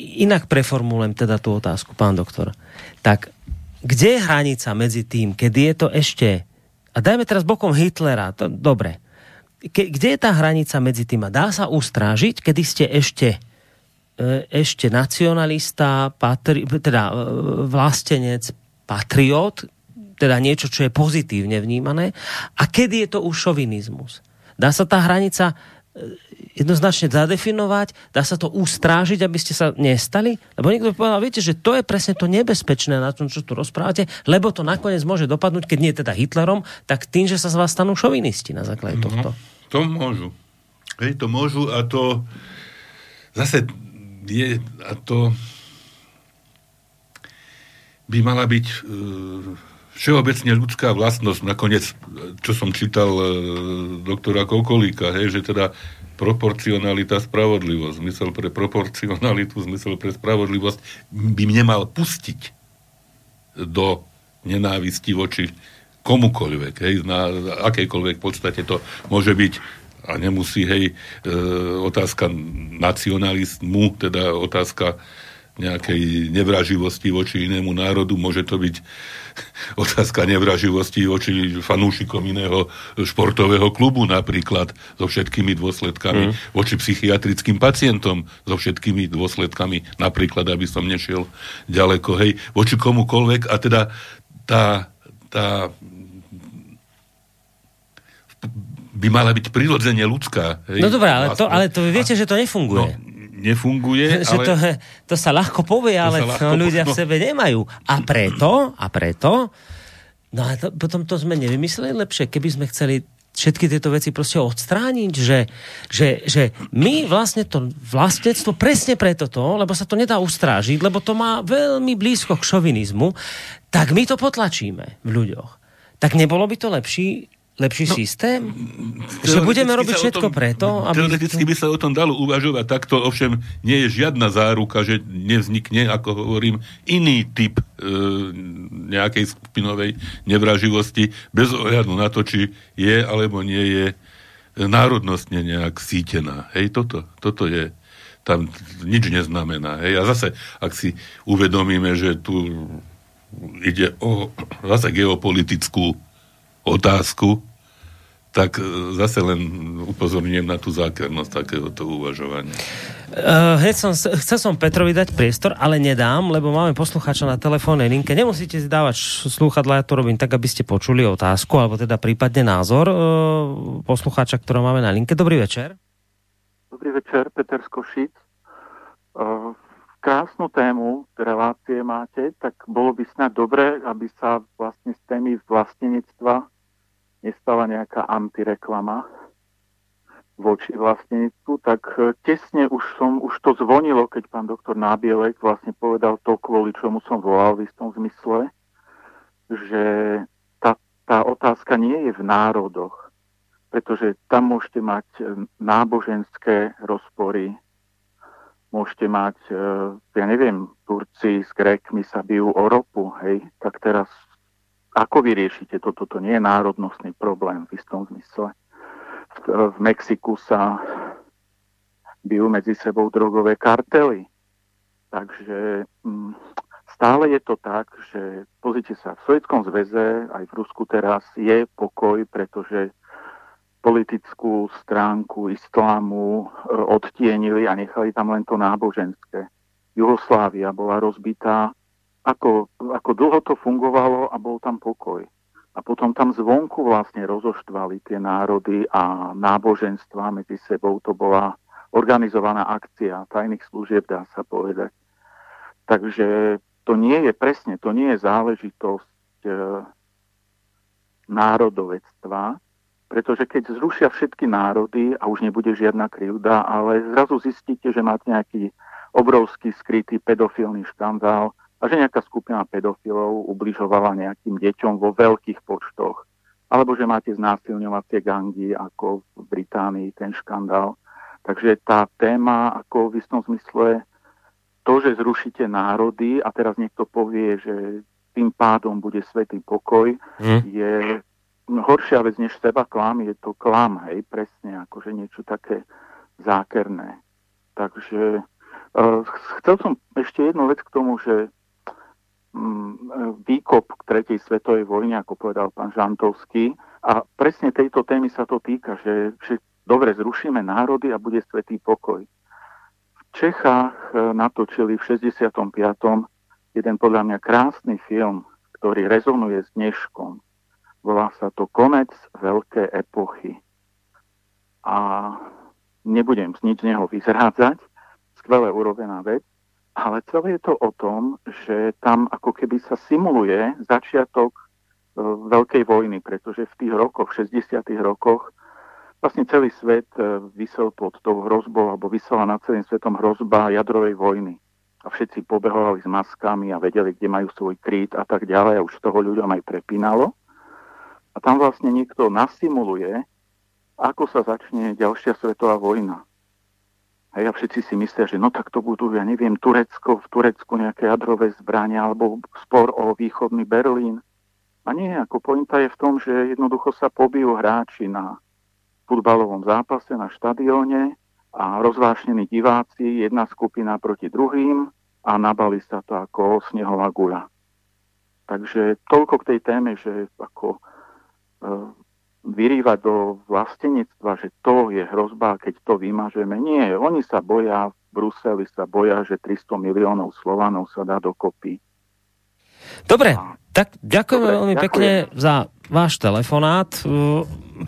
inak preformulujem teda tú otázku, pán doktor. Tak kde je hranica medzi tým, kedy je to ešte a dajme teraz bokom Hitlera, to, dobre, ke, kde je tá hranica medzi tým? A dá sa ustrážiť, kedy ste ešte e, ešte nacionalista, patri, teda e, vlastenec, patriot, teda niečo, čo je pozitívne vnímané. A kedy je to už šovinizmus? Dá sa tá hranica e, jednoznačne zadefinovať, dá sa to ustrážiť, aby ste sa nestali? Lebo niekto povedal, viete, že to je presne to nebezpečné na tom, čo tu rozprávate, lebo to nakoniec môže dopadnúť, keď nie teda Hitlerom, tak tým, že sa z vás stanú šovinisti na základe tohto. No. To môžu. Hej, to môžu a to zase je, a to by mala byť uh, všeobecne ľudská vlastnosť. Nakoniec, čo som čítal uh, doktora Kokolíka, hej, že teda proporcionalita, spravodlivosť, zmysel pre proporcionalitu, zmysel pre spravodlivosť by nemal pustiť do nenávisti voči komukoľvek, hej, na akejkoľvek podstate to môže byť a nemusí, hej, e, otázka nacionalizmu, teda otázka nejakej nevraživosti voči inému národu, môže to byť otázka nevraživosti voči fanúšikom iného športového klubu napríklad, so všetkými dôsledkami, mm. voči psychiatrickým pacientom, so všetkými dôsledkami, napríklad, aby som nešiel ďaleko, hej, voči komukoľvek a teda tá tá by mala byť prirodzene ľudská. Hej, no dobré, ale to, ale to viete, že to nefunguje. No, nefunguje, že ale... To, to sa ľahko povie, ale ľahko, ľudia no. v sebe nemajú. A preto, a preto, no a to, potom to sme nevymysleli lepšie, keby sme chceli všetky tieto veci proste odstrániť, že, že, že my vlastne to vlastnectvo presne preto to, lebo sa to nedá ustrážiť, lebo to má veľmi blízko k šovinizmu, tak my to potlačíme v ľuďoch. Tak nebolo by to lepší lepší no, systém? Že budeme robiť všetko tom, preto? Aby... Teoreticky by sa o tom dalo uvažovať takto, ovšem nie je žiadna záruka, že nevznikne, ako hovorím, iný typ e, nejakej skupinovej nevraživosti bez ohľadu na to, či je alebo nie je národnostne nejak sítená. Hej, toto, toto je tam nič neznamená. Hej. A zase, ak si uvedomíme, že tu ide o zase geopolitickú otázku, tak e, zase len upozorňujem na tú zákernosť takéhoto uvažovania. Uh, som, chcel som Petrovi dať priestor, ale nedám, lebo máme poslucháča na telefónnej linke. Nemusíte si dávať slúchadla, ja to robím tak, aby ste počuli otázku, alebo teda prípadne názor uh, poslucháča, ktorého máme na linke. Dobrý večer. Dobrý večer, Peter Skošic. Uh, krásnu tému relácie máte, tak bolo by snad dobré, aby sa vlastne z témy vlastnenectva nestala nejaká antireklama voči vlastníctvu, tak e, tesne už som, už to zvonilo, keď pán doktor Nábielek vlastne povedal to, kvôli čomu som volal v istom zmysle, že tá, tá otázka nie je v národoch, pretože tam môžete mať e, náboženské rozpory, môžete mať, e, ja neviem, Turci s Grékmi sa bijú o ropu, hej, tak teraz ako vyriešite toto? To nie je národnostný problém v istom zmysle. V, v Mexiku sa bijú medzi sebou drogové kartely. Takže mm, stále je to tak, že pozrite sa, v Sovjetskom zväze, aj v Rusku teraz je pokoj, pretože politickú stránku islámu e, odtienili a nechali tam len to náboženské. Jugoslávia bola rozbitá ako, ako dlho to fungovalo a bol tam pokoj. A potom tam zvonku vlastne rozoštvali tie národy a náboženstva medzi sebou. To bola organizovaná akcia tajných služieb, dá sa povedať. Takže to nie je presne, to nie je záležitosť e, národovectva, pretože keď zrušia všetky národy a už nebude žiadna krivda, ale zrazu zistíte, že máte nejaký obrovský skrytý pedofilný škandál a že nejaká skupina pedofilov ubližovala nejakým deťom vo veľkých počtoch, alebo že máte znásilňovacie gangy ako v Británii ten škandál. Takže tá téma ako v istom zmysle to, že zrušíte národy a teraz niekto povie, že tým pádom bude svetý pokoj, mm. je horšia vec než seba klam, je to klam, hej, presne, akože niečo také zákerné. Takže uh, chcel som ešte jednu vec k tomu, že výkop k tretej svetovej vojne, ako povedal pán Žantovský, a presne tejto témy sa to týka, že, že dobre, zrušíme národy a bude svetý pokoj. V Čechách e, natočili v 65. jeden podľa mňa krásny film, ktorý rezonuje s dneškom Volá sa to Konec veľké epochy. A nebudem z nič z neho vyzrádzať, skvelé urobená vec, ale celé je to o tom, že tam ako keby sa simuluje začiatok e, veľkej vojny, pretože v tých rokoch, v 60. rokoch, vlastne celý svet e, vysel pod tou hrozbou, alebo vysela nad celým svetom hrozba jadrovej vojny. A všetci pobehovali s maskami a vedeli, kde majú svoj kryt a tak ďalej. A už toho ľuďom aj prepínalo. A tam vlastne niekto nasimuluje, ako sa začne ďalšia svetová vojna. Hej, a všetci si myslia, že no tak to budú, ja neviem, Turecko, v Turecku nejaké jadrové zbrania alebo spor o východný Berlín. A nie, ako pointa je v tom, že jednoducho sa pobijú hráči na futbalovom zápase, na štadióne a rozvášnení diváci, jedna skupina proti druhým a nabali sa to ako snehová guľa. Takže toľko k tej téme, že ako Eh, vyrývať do vlastenectva, že to je hrozba, keď to vymažeme. Nie, oni sa boja, v Bruseli sa boja, že 300 miliónov Slovanov sa dá dokopy. Dobre, tak ďakujeme Dobre, veľmi ďakujem. pekne za váš telefonát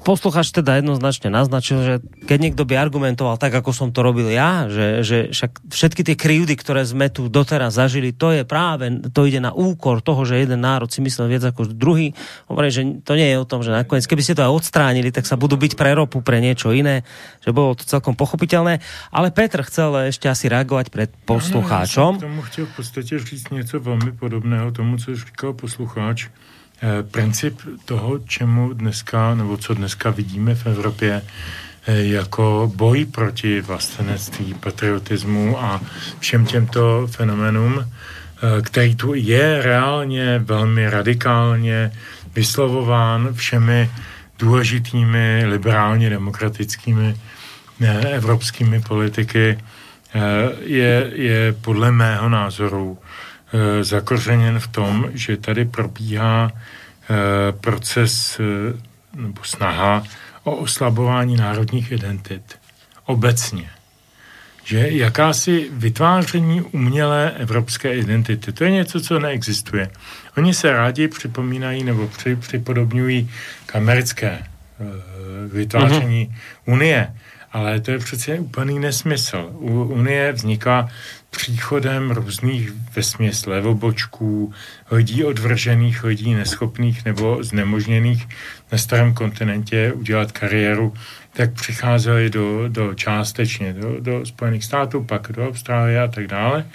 posluchač teda jednoznačne naznačil, že keď niekto by argumentoval tak, ako som to robil ja, že, že však všetky tie krivdy, ktoré sme tu doteraz zažili, to je práve, to ide na úkor toho, že jeden národ si myslel viac ako druhý. Hovorím, že to nie je o tom, že nakoniec, keby ste to aj odstránili, tak sa budú byť pre ropu, pre niečo iné, že bolo to celkom pochopiteľné. Ale Petr chcel ešte asi reagovať pred poslucháčom. No, ja tomu chtěl v podstatě říct něco velmi podobného tomu, co říkal poslucháč princip toho, čemu dneska, nebo co dneska vidíme v Evropě, eh, jako boj proti vlastenectví, patriotismu a všem těmto fenomenům, eh, který tu je reálně velmi radikálně vyslovován všemi důležitými liberálně demokratickými evropskými politiky, je, je podle mého názoru zakořeněn v tom, že tady probíhá Eh, proces eh, nebo snaha o oslabování národních identit obecně. Že jakási vytváření umělé evropské identity, to je něco, co neexistuje. Oni se rádi připomínají nebo při, připodobňují k americké e, vytváření uh-huh. unie, ale to je přece úplný nesmysl. U unie vzniká příchodem různých vesměs levobočků, lidí odvržených, lidí neschopných nebo znemožněných na starém kontinentě udělat kariéru, tak přicházeli do, do částečně do, do Spojených států, pak do Austrálie a tak dále.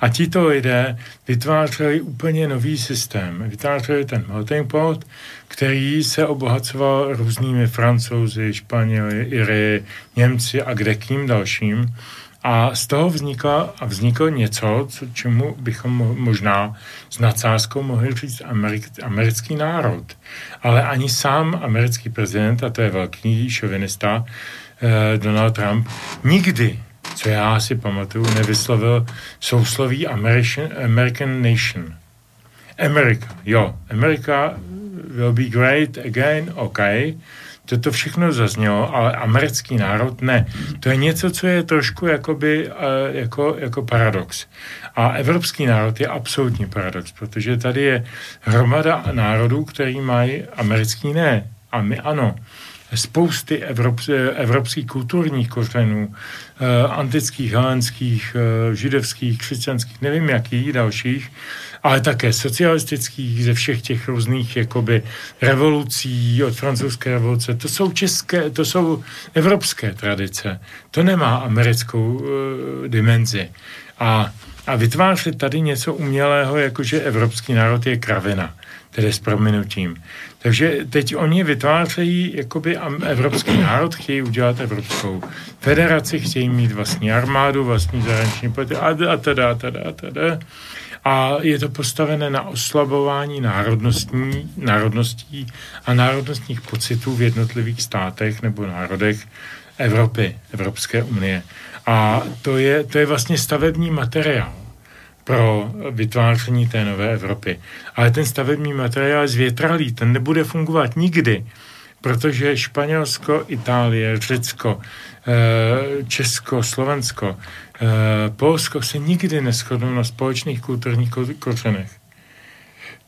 A tito lidé vytvářeli úplně nový systém. Vytvářeli ten melting pot, který se obohacoval různými francouzi, španěli, Iry, Němci a kde kým dalším a z toho vznikla, vzniklo něco, co, čemu bychom možná s nadsázkou mohli říct amerik, americký národ. Ale ani sám americký prezident, a to je velký šovinista eh, Donald Trump, nikdy, co já si pamatuju, nevyslovil sousloví American, American Nation. America, jo, America will be great again, OK, Toto všechno zaznělo, ale americký národ ne. To je něco, co je trošku jakoby, eh, jako, jako paradox. A evropský národ je absolutní paradox, protože tady je hromada národů, který mají americký ne. A my ano spousty evrop, evropských kulturních kořenů, eh, antických, helenských, eh, židovských, křesťanských, nevím jakých dalších, ale také socialistických, ze všech těch různých jakoby revolucí od francouzské revoluce. To jsou české, to jsou evropské tradice. To nemá americkou uh, dimenzi. A, a vytvářet tady něco umělého, jakože evropský národ je kravina, tedy s prominutím. Takže teď oni vytvářejí jakoby evropský národ, chtějí udělat evropskou federaci, chtějí mít vlastní armádu, vlastní zahraniční politiku a teda, a teda, a teda. A je to postavené na oslabování národnostní, národností a národnostních pocitů v jednotlivých státech nebo národech Evropy, Evropské unie. A to je, to je vlastně stavební materiál pro vytváření té nové Evropy. Ale ten stavební materiál je zvětralý, ten nebude fungovat nikdy, protože Španělsko, Itálie, Řecko, eh, Česko, Slovensko, Polsko se nikdy neschodnou na společných kulturních kořenech.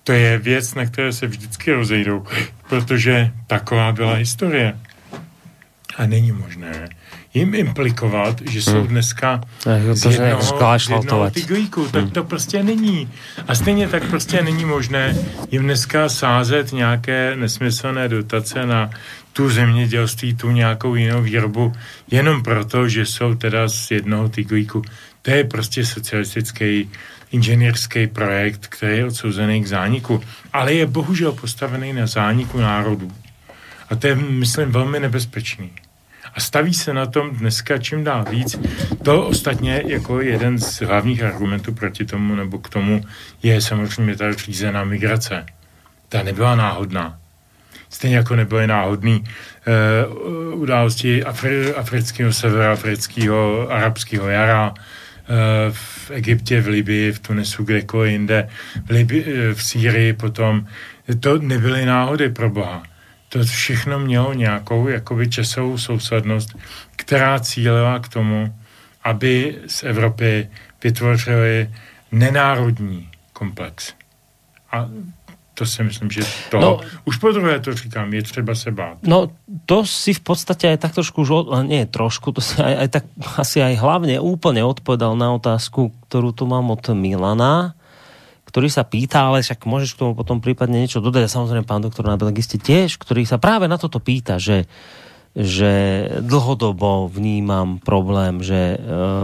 To je věc, na které se vždycky rozejdou, protože taková byla historie. A není možné, jim implikovat, že jsou hmm. dneska z jednoho, z jednoho tyglíku. Tak hmm. to prostě není. A stejně tak prostě není možné jim dneska sázet nějaké nesmyslné dotace na tu zemědělství, tu nějakou jinou výrobu, jenom proto, že jsou teda z jednoho tyglíku. To je prostě socialistický inženýrský projekt, který je odsouzený k zániku. Ale je bohužel postavený na zániku národů. A to je, myslím, velmi nebezpečný a staví se na tom dneska čím dál víc. To ostatně jako jeden z hlavních argumentů proti tomu nebo k tomu je samozřejmě ta řízená migrace. Ta nebyla náhodná. Stejně jako nebyly náhodný uh, události Afri- afrického, severoafrického, arabského jara, uh, v Egyptě, v Libii, v Tunisu, kdekoliv jinde, v, Libii, uh, v Sýrii potom. To nebyly náhody pro Boha to všechno mělo nějakou jakoby časovou sousadnost, která cílila k tomu, aby z Evropy vytvořili nenárodní komplex. A to si myslím, že to, no, už po druhé to říkám, je třeba se bát. No, to si v podstate aj tak trošku, už, nie trošku, to si aj, aj tak asi aj hlavne úplne odpovedal na otázku, ktorú tu mám od Milana, ktorý sa pýta, ale však môžeš k tomu potom prípadne niečo dodať. A samozrejme pán doktor na ste tiež, ktorý sa práve na toto pýta, že, že dlhodobo vnímam problém, že e,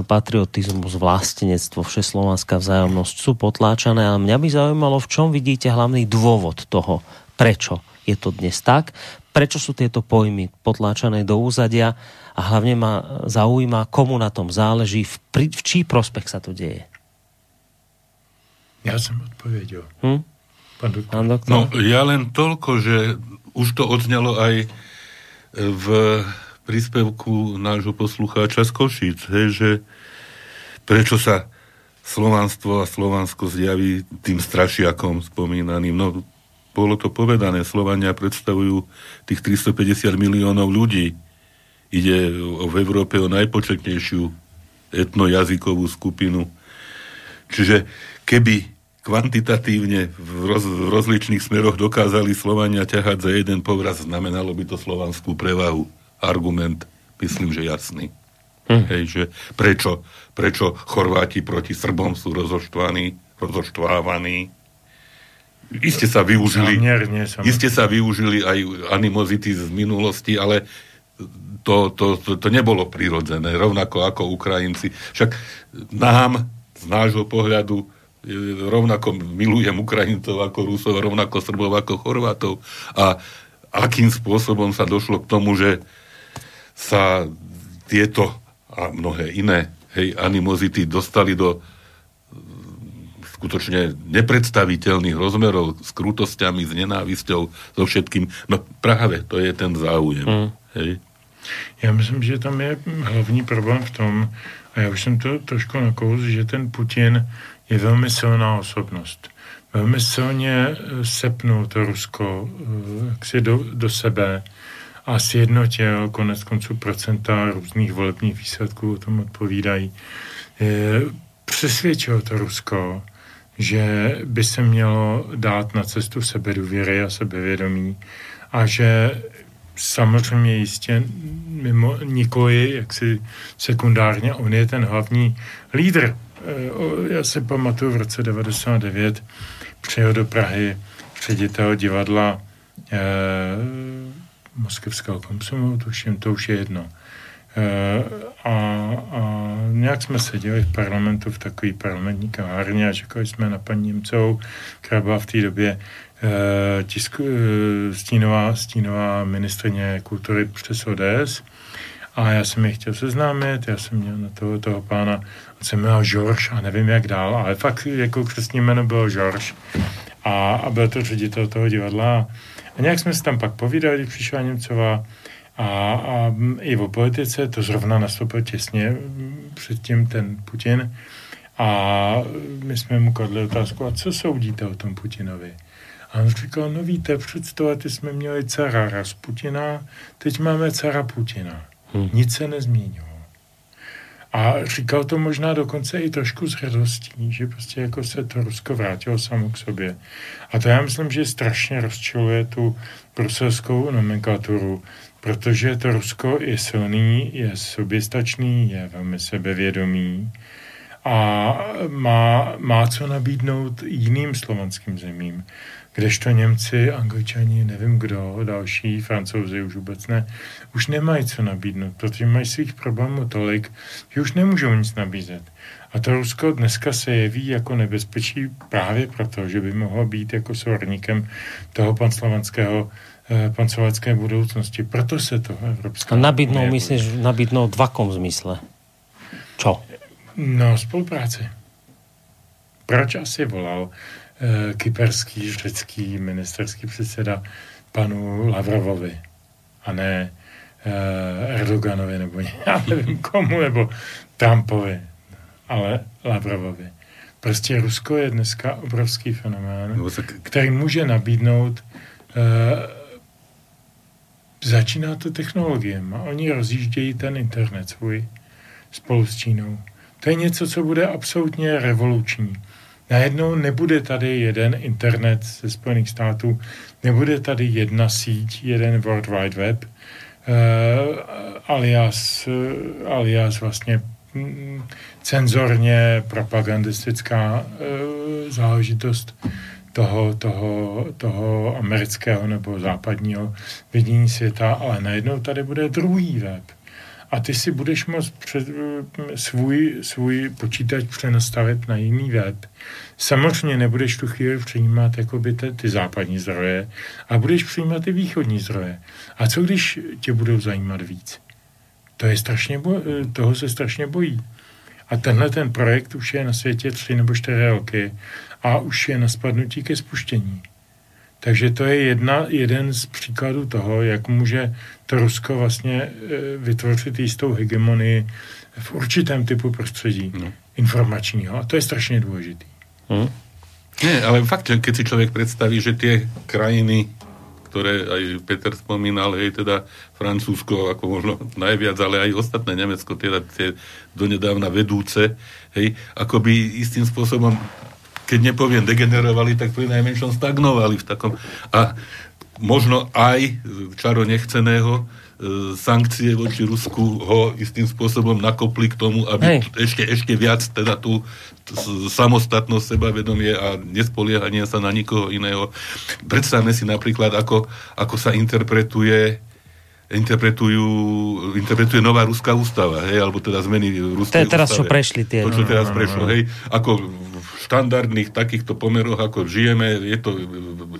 patriotizmus, vlastenectvo, všeslovanská vzájomnosť sú potláčané, ale mňa by zaujímalo, v čom vidíte hlavný dôvod toho, prečo je to dnes tak, prečo sú tieto pojmy potláčané do úzadia a hlavne ma zaujíma, komu na tom záleží, v, v čí prospech sa to deje. Ja som odpovedal. Hm? Pán doktor. Pán doktor. No, ja len toľko, že už to odznelo aj v príspevku nášho poslucháča z Košic, hej, že prečo sa slovanstvo a Slovansko zjaví tým strašiakom spomínaným. No, bolo to povedané, Slovania predstavujú tých 350 miliónov ľudí. Ide v Európe o najpočetnejšiu etnojazykovú skupinu. Čiže keby kvantitatívne v, roz, v rozličných smeroch dokázali Slovania ťahať za jeden povraz, znamenalo by to slovanskú prevahu. Argument, myslím, že jasný. Hm. Hej, že prečo, prečo Chorváti proti Srbom sú rozoštvaní, rozoštvávaní. Iste sa využili, iste sa využili aj animozity z minulosti, ale to, to, to, to nebolo prirodzené, rovnako ako Ukrajinci. Však nám, z nášho pohľadu, rovnako milujem Ukrajincov ako Rusov, rovnako Srbov ako Chorvátov. A akým spôsobom sa došlo k tomu, že sa tieto a mnohé iné hej, animozity dostali do skutočne nepredstaviteľných rozmerov s krutosťami, s nenávisťou, so všetkým. No práve to je ten záujem. Mm. Hej. Já myslím, že tam je hlavní problém v tom, a já už jsem to trošku nakous, že ten Putin je velmi silná osobnost. Velmi silně eh, sepnul to Rusko eh, jaksi do, do sebe a sjednotil konec konců procenta různých volebních výsledků o tom odpovídají. Přesvědčil to Rusko, že by se mělo dát na cestu sebedůvěry a sebevědomí a že samozřejmě jistě mimo nikoli, jak si sekundárně, on je ten hlavní lídr. Já se pamatuju v roce 99 přijel do Prahy ředitel divadla eh, moskevského konsumu, tuším, to už je jedno. Eh, a, a nějak jsme seděli v parlamentu v takové parlamentní kavárně a čekali jsme na paní Němcovou, která byla v té době eh, tisku, eh, stínová, stínová ministrině kultury přes ODS. A já jsem je chtěl seznámit, já jsem měl na toho, toho pána, se jmenoval George a nevím jak dál, ale fakt jako křesní jméno bylo George. A, a byl to ředitel toho divadla. A nějak jsme se tam pak povídali, přišla Němcová a, a i o politice, to zrovna nastoupil těsně předtím ten Putin. A my jsme mu kladli otázku, a co soudíte o tom Putinovi? A on říkal, no víte, před sto lety jsme měli cara Rasputina, teď máme cara Putina. Hmm. Nic se nezměnilo. A říkal to možná dokonce i trošku s hrdostí, že prostě jako se to Rusko vrátilo samo k sobě. A to já myslím, že strašně rozčiluje tu bruselskou nomenklaturu, protože to Rusko je silný, je soběstačný, je velmi sebevědomý a má, má co nabídnout jiným slovanským zemím. Kdežto Němci, Angličani, nevím kdo, další, Francouzi už vůbec ne, už nemají co nabídnout, protože mají svých problémů tolik, že už nemůžou nic nabízet. A to Rusko dneska se jeví jako nebezpečí právě proto, že by mohlo být jako svorníkem toho panslovanského Eh, pancovacké budoucnosti. Proto se to Evropská A nabídnou, myslíš, nabídnou v akom zmysle? Čo? No, spolupráci. Proč asi volal kyperský, řecký ministerský předseda panu Lavrovovi a ne e, Erdoganovi nebo já nevím komu, nebo Trumpovi, ale Lavrovovi. Prostě Rusko je dneska obrovský fenomén, no, který může nabídnout e, začíná to technologiem a oni rozjíždějí ten internet svůj spolu s Čínou. To je něco, co bude absolutně revoluční. Najednou nebude tady jeden internet ze Spojených států, nebude tady jedna síť, jeden World Wide Web, uh, alias, uh, alias vlastně mm, cenzorně propagandistická uh, záležitost toho, toho, toho amerického nebo západního vidění světa, ale najednou tady bude druhý web. A ty si budeš moct před, svůj, svůj počítač přenastavit na jiný web. Samozřejmě nebudeš tu chvíli přijímat jakoby ty, ty západní zdroje, a budeš přijímat ty východní zdroje. A co když tě budou zajímat víc? To je strašně bo- toho se strašně bojí. A tenhle ten projekt už je na světě tři nebo čtyři roky a už je na spadnutí ke spuštění. Takže to je jedna, jeden z příkladů toho, jak může to Rusko vlastně e, vytvořit jistou hegemonii v určitém typu prostředí no. informačního. A to je strašně důležitý. Hmm. Nie, ale fakt, že keď si človek predstaví, že tie krajiny, ktoré aj Peter spomínal, hej, teda Francúzsko ako možno najviac, ale aj ostatné Nemecko, teda tie donedávna vedúce, hej, ako by istým spôsobom keď nepoviem degenerovali, tak pri najmenšom stagnovali v takom. A možno aj čaro nechceného e, sankcie voči Rusku ho istým spôsobom nakopli k tomu, aby Hej. ešte, ešte viac teda tú samostatnosť, sebavedomie a nespoliehanie sa na nikoho iného. Predstavme si napríklad, ako, ako sa interpretuje interpretujú, interpretuje nová ruská ústava, hej, alebo teda zmeny ruskej ústave. teraz, čo prešli tie. To, čo teraz prešlo, hej, ako štandardných takýchto pomeroch, ako žijeme, je to,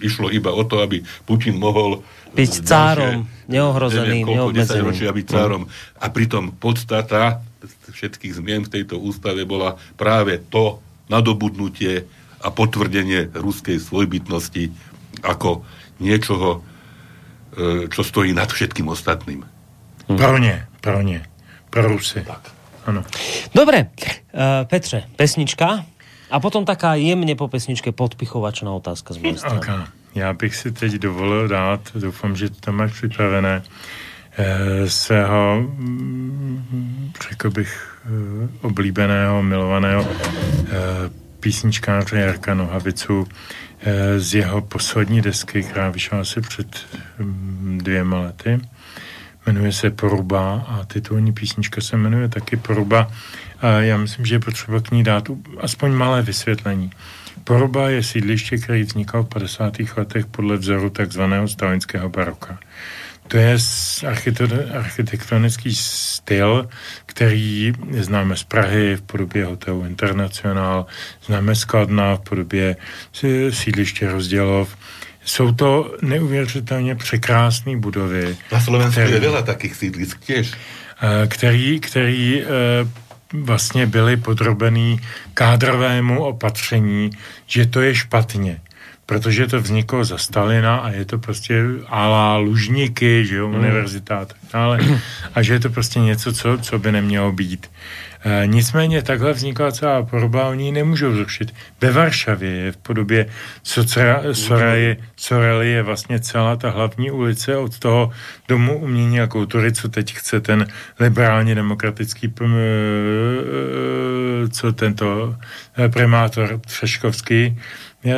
išlo iba o to, aby Putin mohol byť cárom, neohrozeným, neobmedzeným. byť cárom. A pritom podstata všetkých zmien v tejto ústave bola práve to nadobudnutie a potvrdenie ruskej svojbytnosti ako niečoho, e, čo stojí nad všetkým ostatným. Hm. Pro ne, pro ne. Pro Rusy. Tak. Ano. Dobre, uh, Petře, pesnička? A potom taká jemne po pesničke podpichovačná otázka z mojej strany. Okay. Já bych si teď dovolil dát, doufám, že to máš připravené, eh, svého, mm, řekl bych, eh, oblíbeného, milovaného písničkáře Jarka Nohavicu z jeho poslední desky, která vyšla asi před mm, dvěma lety. Jmenuje se Poruba a titulní písnička se jmenuje taky Poruba. A já myslím, že je potřeba k ní dát aspoň malé vysvětlení. Poruba je sídliště, který vznikal v 50. letech podle vzoru takzvaného stalinského baroka. To je architektonický styl, který známe z Prahy v podobě hotelu International, známe z Kladna v podobě sídliště Rozdělov. Jsou to neuvěřitelně překrásné budovy. Na Slovensku který, je veľa takých sídlisk těž. Který, který vlastně byly podrobený kádrovému opatření, že to je špatně protože to vzniklo za Stalina a je to prostě ala lužníky, že jo, mm. univerzita a tak dále. A že je to prostě něco, co, co by nemělo být. E, nicméně takhle vznikla celá poroba, oni ji nemůžou zrušit. Ve Varšavě je v podobě Sorely, Sorely je vlastně celá ta hlavní ulice od toho domu umění a kultury, co teď chce ten liberálně demokratický e, co tento e, primátor Třeškovský,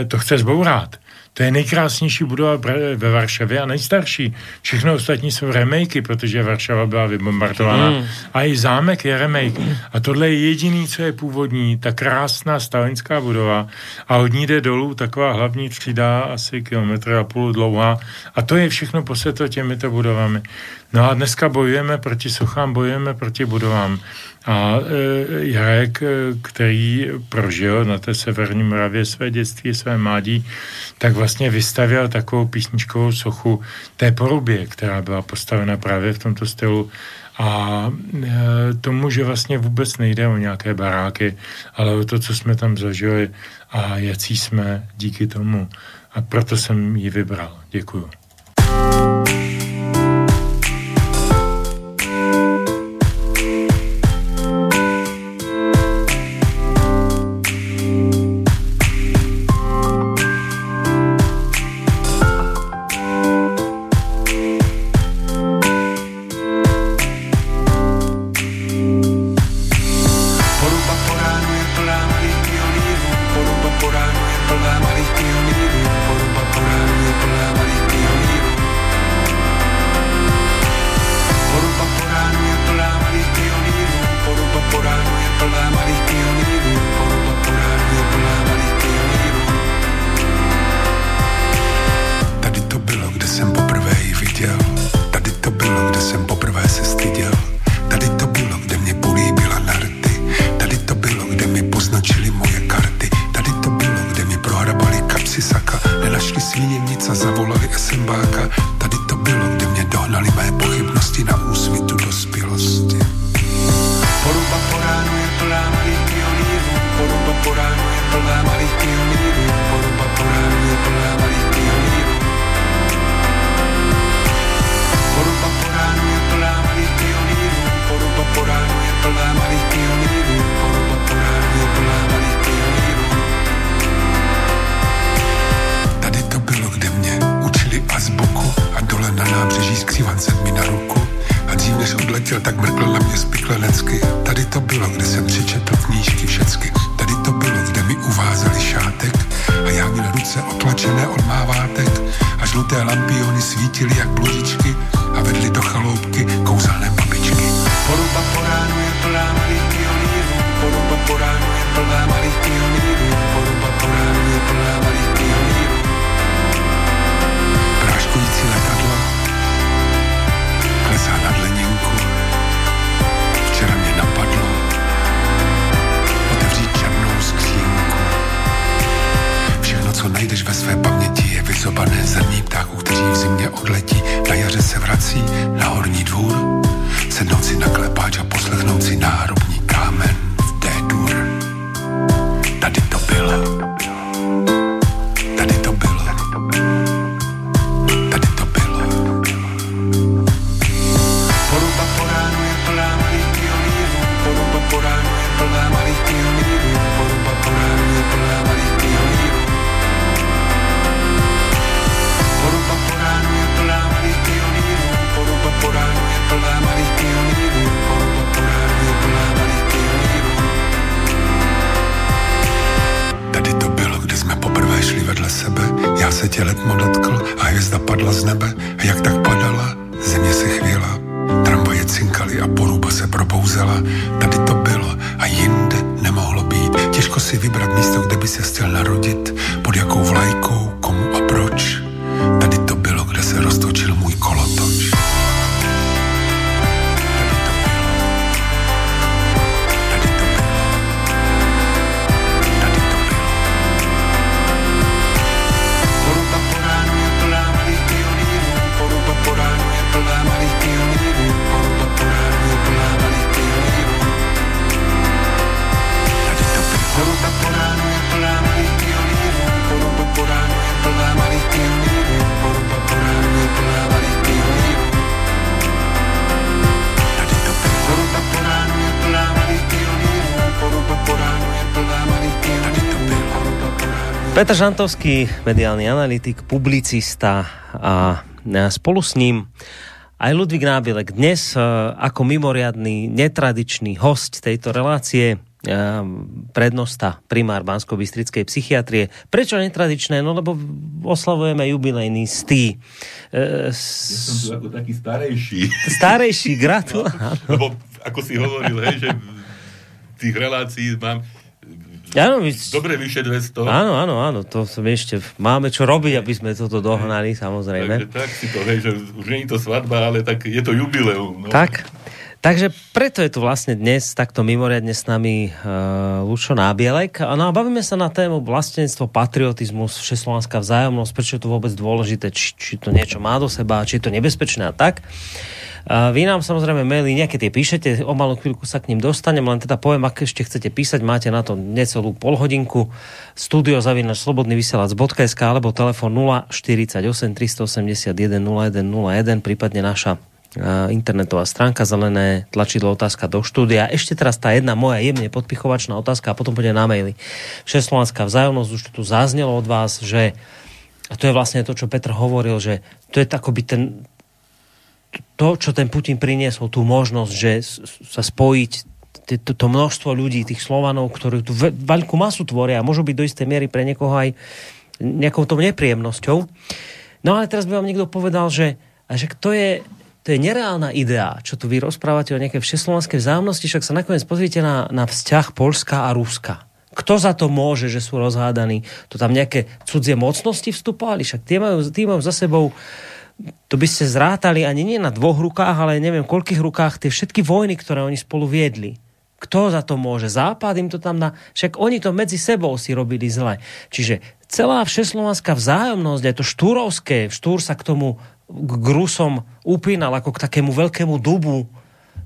to chce zbourat. To je nejkrásnější budova ve Varšavě a nejstarší. Všechno ostatní jsou remakey, protože Varšava byla vybombardovaná. Mm. A i zámek je remake. A tohle je jediný, co je původní, ta krásná stalinská budova. A od ní jde dolů taková hlavní třída, asi kilometr a půl dlouhá. A to je všechno poseto těmito budovami. No a dneska bojujeme proti suchám, bojujeme proti budovám. A e, Jarek, e, který prožil na té severní Moravě své dětství, své mládí, tak vlastně vystavil takovou písničkovou sochu té porubě, která byla postavena právě v tomto stylu. A e, tomu, že vlastně vůbec nejde o nějaké baráky, ale o to, co jsme tam zažili a jací jsme díky tomu. A proto jsem ji vybral. Děkuju. Narodit, pod jakou vlajkou, komu Petr Žantovský, mediálny analytik, publicista a spolu s ním aj Ludvík Nábilek. Dnes e, ako mimoriadný, netradičný host tejto relácie e, prednosta primár bansko bystrickej psychiatrie. Prečo netradičné? No lebo oslavujeme jubilejný stý. E. Ja som tu ako taký starejší. Starejší, gratulujem. No, lebo ako si hovoril, hej, že tých relácií mám Áno, my... Dobre, vyše 200. Áno, áno, áno, to ešte máme čo robiť, aby sme toto dohnali, samozrejme. Takže tak si to, hej, že už nie je to svadba, ale tak je to jubileum. No. Tak, takže preto je tu vlastne dnes takto mimoriadne s nami uh, Lučo Nábielek. No a bavíme sa na tému vlastenstvo, patriotizmus, všeslovanská vzájomnosť, prečo je to vôbec dôležité, či, či to niečo má do seba, či je to nebezpečné a tak. Uh, vy nám samozrejme maily nejaké tie píšete, o malú chvíľku sa k ním dostanem, len teda poviem, ak ešte chcete písať, máte na to necelú polhodinku. Studio zavinač slobodný vysielač.sk alebo telefon 048 381 0101, prípadne naša internetová stránka, zelené tlačidlo otázka do štúdia. Ešte teraz tá jedna moja jemne podpichovačná otázka a potom pôjde na maily. Všeslovanská vzájomnosť, už tu zaznelo od vás, že a to je vlastne to, čo Petr hovoril, že to je akoby ten, to, čo ten Putin priniesol, tú možnosť, že sa spojiť to, množstvo ľudí, tých Slovanov, ktorí tú veľkú masu tvoria a môžu byť do istej miery pre niekoho aj nejakou tou nepríjemnosťou. No ale teraz by vám niekto povedal, že, že to je, to je nereálna idea, čo tu vy rozprávate o nejakej všeslovanskej vzájomnosti, však sa nakoniec pozrite na, na vzťah Polska a Ruska. Kto za to môže, že sú rozhádaní? To tam nejaké cudzie mocnosti vstupovali, však tie majú, tí majú za sebou uh, to by ste zrátali ani nie na dvoch rukách, ale neviem koľkých rukách tie všetky vojny, ktoré oni spolu viedli. Kto za to môže? Západ im to tam na... Však oni to medzi sebou si robili zle. Čiže celá všeslovanská vzájomnosť, aj to štúrovské, štúr sa k tomu k Grusom upínal ako k takému veľkému dubu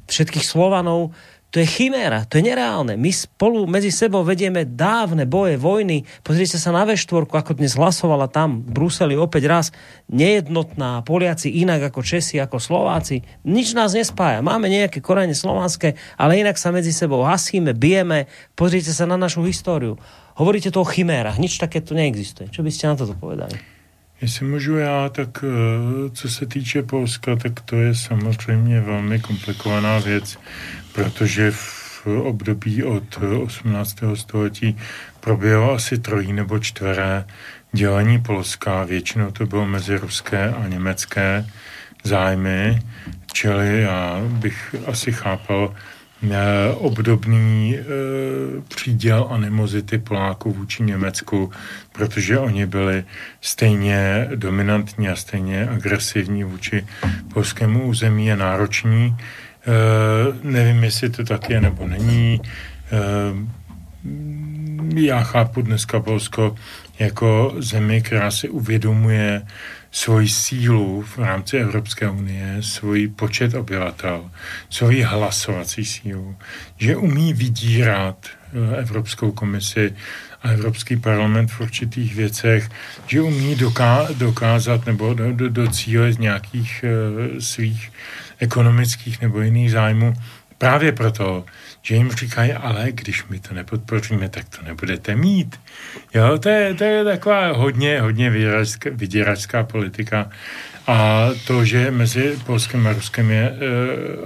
všetkých Slovanov, to je chiméra, to je nereálne. My spolu medzi sebou vedieme dávne boje, vojny. Pozrite sa na V4, ako dnes hlasovala tam v Bruseli opäť raz nejednotná, Poliaci inak ako Česi, ako Slováci. Nič nás nespája. Máme nejaké korene slovanské, ale inak sa medzi sebou hasíme, bijeme. Pozrite sa na našu históriu. Hovoríte to o chimérach, nič také tu neexistuje. Čo by ste na toto povedali? Jestli můžu já, tak eh, co se týče Polska, tak to je samozřejmě velmi komplikovaná věc protože v období od 18. století proběhlo asi trojí nebo čtveré dělení Polska. Většinou to bylo mezi ruské a německé zájmy, čili já bych asi chápal eh, obdobný e, příděl animozity Poláků vůči Německu, protože oni byli stejně dominantní a stejně agresivní vůči polskému území a nároční. Eh, nevím, jestli to tak je nebo není. Eh, já chápu dneska Polsko jako zemi, která si uvědomuje svoji sílu v rámci Evropské unie, svůj počet obyvatel, svoji hlasovací sílu, že umí vydírat eh, Evropskou komisi a Evropský parlament v určitých věcech, že umí doká- dokázat nebo do, do, docílit nějakých uh, svých ekonomických nebo jiných zájmů. Právě proto, že jim říkají, ale když my to nepodpoříme, tak to nebudete mít. Jo, to je, to je taková hodně, hodně vyděračská, vyděračská politika. A to, že mezi Polskem a Ruskem je e,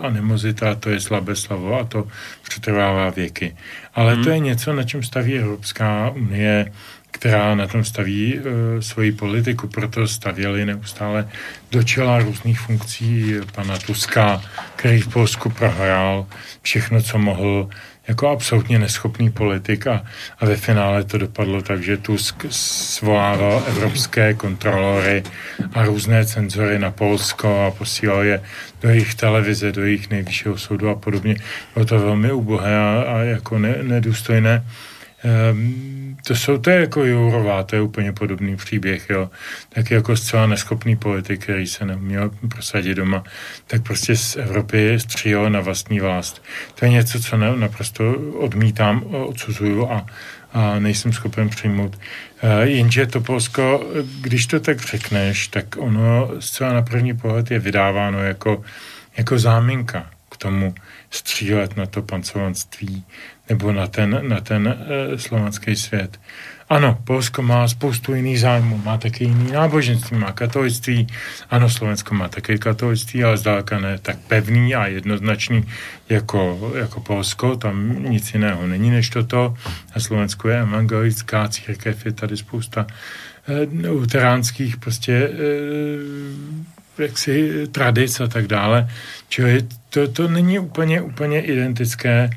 animozita, to je slabé slovo a to přetrvává věky. Ale hmm. to je něco, na čem staví Evropská unie, která na tom staví e, svoji politiku, proto stavěli neustále do čela různých funkcí pana Tuska, který v Polsku prohrál všechno, co mohl, jako absolutně neschopný politik a, a ve finále to dopadlo tak, že Tusk svolával evropské kontrolory a různé cenzory na Polsko a posílal je do jejich televize, do jejich nejvyššího soudu a podobně. Bylo to velmi ubohé a, a jako ne, nedůstojné. Um, to jsou, to je jako Jourová, to je úplně podobný příběh, jo. Tak jako zcela neschopný politik, který se neměl prosadit doma, tak prostě z Evropy střílel na vlastní vlast. To je něco, co ne, naprosto odmítám, odsuzuju a, a nejsem schopen přijmout. Uh, jenže to Polsko, když to tak řekneš, tak ono zcela na první pohled je vydáváno jako, jako záminka k tomu střílet na to pancovanství nebo na ten, na ten e, slovanský svět. Ano, Polsko má spoustu jiných zájmů, má také jiný náboženství, má katolictví. Ano, Slovensko má také katolictví, ale zdaleka ne tak pevný a jednoznačný jako, jako Polsko. Tam nic jiného není než toto. A Slovensko je evangelická církev, je tady spousta e, luteránských prostě e, jaksi tradic a tak dále. Čili to, to není úplně, úplně identické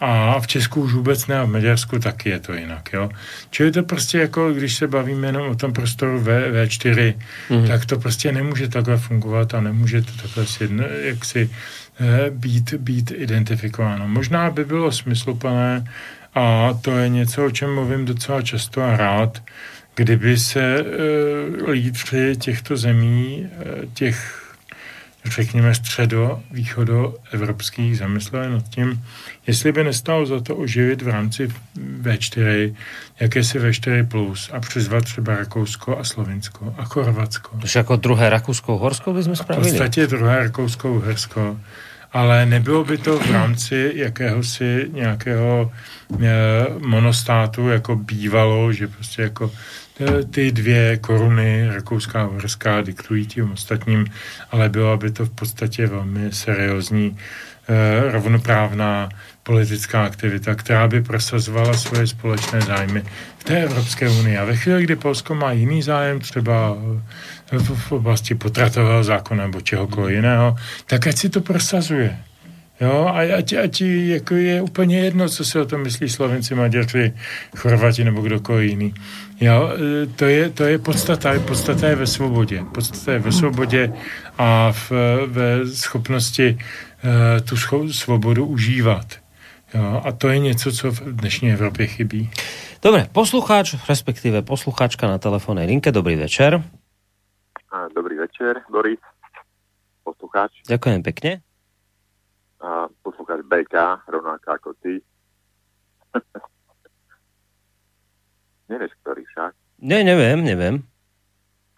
a v Česku už vůbec ne, a v Maďarsku taky je to jinak, jo. Čili to prostě jako, když se bavíme jenom o tom prostoru v, V4, mm. tak to prostě nemůže takhle fungovat a nemůže to takhle sjedno, jaksi eh, být, být identifikováno. Možná by bylo smysluplné, a to je něco, o čem mluvím docela často a rád, kdyby se e, lídři těchto zemí, e, těch řekněme středo, východo evropských zamysleli nad tím, jestli by nestalo za to oživit v rámci V4 jakési V4 plus a přizvat třeba Rakousko a Slovinsko a Chorvatsko. To jako druhé Rakousko-Horsko bychom spravili? V podstatě druhé Rakousko-Uhersko. Ale nebylo by to v rámci jakéhosi nějakého e, monostátu, jako bývalo, že prostě jako Eh, ty dvě koruny, rakouská a uherská, diktují tím ostatním, ale byla by to v podstatě velmi seriózní, eh, rovnoprávná politická aktivita, která by prosazovala svoje společné zájmy v té Evropské unii. A ve chvíli, kdy Polsko má jiný zájem, třeba v, v oblasti potratového zákona nebo čehokoliv jiného, tak ať si to prosazuje. Jo, a ať, ať jako je úplně jedno, co si o tom myslí Slovenci, Maďaři, Chorvati nebo kdokoliv jiný. Jo, e, to je, to je podstata, podstata je ve svobodě. Podstata je ve svobodě a v, ve schopnosti uh, tu scho- svobodu užívat. Jo, a to je něco, co v dnešní Evropě chybí. Dobre, poslucháč, respektíve poslucháčka na telefónnej linke, dobrý večer. Dobrý večer, Boris, poslucháč. Ďakujem pekne a poslúchať BK, rovnako ako ty. Nevieš, ktorý však? Ne, neviem, neviem.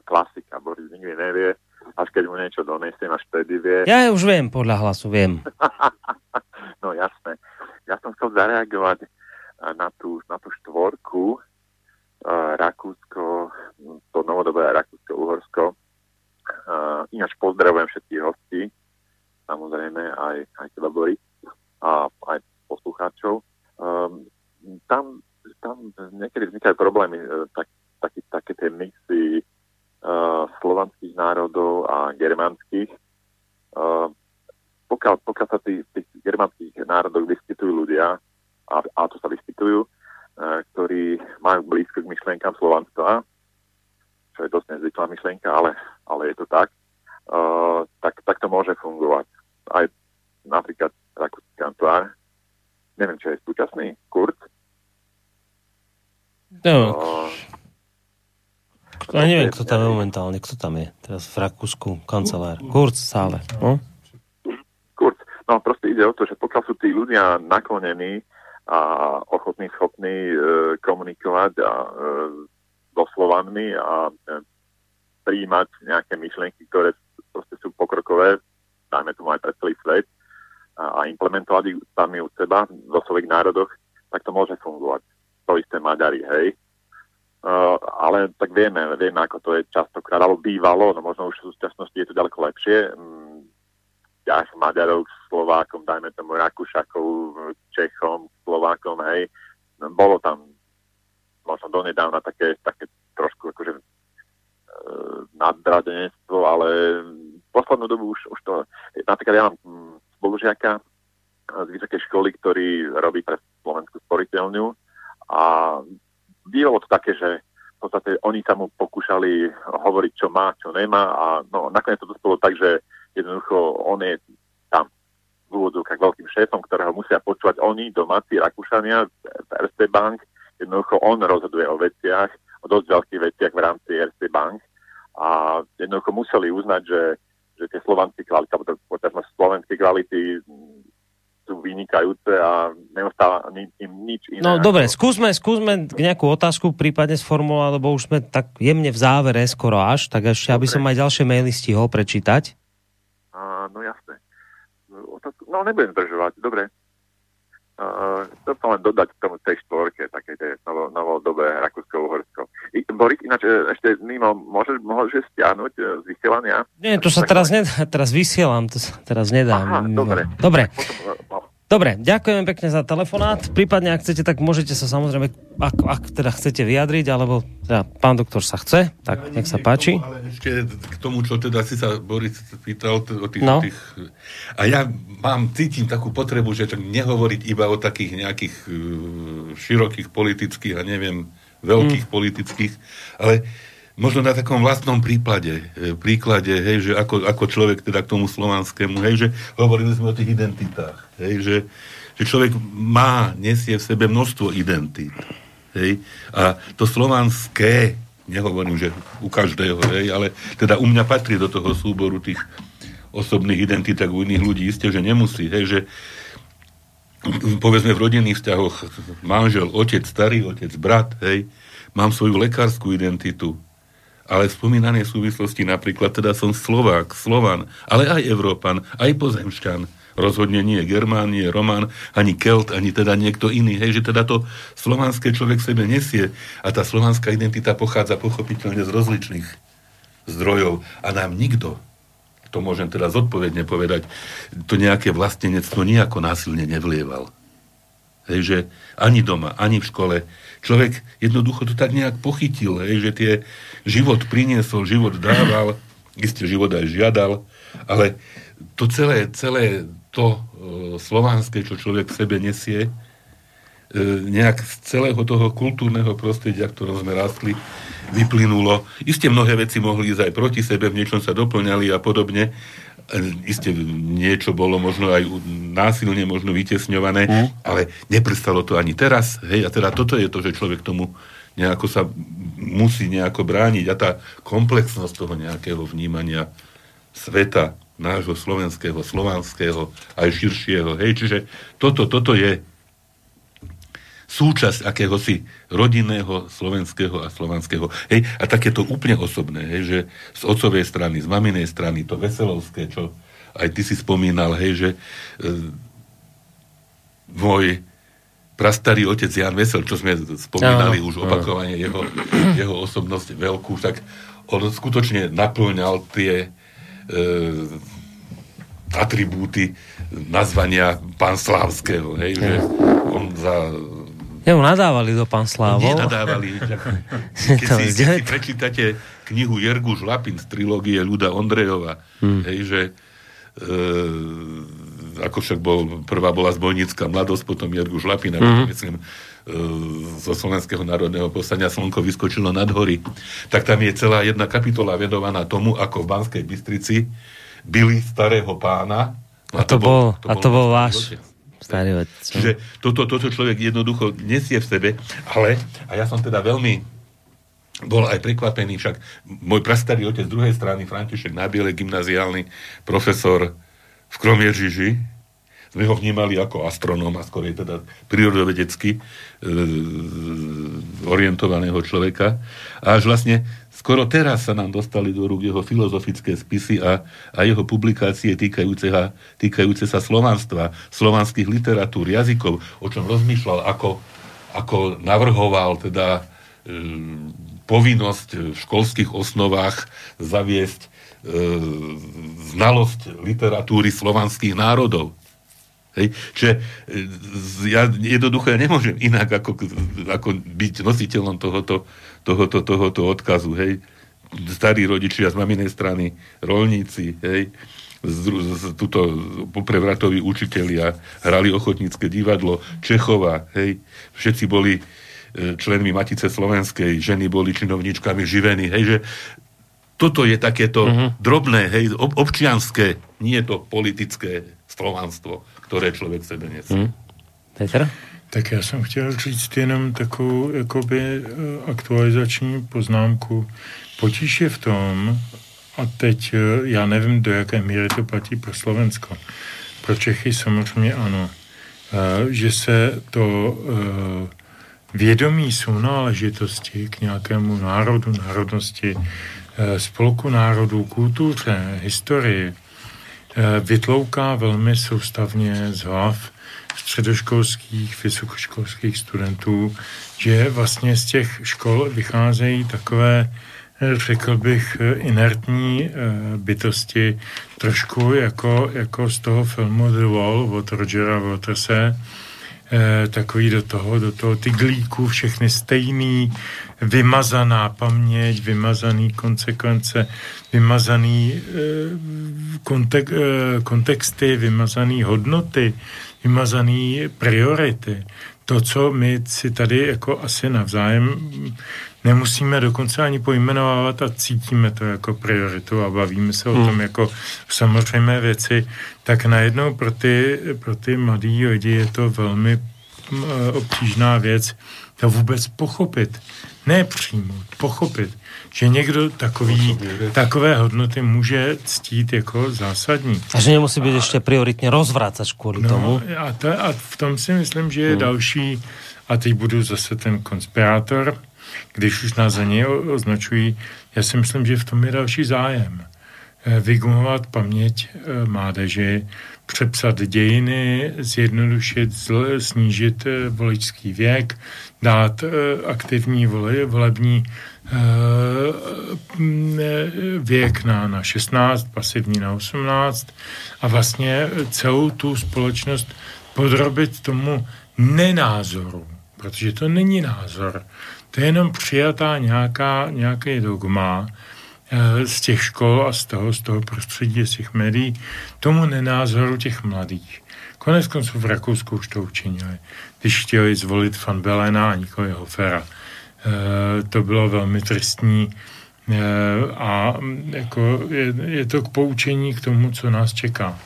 Klasika, Boris nikdy nevie. Až keď mu niečo donesiem, až vtedy vie. Ja už viem, podľa hlasu viem. no jasné. Ja som chcel zareagovať na tú, na tú štvorku uh, Rakúsko, to novodobé Rakúsko-Uhorsko. Uh, ináč pozdravujem všetkých hostí samozrejme aj, aj teba Boris a aj poslucháčov. Um, tam, tam niekedy vznikajú problémy, e, tak, taký, také tie mixy uh, slovanských národov a germánskych. Uh, pokiaľ, pokiaľ sa tých, tých germánskych národoch vyskytujú ľudia, a, a to sa vyskytujú, uh, ktorí majú blízko k myšlienkám slovanstva, čo je dosť nezvyklá myšlienka, ale, ale je to tak, uh, tak, tak to môže fungovať. Aj napríklad rakúsky kancelár, neviem, čo je súčasný, Kurt. No. Uh, ja neviem, kto tam je momentálne, kto tam je teraz v Rakúsku, kancelár. Kurt stále. No? Kurt. No proste ide o to, že pokiaľ sú tí ľudia naklonení a ochotní, schopní e, komunikovať a e, so Slovanmi a e, prijímať nejaké myšlienky, ktoré proste sú pokrokové, dajme tomu aj pre celý svet, a, a implementovať ich sami u seba vo svojich národoch, tak to môže fungovať. To isté Maďari, hej. Uh, ale tak vieme, vieme, ako to je častokrát, alebo bývalo, no možno už v súčasnosti je to ďaleko lepšie. Mm, ja Maďarov, Slovákom, dajme tomu Rakúšakov, Čechom, Slovákom, hej, no, bolo tam možno donedávna také, také trošku akože e, nadradenectvo, ale poslednú dobu už, už to, napríklad ja mám mm, spolužiaka z vysokej školy, ktorý robí pre Slovenskú sporiteľňu a bývalo to také, že v podstate oni sa mu pokúšali hovoriť, čo nemá a no, nakoniec to dospelo tak, že jednoducho on je tam v úvodzovkách veľkým šéfom, ktorého musia počúvať oni, domáci Rakúšania, RST Bank, jednoducho on rozhoduje o veciach, o dosť veľkých veciach v rámci RST Bank a jednoducho museli uznať, že že tie slovanské kvality, alebo povedzme slovenské kvality sú vynikajúce a neostáva No dobre, skúsme, skúsme nejakú otázku prípadne sformulovať, lebo už sme tak jemne v závere skoro až, tak ešte, dobre. aby som aj ďalšie maily stihol prečítať. A, no jasné. No nebudem zdržovať, dobre. Uh, to len dodať k tomu tej štvorke, také tej novo, novodobé Rakúsko-Uhorsko. Boris, ináč e, ešte mimo, môže, môže stiahnuť e, z vysielania? Nie, to sa teraz nedá, teraz vysielam, to sa teraz nedá. Aha, dobre. Dobre. Potom, e. Dobre, ďakujem pekne za telefonát. Prípadne, ak chcete, tak môžete sa samozrejme, ak, ak teda chcete vyjadriť, alebo teda pán doktor sa chce, tak nech sa páči. Ale ešte k tomu, čo teda si sa Boris pýtal o tých, no. tých... A ja mám, cítim takú potrebu, že nehovoriť iba o takých nejakých uh, širokých politických a neviem, veľkých hmm. politických, ale možno na takom vlastnom príklade, e, príklade, hej, že ako, ako človek teda k tomu slovanskému, hej, že hovorili sme o tých identitách, hej, že, že človek má, nesie v sebe množstvo identít, hej, a to slovanské, nehovorím, že u každého, hej, ale teda u mňa patrí do toho súboru tých osobných identít, tak u iných ľudí isté, že nemusí, hej, že povedzme v rodinných vzťahoch manžel, otec, starý otec, brat, hej, mám svoju lekárskú identitu, ale v spomínanej súvislosti napríklad teda som Slovák, Slovan, ale aj Európan, aj pozemšťan. Rozhodne nie Germán, nie Román, ani Kelt, ani teda niekto iný. Hej, že teda to slovanské človek sebe nesie a tá slovanská identita pochádza pochopiteľne z rozličných zdrojov a nám nikto, to môžem teda zodpovedne povedať, to nejaké vlastenectvo nejako násilne nevlieval. Hej, že ani doma, ani v škole, človek jednoducho to tak nejak pochytil, hej, že tie život priniesol, život dával, isté život aj žiadal, ale to celé, celé to e, slovanské, čo človek v sebe nesie, e, nejak z celého toho kultúrneho prostredia, ktorom sme rastli, vyplynulo. Isté mnohé veci mohli ísť aj proti sebe, v niečom sa doplňali a podobne, Isté niečo bolo možno aj násilne možno vytesňované, mm. ale neprestalo to ani teraz. Hej, a teda toto je to, že človek tomu nejako sa musí nejako brániť a tá komplexnosť toho nejakého vnímania sveta, nášho slovenského, slovanského, aj širšieho. Hej, čiže toto, toto je súčasť akéhosi rodinného, slovenského a slovanského. Hej, a takéto úplne osobné, hej, že z otcovej strany, z maminej strany, to veselovské, čo aj ty si spomínal, hej, že e, môj prastarý otec Jan Vesel, čo sme spomínali no, už opakovane, jeho, jeho osobnosť veľkú, tak on skutočne naplňal tie e, atribúty nazvania pán Slávského, hej, že on za Jemu nadávali do pán Slávo. Nie nadávali. Keď si, keď si prečítate knihu Jergu Žlapin z trilógie Ľuda Ondrejova, hmm. hej, že e, ako však bol, prvá bola zbojnícka mladosť, potom Jergu Žlapin, hmm. myslím, e, zo Slovenského národného povstania Slnko vyskočilo nad hory, tak tam je celá jedna kapitola vedovaná tomu, ako v Banskej Bystrici byli starého pána. A, a to, bol, to bol, a to bol váš. Otec. Starý otec. Čiže toto, toto človek jednoducho nesie v sebe, ale, a ja som teda veľmi bol aj prekvapený, však môj prastarý otec z druhej strany, František Nabiele, gymnaziálny profesor v Kromieržiži, sme ho vnímali ako astronóm a skorej teda prírodovedecky e, orientovaného človeka. A až vlastne Skoro teraz sa nám dostali do rúk jeho filozofické spisy a, a jeho publikácie týkajúce, týkajúce sa slovanstva, slovanských literatúr, jazykov, o čom rozmýšľal, ako, ako navrhoval teda e, povinnosť v školských osnovách zaviesť e, znalosť literatúry slovanských národov. Hej. Čiže e, ja jednoducho ja nemôžem inak ako, ako byť nositeľom tohoto, tohoto, tohoto odkazu. Hej. Starí rodičia z maminej strany, rolníci, hej. Z, z, tuto poprevratoví učitelia hrali ochotnícke divadlo, Čechova, hej. Všetci boli e, členmi Matice Slovenskej, ženy boli činovničkami živení, hej, že toto je takéto uh-huh. drobné, hej, ob, občianské, nie je to politické slovanstvo které člověk sebe nesie. Hmm. Petr? Tak já jsem chtěl říct jenom takovou jakoby eh, aktualizační poznámku. Potíž je v tom, a teď eh, já nevím, do jaké míry to platí pro Slovensko. Pro Čechy samozřejmě ano. Eh, že se to vědomí sounáležitosti k nějakému národu, národnosti, spolku národů, kultuře, historii, vytlouká velmi soustavně z hlav středoškolských, vysokoškolských studentů, že vlastně z těch škol vycházejí takové, eh, řekl bych, eh, inertní bytosti, trošku jako, jako z toho filmu The Wall od Rogera Waterse, takový do toho, do toho tyglíku, všechny stejný, vymazaná paměť, vymazaný konsekvence, vymazaný eh, kontek, eh, kontexty, vymazaný hodnoty, vymazaný priority. To, co my si tady jako asi navzájem nemusíme dokonce ani pojmenovávat a cítíme to jako prioritu a bavíme se o hmm. tom jako samozřejmé věci, tak najednou pro ty, pro ty mladí lidi je to velmi obtížná věc to vůbec pochopit ne přijmout, pochopit, že někdo takový, takové hodnoty může ctít jako zásadní. A že nemusí být ještě prioritně rozvrácač kvůli no, tomu. A, to, a v tom si myslím, že je hmm. další, a teď budu zase ten konspirátor, když už nás za něj označují, já si myslím, že v tom je další zájem. Eh, vygumovat paměť eh, mládeži, přepsat dějiny, zjednodušit, snížit eh, voličský věk, dát aktivní vole, volební věk na, na 16, pasivní na 18 a vlastně celou tu společnost podrobit tomu nenázoru, protože to není názor, to je jenom přijatá nějaká, nějaké dogma, Eh, z těch škol a z toho, z toho prostředí, z těch médií, tomu nenázoru těch mladých. Konec konců v Rakousku už to učinili. Když chtěli zvolit Van Belena a nikoli Hofera. E, to bylo velmi tristní e, a jako je, je to k poučení k tomu, co nás čeká.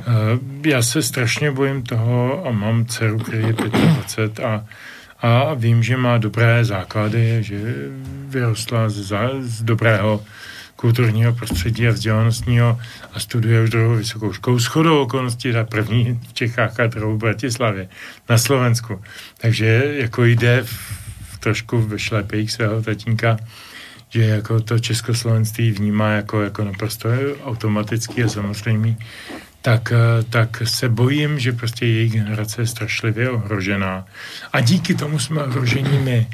E, já se strašně bojím toho a mám dceru, který je 25 a a vím, že má dobré základy, že vyrostla z, z dobrého kulturního prostředí a vzdělanostního a studuje už druhou vysokou školu. S chodou okolností ta první v Čechách a druhou v Bratislavě na Slovensku. Takže jako jde v trošku ve šlepejích svého tatínka, že jako to českoslovenství vnímá jako, jako naprosto automatický a samozřejmý tak, eh, tak se bojím, že prostě její generace je strašlivě ohrožená. A díky tomu jsme ohrožení my.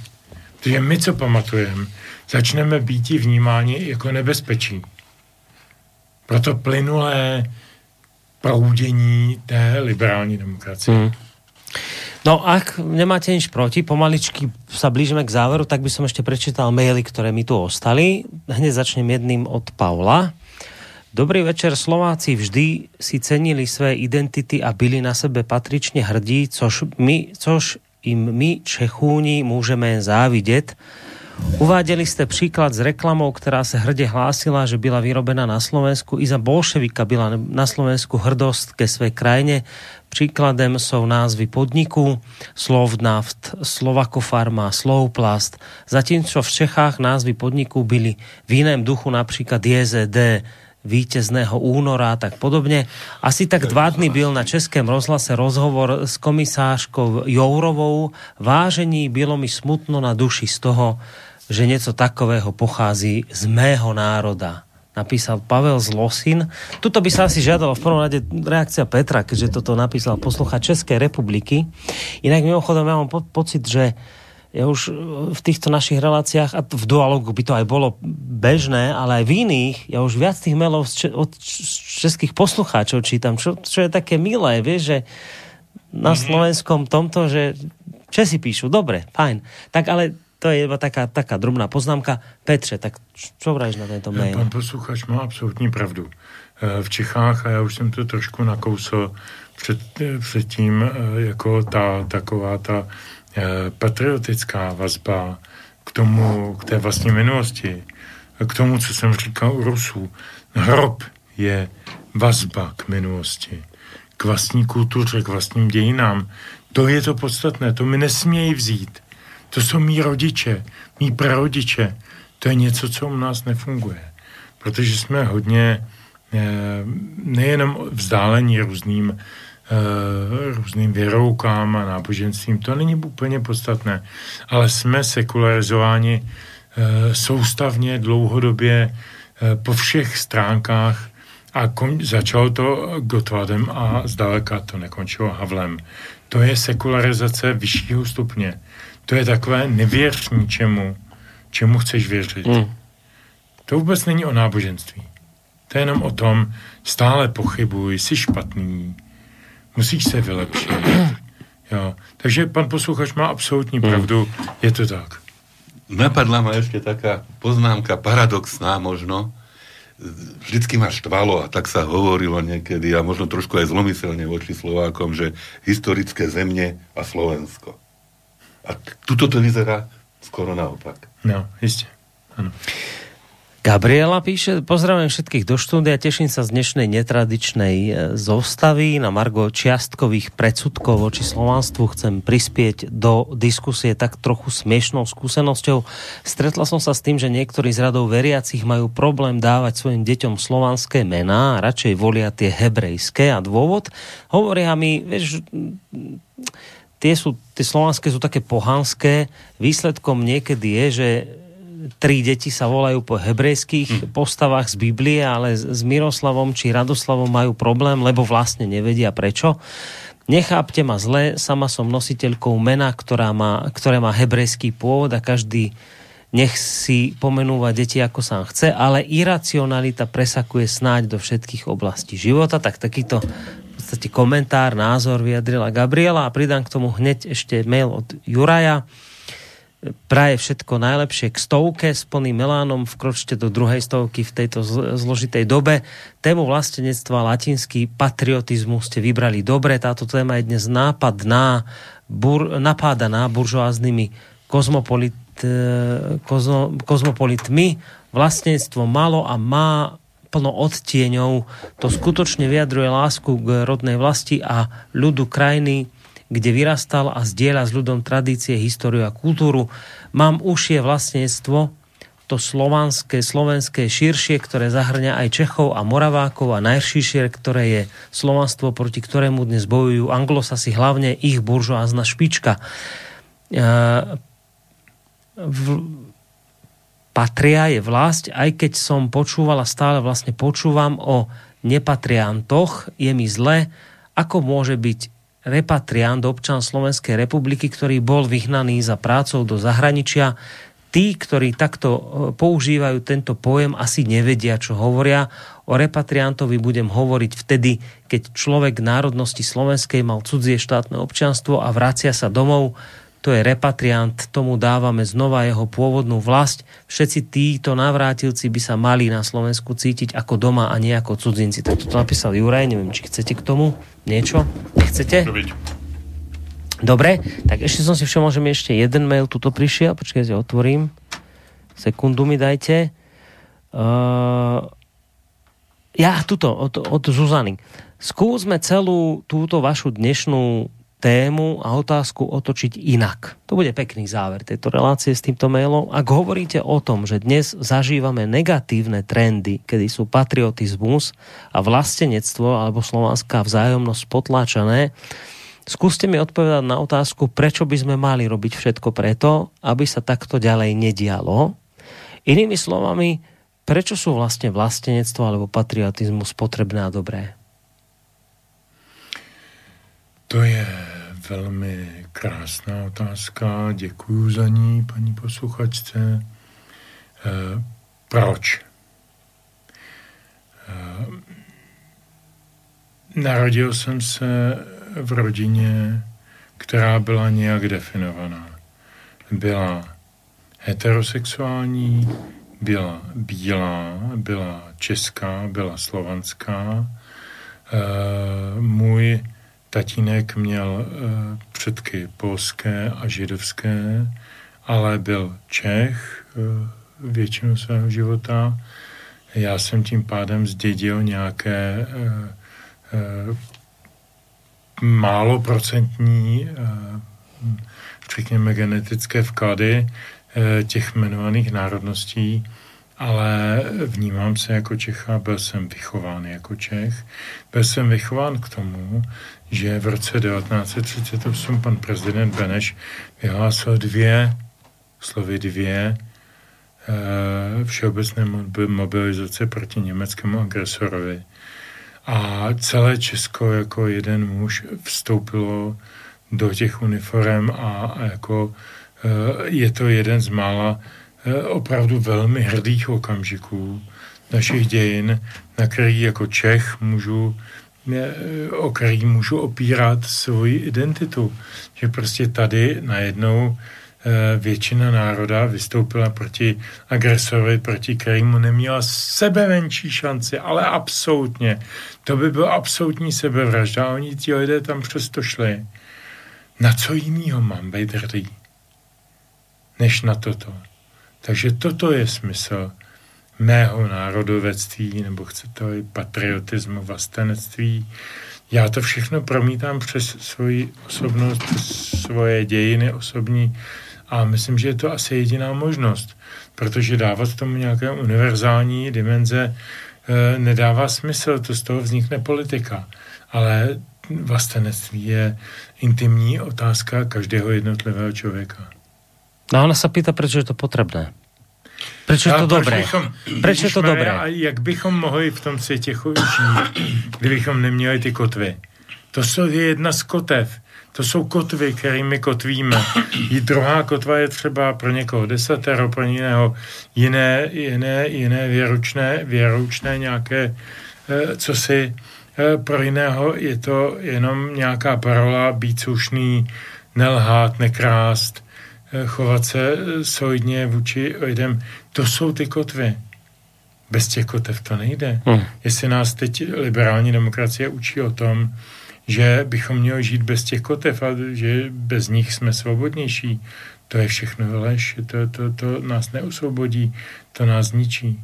Protože my, co pamatujeme, začneme být vnímáni jako nebezpečí. Proto plynulé proudění té liberální demokracie. Hmm. No ak nemáte nič proti, pomaličky sa blížime k záveru, tak by som ešte prečítal maily, ktoré mi tu ostali. Hneď začnem jedným od Paula. Dobrý večer, Slováci vždy si cenili své identity a byli na sebe patrične hrdí, což, my, což im my, Čechúni, môžeme závidět. Uváděli ste príklad s reklamou, ktorá sa hrde hlásila, že byla vyrobená na Slovensku. I za bolševika byla na Slovensku hrdost ke své krajine. Příkladem jsou názvy podniku, Slovnaft, Slovakofarma, Slovplast. Zatímco v Čechách názvy podniku byli v iném duchu napríklad JZD, vítězného února a tak podobně. Asi tak dva dny byl na Českém rozhlase rozhovor s komisářkou Jourovou. Vážení, bylo mi smutno na duši z toho, že něco takového pochází z mého národa napísal Pavel Zlosin. Tuto by sa asi žiadalo v prvom rade reakcia Petra, keďže toto napísal poslucha Českej republiky. Inak mimochodom ja mám po- pocit, že ja už v týchto našich reláciách, a v dualogu by to aj bolo bežné, ale aj v iných, ja už viac tých mailov od českých poslucháčov čítam, čo, čo je také milé, vieš, že na mm-hmm. slovenskom tomto, že Česi píšu, dobre, fajn. Tak ale to je iba taká, taká drobná poznámka. Petře, tak čo vraješ na tento mail? Pan posluchač má absolutní pravdu. E, v Čechách, a já už jsem to trošku nakousl před, předtím, e, jako ta taková ta patriotická vazba k tomu, k té vlastní minulosti, k tomu, co jsem říkal u Rusů. Hrob je vazba k minulosti, k vlastní kultuře, k vlastním dějinám. To je to podstatné, to mi nesmějí vzít. To jsou mý rodiče, mý prarodiče. To je něco, co u nás nefunguje. Protože jsme hodně eh, nejenom vzdálení různým různým věroukám a náboženstvím. To není úplně podstatné. Ale jsme sekularizováni eh, soustavně, dlouhodobě, eh, po všech stránkách a kon, začalo to Gotwaldem a zdaleka to nekončilo Havlem. To je sekularizace vyššího stupně. To je takové nevěř ničemu, čemu chceš věřit. Mm. To vůbec není o náboženství. To je jenom o tom, stále pochybuj, jsi špatný, musíš se vylepšit. Jo. Takže pan posluchač má absolutní hmm. pravdu, je to tak. Napadla ma ešte taká poznámka, paradoxná možno. Vždycky máš štvalo a tak sa hovorilo niekedy a možno trošku aj zlomyselne voči Slovákom, že historické zemne a Slovensko. A tuto to vyzerá skoro naopak. No, isté. Ano. Gabriela píše, pozdravujem všetkých do štúdia, teším sa z dnešnej netradičnej e, zostavy na Margo čiastkových predsudkov voči slovanstvu. Chcem prispieť do diskusie tak trochu smiešnou skúsenosťou. Stretla som sa s tým, že niektorí z radov veriacich majú problém dávať svojim deťom slovanské mená a radšej volia tie hebrejské a dôvod hovoria mi, vieš, tie, sú, tie slovanské sú také pohanské. Výsledkom niekedy je, že tri deti sa volajú po hebrejských hmm. postavách z Biblie, ale s Miroslavom či Radoslavom majú problém, lebo vlastne nevedia prečo. Nechápte ma zle, sama som nositeľkou mena, ktorá má, ktoré má hebrejský pôvod a každý nech si pomenúva deti ako sám chce, ale iracionalita presakuje snáď do všetkých oblastí života. Tak takýto v podstate komentár, názor vyjadrila Gabriela a pridám k tomu hneď ešte mail od Juraja praje všetko najlepšie k stovke s plným melánom, vkročte do druhej stovky v tejto zložitej dobe. Tému vlastenectva latinský patriotizmus ste vybrali dobre, táto téma je dnes nápadná, bur, napádaná buržoáznymi kozmopolit, e, kozmo, kozmopolitmi. Vlastnenstvo malo a má plno odtieňov. To skutočne vyjadruje lásku k rodnej vlasti a ľudu krajiny, kde vyrastal a zdieľa s ľudom tradície, históriu a kultúru. Mám užšie vlastníctvo, to slovanské, slovenské širšie, ktoré zahrňa aj Čechov a Moravákov a najširšie, ktoré je slovanstvo, proti ktorému dnes bojujú anglosasi, hlavne ich buržoázna špička. E, v, patria je vlast, aj keď som počúval a stále vlastne počúvam o nepatriantoch, je mi zle, ako môže byť repatriant, občan Slovenskej republiky, ktorý bol vyhnaný za prácou do zahraničia. Tí, ktorí takto e, používajú tento pojem, asi nevedia, čo hovoria. O repatriantovi budem hovoriť vtedy, keď človek národnosti slovenskej mal cudzie štátne občanstvo a vracia sa domov to je repatriant, tomu dávame znova jeho pôvodnú vlast. Všetci títo navrátilci by sa mali na Slovensku cítiť ako doma a nie ako cudzinci. Tak to napísal Juraj, neviem, či chcete k tomu niečo? Nechcete? Dobre, tak ešte som si všimol, že mi ešte jeden mail tuto prišiel. Počkajte, otvorím. Sekundu mi dajte. Uh, ja, tuto, od, od Zuzany. Skúsme celú túto vašu dnešnú tému a otázku otočiť inak. To bude pekný záver tejto relácie s týmto mailom. Ak hovoríte o tom, že dnes zažívame negatívne trendy, kedy sú patriotizmus a vlastenectvo alebo slovanská vzájomnosť potláčané, skúste mi odpovedať na otázku, prečo by sme mali robiť všetko preto, aby sa takto ďalej nedialo. Inými slovami, prečo sú vlastne vlastenectvo alebo patriotizmus potrebné a dobré? To je velmi krásná otázka, děkuji za ní, paní posluchačce. E, proč? E, narodil jsem se v rodině, která byla nějak definovaná. Byla heterosexuální, byla bílá, byla česká, byla slovanská. E, můj tatínek měl e, předky polské a židovské, ale byl Čech e, většinu svého života. Já jsem tím pádem zdědil nějaké e, málo procentní, e, řekněme, genetické vklady těch jmenovaných národností, ale vnímám se jako Čecha, byl jsem vychován jako Čech. Byl jsem vychován k tomu, že v roce 1938 pan prezident Beneš vyhlásil dvě, slovy dvě, e, všeobecné mobilizace proti německému agresorovi. A celé Česko jako jeden muž vstoupilo do těch uniform a, a jako e, je to jeden z mála e, opravdu velmi hrdých okamžiků našich dějin, na který jako Čech můžu o který můžu opírat svoji identitu. Že prostě tady najednou většina národa vystoupila proti agresorovi, proti kterému neměla sebevenčí šanci, ale absolutně. To by byl absolutní sebevražda a oni ti lidé tam přesto šli. Na co jinýho mám být hrdý, než na toto. Takže toto je smysl mého národovectví, nebo chcete i patriotismu, vlastenectví. Já to všechno promítám přes svoji osobnost, svoje dějiny osobní a myslím, že je to asi jediná možnost, protože dávat tomu nějaké univerzální dimenze e, nedává smysl, to z toho vznikne politika. Ale vlastenectví je intimní otázka každého jednotlivého člověka. No ona sa pýta, prečo je to potrebné. Prečo je to dobré? Bychom, Prečo je to dobré? A jak bychom mohli v tom světě žít, kdybychom neměli ty kotvy? To jsou jedna z kotev. To jsou kotvy, kterými kotvíme. I druhá kotva je třeba pro někoho desatero, pro jiného jiné, jiné, jiné věručné, věručné nějaké, eh, co si eh, pro jiného je to jenom nějaká parola, být slušný, nelhát, nekrást, chovat se solidně vůči lidem. To jsou ty kotvy. Bez těch kotev to nejde. Hmm. Jestli nás teď liberální demokracie učí o tom, že bychom měli žít bez těch kotev a že bez nich jsme svobodnější, to je všechno lež. To, to, to nás neusvobodí, to nás zničí.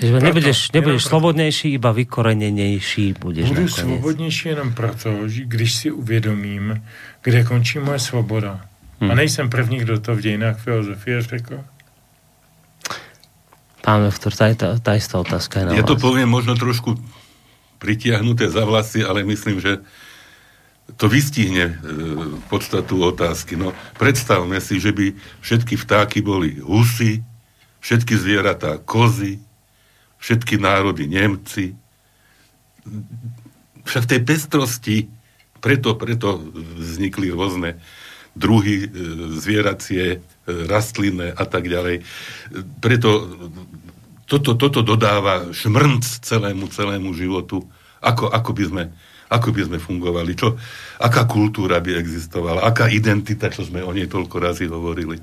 Takže nebudeš, nebudeš slobodnější, iba vykoreněnější budeš Budu nakonec. svobodnější jenom proto, že když si uvědomím, kde končí moje svoboda. Hmm. A nejsem první, kdo to v dějinách filozofie řekl. Pán doktor, tá, tá, tá istá otázka je na Ja vás. to poviem možno trošku pritiahnuté za vlasy, ale myslím, že to vystihne e, podstatu otázky. No, predstavme si, že by všetky vtáky boli husy, všetky zvieratá kozy, všetky národy Nemci. Však tej pestrosti, preto, preto vznikli rôzne druhy e, zvieracie, e, rastlinné a tak ďalej. Preto toto, toto dodáva šmrnc celému, celému životu. Ako, ako, by sme, ako by sme fungovali? Čo, aká kultúra by existovala? Aká identita, čo sme o nej toľko razy hovorili?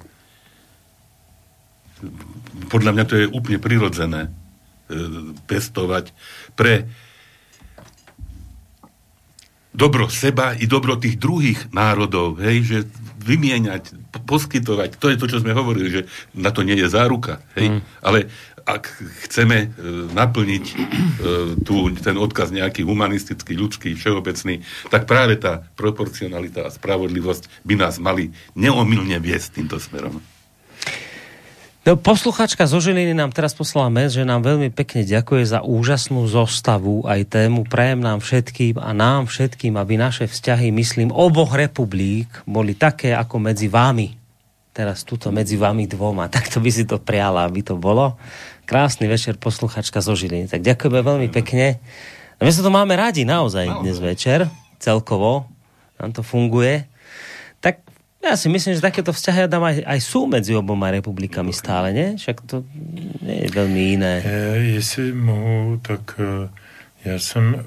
Podľa mňa to je úplne prirodzené e, pestovať pre dobro seba i dobro tých druhých národov, hej, že vymieňať, poskytovať, to je to, čo sme hovorili, že na to nie je záruka, hej, mm. ale ak chceme e, naplniť e, tu, ten odkaz nejaký humanistický, ľudský, všeobecný, tak práve tá proporcionalita a spravodlivosť by nás mali neomilne viesť týmto smerom. No, posluchačka zo Žiliny nám teraz poslala mes, že nám veľmi pekne ďakuje za úžasnú zostavu aj tému. Prajem nám všetkým a nám všetkým, aby naše vzťahy, myslím, oboch republik boli také ako medzi vámi. Teraz tuto medzi vami dvoma. Takto by si to priala, aby to bolo. Krásny večer, posluchačka zo Žiliny. Tak ďakujeme veľmi pekne. A my sa to máme radi naozaj dnes večer, celkovo. Nám to funguje. Ja si myslím, že takéto vzťahy Adam aj, aj sú medzi oboma republikami stále, nie? Však to nie je veľmi iné. Je, jestli mohu, tak uh, já jsem uh,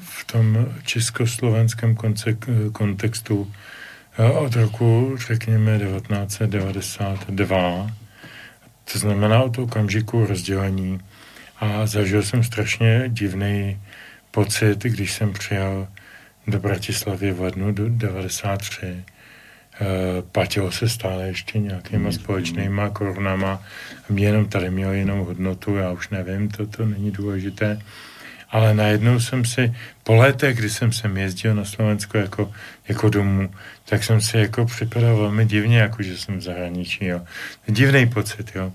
v tom československém konce, kontextu od roku, řekněme, 1992, to znamená od okamžiku rozdělení, a zažil jsem strašně divný pocit, když jsem přijel do Bratislavy v lednu do 93 Eh, platilo se stále ještě nějakýma mm. společnýma korunama. Jenom tady měl jinou hodnotu, já už nevím, to, to není důležité. Ale najednou jsem si, po letech, kdy jsem sem jezdil na Slovensko jako, jako domů, tak jsem si jako připadal velmi divně, jako že jsem v zahraničí, jo. Divný pocit, jo.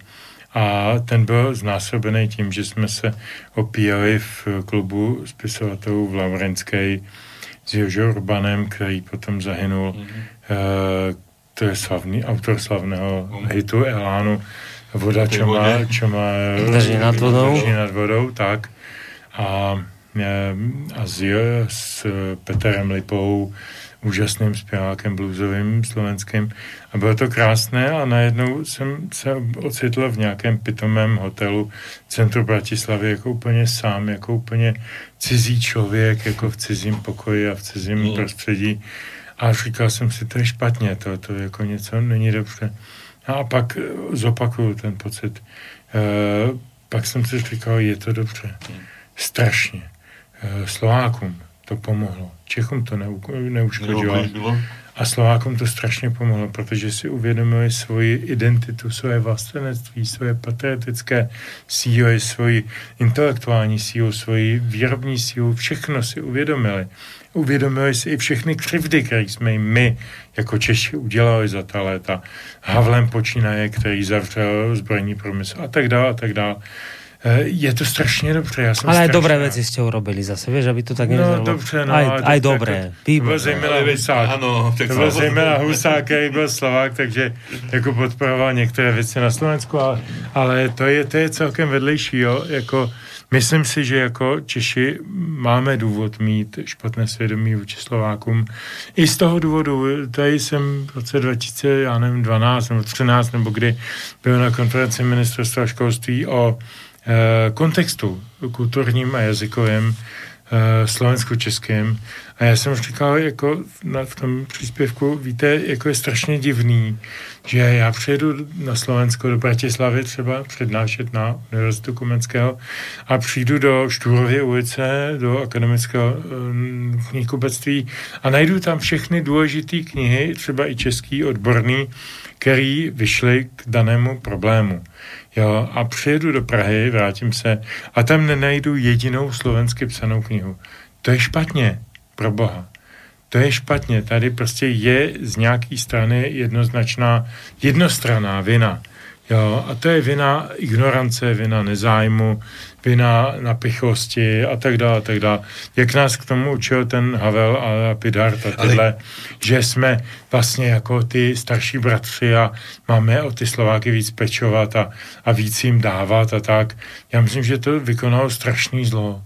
A ten byl znásobený tím, že jsme se opíjeli v klubu spisovatelů v Laurenské s Jožo Urbanem, který potom zahynul mm-hmm to je slavný, autor slavného hitu Elánu, voda, čo má, čo má drží nad vodou. Drží nad vodou, tak. A, eh, a s, s Peterem Lipou, úžasným zpěvákem bluesovým slovenským. A bylo to krásné a najednou jsem se ocitl v nějakém pitomém hotelu v centru Bratislavy jako úplně sám, jako úplně cizí člověk, jako v cizím pokoji a v cizím mm. prostředí. A říkal jsem si, to je špatně, to, to jako něco není dobře. A pak eh, zopakuju ten pocit. E, pak jsem si říkal, je to dobře. Strašně. E, Slovákům to pomohlo. Čechům to neu, neuškodilo. A Slovákům to strašně pomohlo, protože si uvědomili svoji identitu, svoje vlastenectví, svoje patriotické síly, svoji intelektuální sílu, svoji výrobní sílu, všechno si uvědomili uvědomili si i všechny křivdy, které jsme jim my jako Češi udělali za ta léta. Havlem počínaje, který zavřel zbrojní průmysl a tak dále a tak dále. Eh, je to strašně dobře. Já jsem ale aj dobré věci jste urobili zase, víš, aby to tak nevyzeralo. No dobře, no. Aj, aj dobré. To, to byl zejména Husák. Ano, to byl zejména Husák, který byl Slovák, takže jako podporoval některé věci na Slovensku, ale, ale to, je, to je celkem vedlejší, jo, jako Myslím si, že jako Češi máme důvod mít špatné svědomí vůči Slovákům. I z toho důvodu, tady jsem v roce 2012 nebo 13 nebo kdy byl na konferenci ministerstva školství o e, kontextu kulturním a jazykovém e, slovensko-českém a já jsem říkal, jako na, v tom příspěvku, víte, jako je strašně divný, že já přijedu na Slovensko do Bratislavy třeba přednášet na Univerzitu Komenského a přijdu do Štúrově ulice, do akademického um, knihkupectví a najdu tam všechny důležité knihy, třeba i český, odborný, který vyšly k danému problému. Jo, a přijedu do Prahy, vrátím se a tam nenajdu jedinou slovensky psanou knihu. To je špatně pro Boha. To je špatně. Tady prostě je z nějaké strany jednoznačná, jednostranná vina. Jo, a to je vina ignorance, vina nezájmu, vina napichosti a tak dále, a tak dále. Jak nás k tomu učil ten Havel a Pidart a tyhle, Ale... že jsme vlastně jako ty starší bratři a máme o ty Slováky víc pečovat a, a víc jim dávat a tak. Já myslím, že to vykonalo strašný zlo.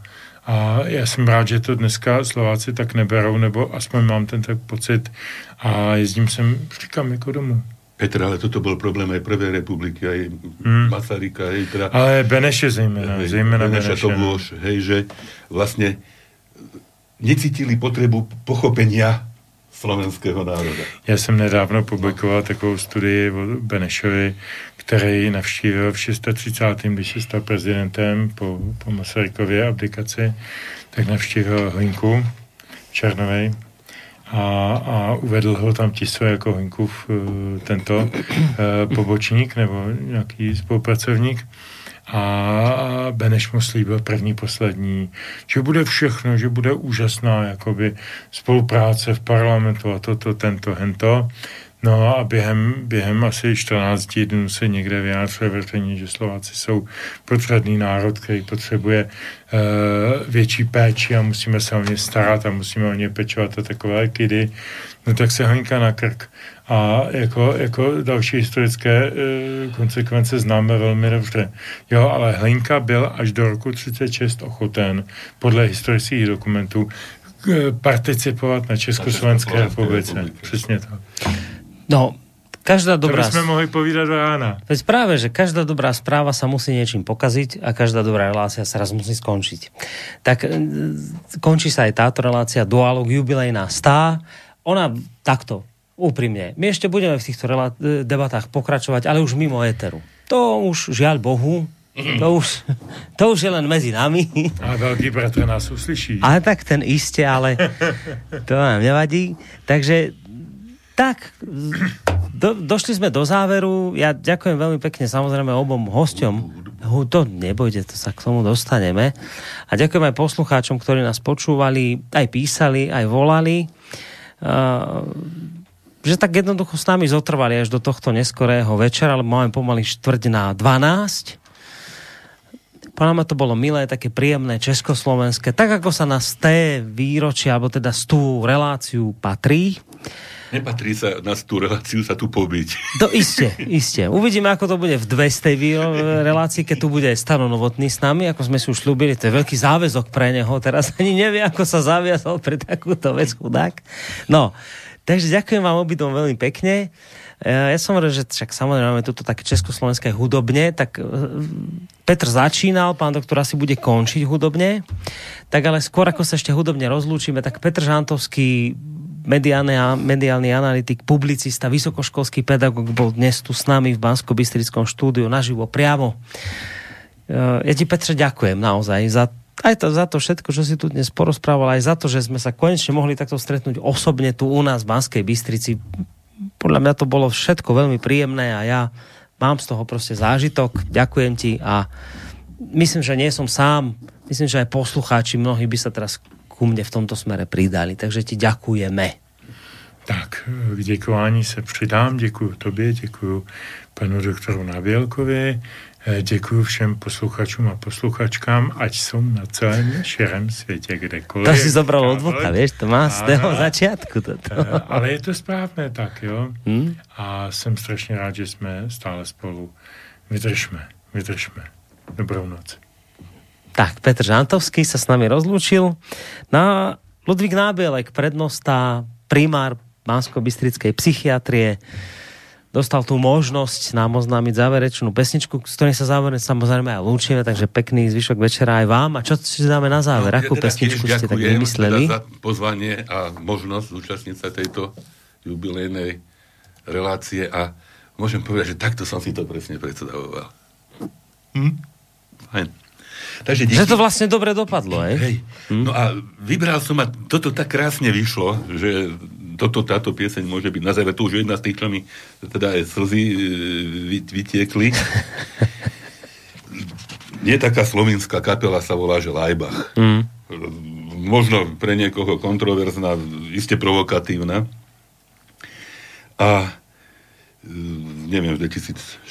A já jsem rád, že to dneska Slováci tak neberou, nebo aspoň mám ten tak pocit a jezdím sem, říkám, jako domů. Petr, ale toto byl problém aj Prvej republiky, aj hmm. Masaryka, hej, teda... Ale Beneše zejména, hej, zejména Beneše. Beneša to bolo, hej, že vlastne necítili potrebu pochopenia slovenského národa. Já jsem nedávno publikoval takovou studii o Benešovi, který navštívil v 630. když se stal prezidentem po, po Masarykově abdikaci, tak navštívil Hlinku Černovej a, a uvedl ho tam tiso jako Hlinkův eh, tento eh, pobočník nebo nějaký spolupracovník a Beneš mu slíbil první, poslední, že bude všechno, že bude úžasná jakoby spolupráce v parlamentu a toto, tento, hento. No a během, během asi 14 dnů se někde vyjádřuje veřejně, že Slováci jsou potřebný národ, který potřebuje uh, větší péči a musíme se o ně starat a musíme o ně pečovat a takové kidy. No tak se honka na krk. A jako, jako další historické uh, konsekvence známe velmi dobře. Jo, ale Hlinka byl až do roku 36 ochoten, podle historických dokumentů, participovat na Československé republice. Přesně tak. No, každá dobrá... To by sme mohli povídať do rána. Veď práve, že každá dobrá správa sa musí niečím pokaziť a každá dobrá relácia sa raz musí skončiť. Tak e, končí sa aj táto relácia, duálog jubilejná stá. Ona takto, úprimne. My ešte budeme v týchto relá- e, debatách pokračovať, ale už mimo éteru. To už, žiaľ Bohu, to už, to už je len medzi nami. A veľký bratr nás uslyší. Ale tak ten iste, ale to nám nevadí. Takže tak, do, došli sme do záveru. Ja ďakujem veľmi pekne samozrejme obom hosťom. To nebojde, to sa k tomu dostaneme. A ďakujem aj poslucháčom, ktorí nás počúvali, aj písali, aj volali. Uh, že tak jednoducho s nami zotrvali až do tohto neskorého večera, ale máme pomaly štvrť na 12. Podľa mňa to bolo milé, také príjemné československé, tak ako sa na z té výročia, alebo teda z tú reláciu patrí. Nepatrí sa na tú reláciu sa tu pobiť. To iste, iste. Uvidíme, ako to bude v 200. relácii, keď tu bude Stano Novotný s nami, ako sme si už ľúbili, to je veľký záväzok pre neho, teraz ani nevie, ako sa zaviazal pre takúto vec chudák. No, takže ďakujem vám obidvom veľmi pekne. Ja som hovoril, že však samozrejme máme toto také československé hudobne, tak e, Petr začínal, pán doktor asi bude končiť hudobne, tak ale skôr ako sa ešte hudobne rozlúčime, tak Petr Žantovský mediálny, mediálny analytik, publicista, vysokoškolský pedagóg bol dnes tu s nami v bansko bystrickom štúdiu naživo priamo. E, ja ti Petre ďakujem naozaj za aj to, za to všetko, čo si tu dnes porozprával, aj za to, že sme sa konečne mohli takto stretnúť osobne tu u nás v Banskej Bystrici. Podľa mňa to bolo všetko veľmi príjemné a ja mám z toho proste zážitok. Ďakujem ti a myslím, že nie som sám. Myslím, že aj poslucháči mnohí by sa teraz ku mne v tomto smere pridali. Takže ti ďakujeme. Tak, k děkování se přidám. Děkuji tobě, děkuji panu doktoru Navělkovi, děkuji všem posluchačům a posluchačkám, ať jsou na celém širém světě, kdekoliv. To si zobral od voka, vieš, to má z toho začiatku. Toto. Ale je to správné tak, jo. Hmm? A jsem strašně rád, že jsme stále spolu. Vydržme, vydržme. Dobrou noc. Tak, Petr Žantovský sa s nami rozlúčil. Na Ludvík Nábielek, prednosta, primár Bansko-Bystrickej psychiatrie, dostal tú možnosť nám oznámiť záverečnú pesničku, s ktorej sa záverečne samozrejme aj lúčime, takže pekný zvyšok večera aj vám. A čo si dáme na záver? No, Akú ja teda pesničku ste tak vymysleli? Teda za pozvanie a možnosť zúčastniť sa tejto jubilejnej relácie a môžem povedať, že takto som si to presne predstavoval. Hm? Fajn. Takže díky. Že to vlastne dobre dopadlo, hej? hej. Hm? No a vybral som a toto tak krásne vyšlo, že toto, táto pieseň môže byť na záver. To už jedna z tých, čo mi teda aj slzy e, vytiekli. Je taká slovinská kapela, sa volá, že Lajbach. Mm. Možno pre niekoho kontroverzná, iste provokatívna. A e, neviem, v 2006,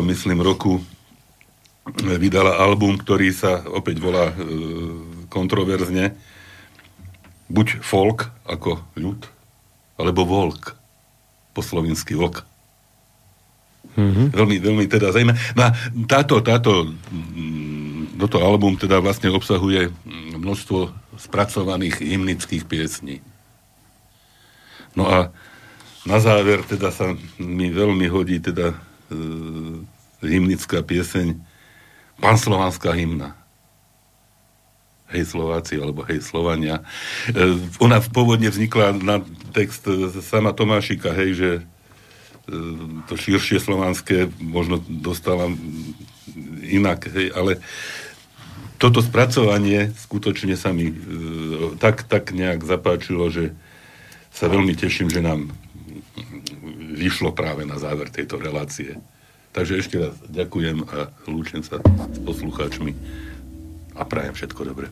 myslím, roku vydala album, ktorý sa opäť volá e, kontroverzne buď folk ako ľud, alebo volk po slovinsky vlk. Mm-hmm. Veľmi, veľmi teda zaujímavé. No táto, táto, mm, toto album teda vlastne obsahuje množstvo spracovaných hymnických piesní. No a na záver teda sa mi veľmi hodí teda e, hymnická pieseň panslovanská hymna. Hej Slováci, alebo hej Slovania. E, ona pôvodne vznikla na text sama Tomášika, hej, že e, to širšie slovanské možno dostala inak, hej, ale toto spracovanie skutočne sa mi e, tak, tak nejak zapáčilo, že sa veľmi teším, že nám vyšlo práve na záver tejto relácie. Takže ešte raz ďakujem a lúčim sa s poslucháčmi a prajem všetko dobré.